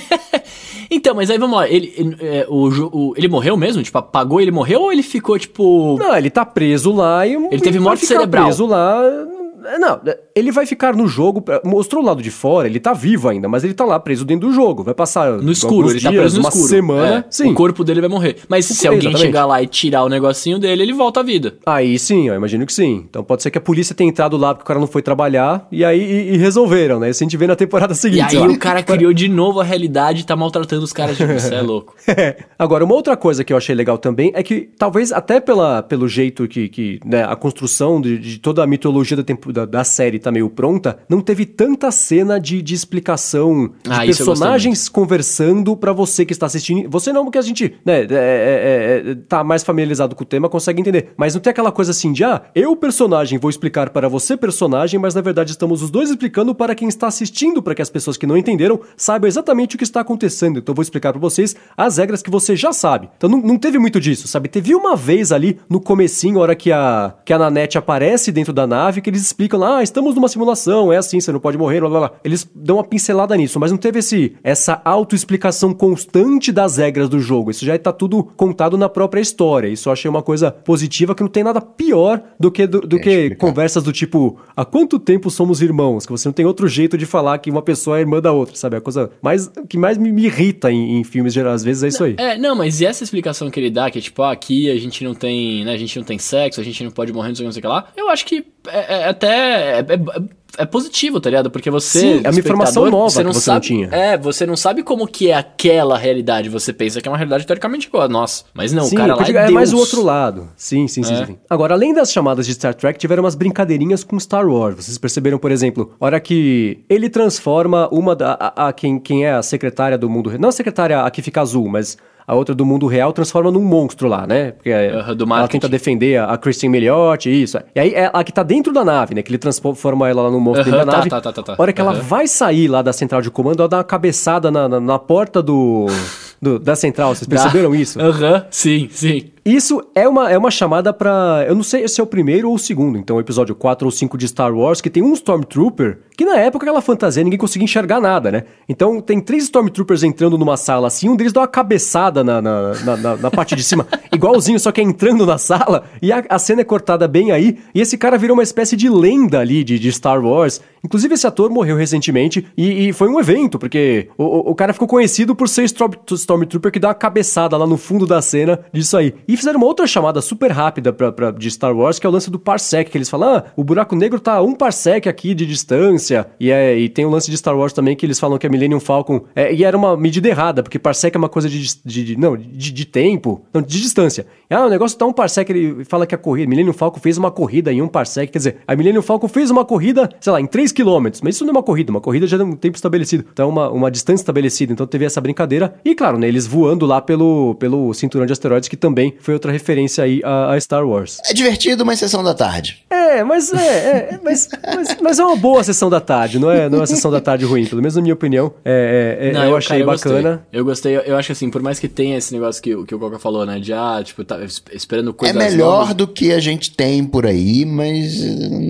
então, mas aí vamos lá. Ele, ele, é, o, o, ele morreu mesmo? Tipo, apagou ele morreu ou ele ficou, tipo. Não, ele tá preso lá e. Ele teve morte cerebral. preso lá não, é, ele vai ficar no jogo. Mostrou o lado de fora, ele tá vivo ainda, mas ele tá lá preso dentro do jogo. Vai passar. No escuro, ele tá dias, tá preso no uma escuro. semana. É, sim. O corpo dele vai morrer. Mas o se alguém exatamente. chegar lá e tirar o negocinho dele, ele volta à vida. Aí sim, eu imagino que sim. Então pode ser que a polícia tenha entrado lá porque o cara não foi trabalhar e aí e, e resolveram, né? Isso a gente vê na temporada seguinte. E aí lá. o cara criou de novo a realidade e tá maltratando os caras de você, é louco. É. Agora, uma outra coisa que eu achei legal também é que talvez até pela, pelo jeito que, que né, a construção de, de toda a mitologia da, tempo, da, da série tá meio pronta, não teve tanta cena de, de explicação de Ah, personagens conversando pra você que está assistindo. Você não, porque a gente, né, é, é, é, tá mais familiarizado com o tema, consegue entender. Mas não tem aquela coisa assim de, ah, eu, personagem, vou explicar para você, personagem, mas na verdade estamos os dois explicando para quem está assistindo, para que as pessoas que não entenderam saibam exatamente o que está acontecendo. Então eu vou explicar pra vocês as regras que você já sabe. Então não, não teve muito disso, sabe? Teve uma vez ali no comecinho, hora que a, que a Nanette aparece dentro da nave, que eles explicam lá, ah, estamos numa simulação, é assim, você não pode morrer, blá blá blá. Eles dão uma pincelada nisso, mas não teve esse, essa autoexplicação constante das regras do jogo. Isso já tá tudo contado na própria história. Isso eu achei uma coisa positiva que não tem nada pior do que, do, do É, que explicar. conversas do tipo, há quanto tempo somos irmãos? Que você não tem outro jeito de falar que uma pessoa é irmã da outra, sabe? A coisa mais, que mais me, me irrita em, em filmes, geral, às vezes, é isso aí. É, não, mas e essa explicação que ele dá, que é tipo, ah, aqui a gente não tem, né, a gente não tem sexo, a gente não pode morrer, não sei o que, não sei o que lá, eu acho que é, é até é, é- é positivo, tá ligado? Porque você, Sim, é uma informação nova que você não sabe, tinha. É, você não sabe como que é aquela realidade, você pensa que é uma realidade teoricamente igual a nossa, mas não, sim, o cara lá digo, é, é mais o outro lado. Sim, sim, sim, É. sim. Agora, além das chamadas de Star Trek, tiveram umas brincadeirinhas com Star Wars. Vocês perceberam, por exemplo, hora que ele transforma uma da. A, a- quem, quem é a secretária do mundo. Não a secretária a que fica azul, mas. A outra do mundo real transforma num monstro lá, né? Porque é- do ela tenta defender a, a Christine Milioti, isso. E aí é a que tá dentro da nave, né? Que ele transforma ela lá no monstro dentro da tá, nave. tá, tá, tá, tá. A hora que ela vai sair lá da central de comando, ela dá uma cabeçada na, na, na porta do, do- da central. Vocês perceberam isso? Aham, sim, sim. Isso é uma, é uma chamada pra. Eu não sei se é o primeiro ou o segundo, então, episódio 4 ou 5 de Star Wars, que tem um Stormtrooper, que na época aquela fantasia ninguém conseguia enxergar nada, né? Então tem três Stormtroopers entrando numa sala assim, um deles dá uma cabeçada na, na, na, na- na parte de cima, igualzinho, só que é entrando na sala, e a, a cena é cortada bem aí, e esse cara virou uma espécie de lenda ali de, de Star Wars. Inclusive, esse ator morreu recentemente, e, e foi um evento, porque o, o, o cara ficou conhecido por ser Storm, Stormtrooper que dá uma cabeçada lá no fundo da cena disso aí. E fizeram uma outra chamada super rápida pra, pra- de Star Wars, que é o lance do parsec, que eles falam, ah, o buraco negro tá um parsec aqui de distância, e, é, e tem o lance de Star Wars também, que eles falam que a Millennium Falcon, é, e era uma medida errada, porque parsec é uma coisa de, de, de- não, de, de tempo, não, de distância. Ah, o negócio tá um parsec, ele fala que a corrida, Millennium Falcon fez uma corrida em um parsec, quer dizer, a Millennium Falcon fez uma corrida, sei lá, em 3 km, mas isso não é uma corrida, uma corrida já é um tempo estabelecido, então uma, uma distância estabelecida, então teve essa brincadeira, e claro, né, eles voando lá pelo, pelo cinturão de asteroides, que também foi outra referência aí a, a Star Wars. É divertido, mas sessão da tarde. É, mas é, é, mas, mas, mas é uma boa sessão da tarde, não é, não é uma sessão da tarde ruim, pelo menos na minha opinião, é, é, é, Não, eu achei cara, bacana. Eu gostei. eu gostei. Eu acho que assim, por mais que tenha esse negócio que, o- que o Coca falou, né? De, ah, tipo, tá es- esperando É coisas melhor novas. do que a gente tem por aí, mas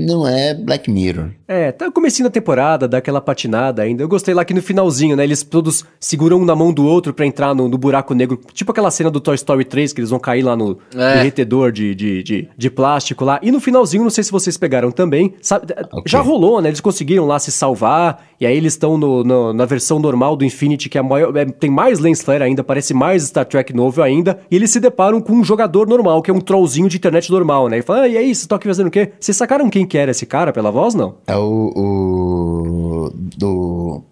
não é Black Mirror. É, tá no comecinho da temporada, dá aquela patinada ainda. Eu gostei lá que no finalzinho, né? Eles todos seguram um na mão do outro pra entrar no, no buraco negro. Tipo aquela cena do Toy Story 3, que eles vão cair lá no É. derretedor de, de, de, de plástico lá. E no finalzinho, não sei se vocês pegaram também, sabe, Ok. já rolou, né? Eles conseguiram lá se salvar, e aí eles estão no, no- na versão normal do Infinity, que é maior, é, tem mais lens flare ainda, parece mais Star Trek novo ainda, e eles se deparam com um jogador normal, que é um trollzinho de internet normal, né? E fala, ah, e aí, vocês estão aqui fazendo o quê? Vocês sacaram quem que era esse cara pela voz, não? É o, o do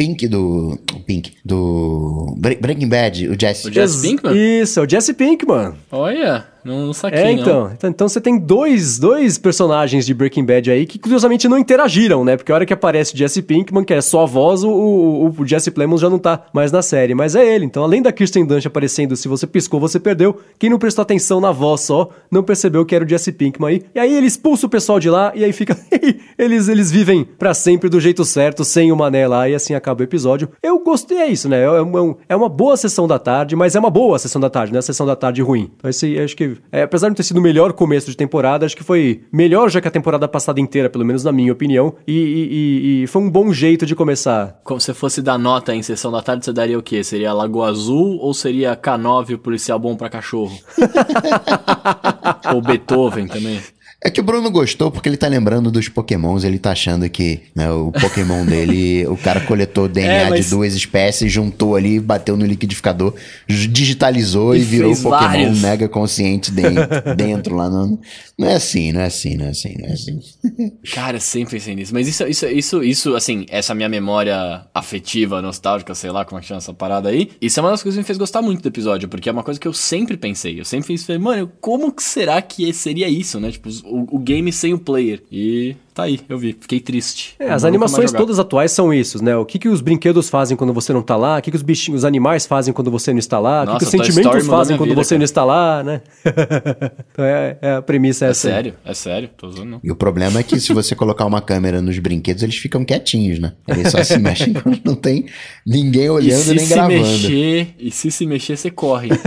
Pink do Pink do Bre- Breaking Bad, o Jesse. O Jesse Pinkman? Isso, é o Jesse Pinkman. Olha, não, não saquei, É, não. então. Então, então você tem dois, dois personagens de Breaking Bad aí que curiosamente não interagiram, né? Porque a hora que aparece o Jesse Pinkman, que é só a voz, o, o, o Jesse Plemons já não tá mais na série. Mas é ele. Então, além da Kirsten Dunst aparecendo, se você piscou, você perdeu. Quem não prestou atenção na voz só, não percebeu que era o Jesse Pinkman aí. E aí ele expulsa o pessoal de lá e aí fica... eles, eles vivem pra sempre do jeito certo, sem o mané lá, e assim acaba o episódio. Eu gostei, é isso, né? É, um- é uma boa sessão da tarde, mas é uma boa sessão da tarde, não é a sessão da tarde ruim. Então, esse, acho que, é, apesar de não ter sido o melhor começo de temporada, acho que foi melhor já que a temporada passada inteira, pelo menos na minha opinião, e, e- e- e foi um bom jeito de começar. Como se fosse dar nota em sessão da tarde, você daria o quê? Seria Lagoa Azul ou seria K9, o policial bom pra cachorro? ou Beethoven também? É que o Bruno gostou porque ele tá lembrando dos pokémons, ele tá achando que né, o pokémon dele, o cara coletou DNA É, mas- de duas espécies, juntou ali, bateu no liquidificador, digitalizou e, E virou pokémon vários. mega consciente dentro, dentro lá. No... Não é assim, não é assim, não é assim, não é assim. Cara, eu sempre pensei nisso. Mas isso, isso, isso, isso, assim, essa minha memória afetiva, nostálgica, sei lá como é que chama essa parada aí. Isso é uma das coisas que me fez gostar muito do episódio, porque é uma coisa que eu sempre pensei. Eu sempre pensei, mano, como que será que seria isso, né? Tipo, os- o, o game sem o player. E tá aí, eu vi. Fiquei triste. É, as animações todas atuais são isso, né? O que, que os brinquedos fazem quando você não tá lá? O que, que os bichinhos, os animais fazem quando você não está lá? o que, que os sentimentos fazem quando vida, você cara. não está lá, né? então é, é a premissa É essa. aí. sério, é sério. Tô usando não. E o problema é que se você colocar uma câmera nos brinquedos, eles ficam quietinhos, né? Eles só se mexem quando não tem ninguém E olhando nem se gravando. mexer, e se se mexer, você corre.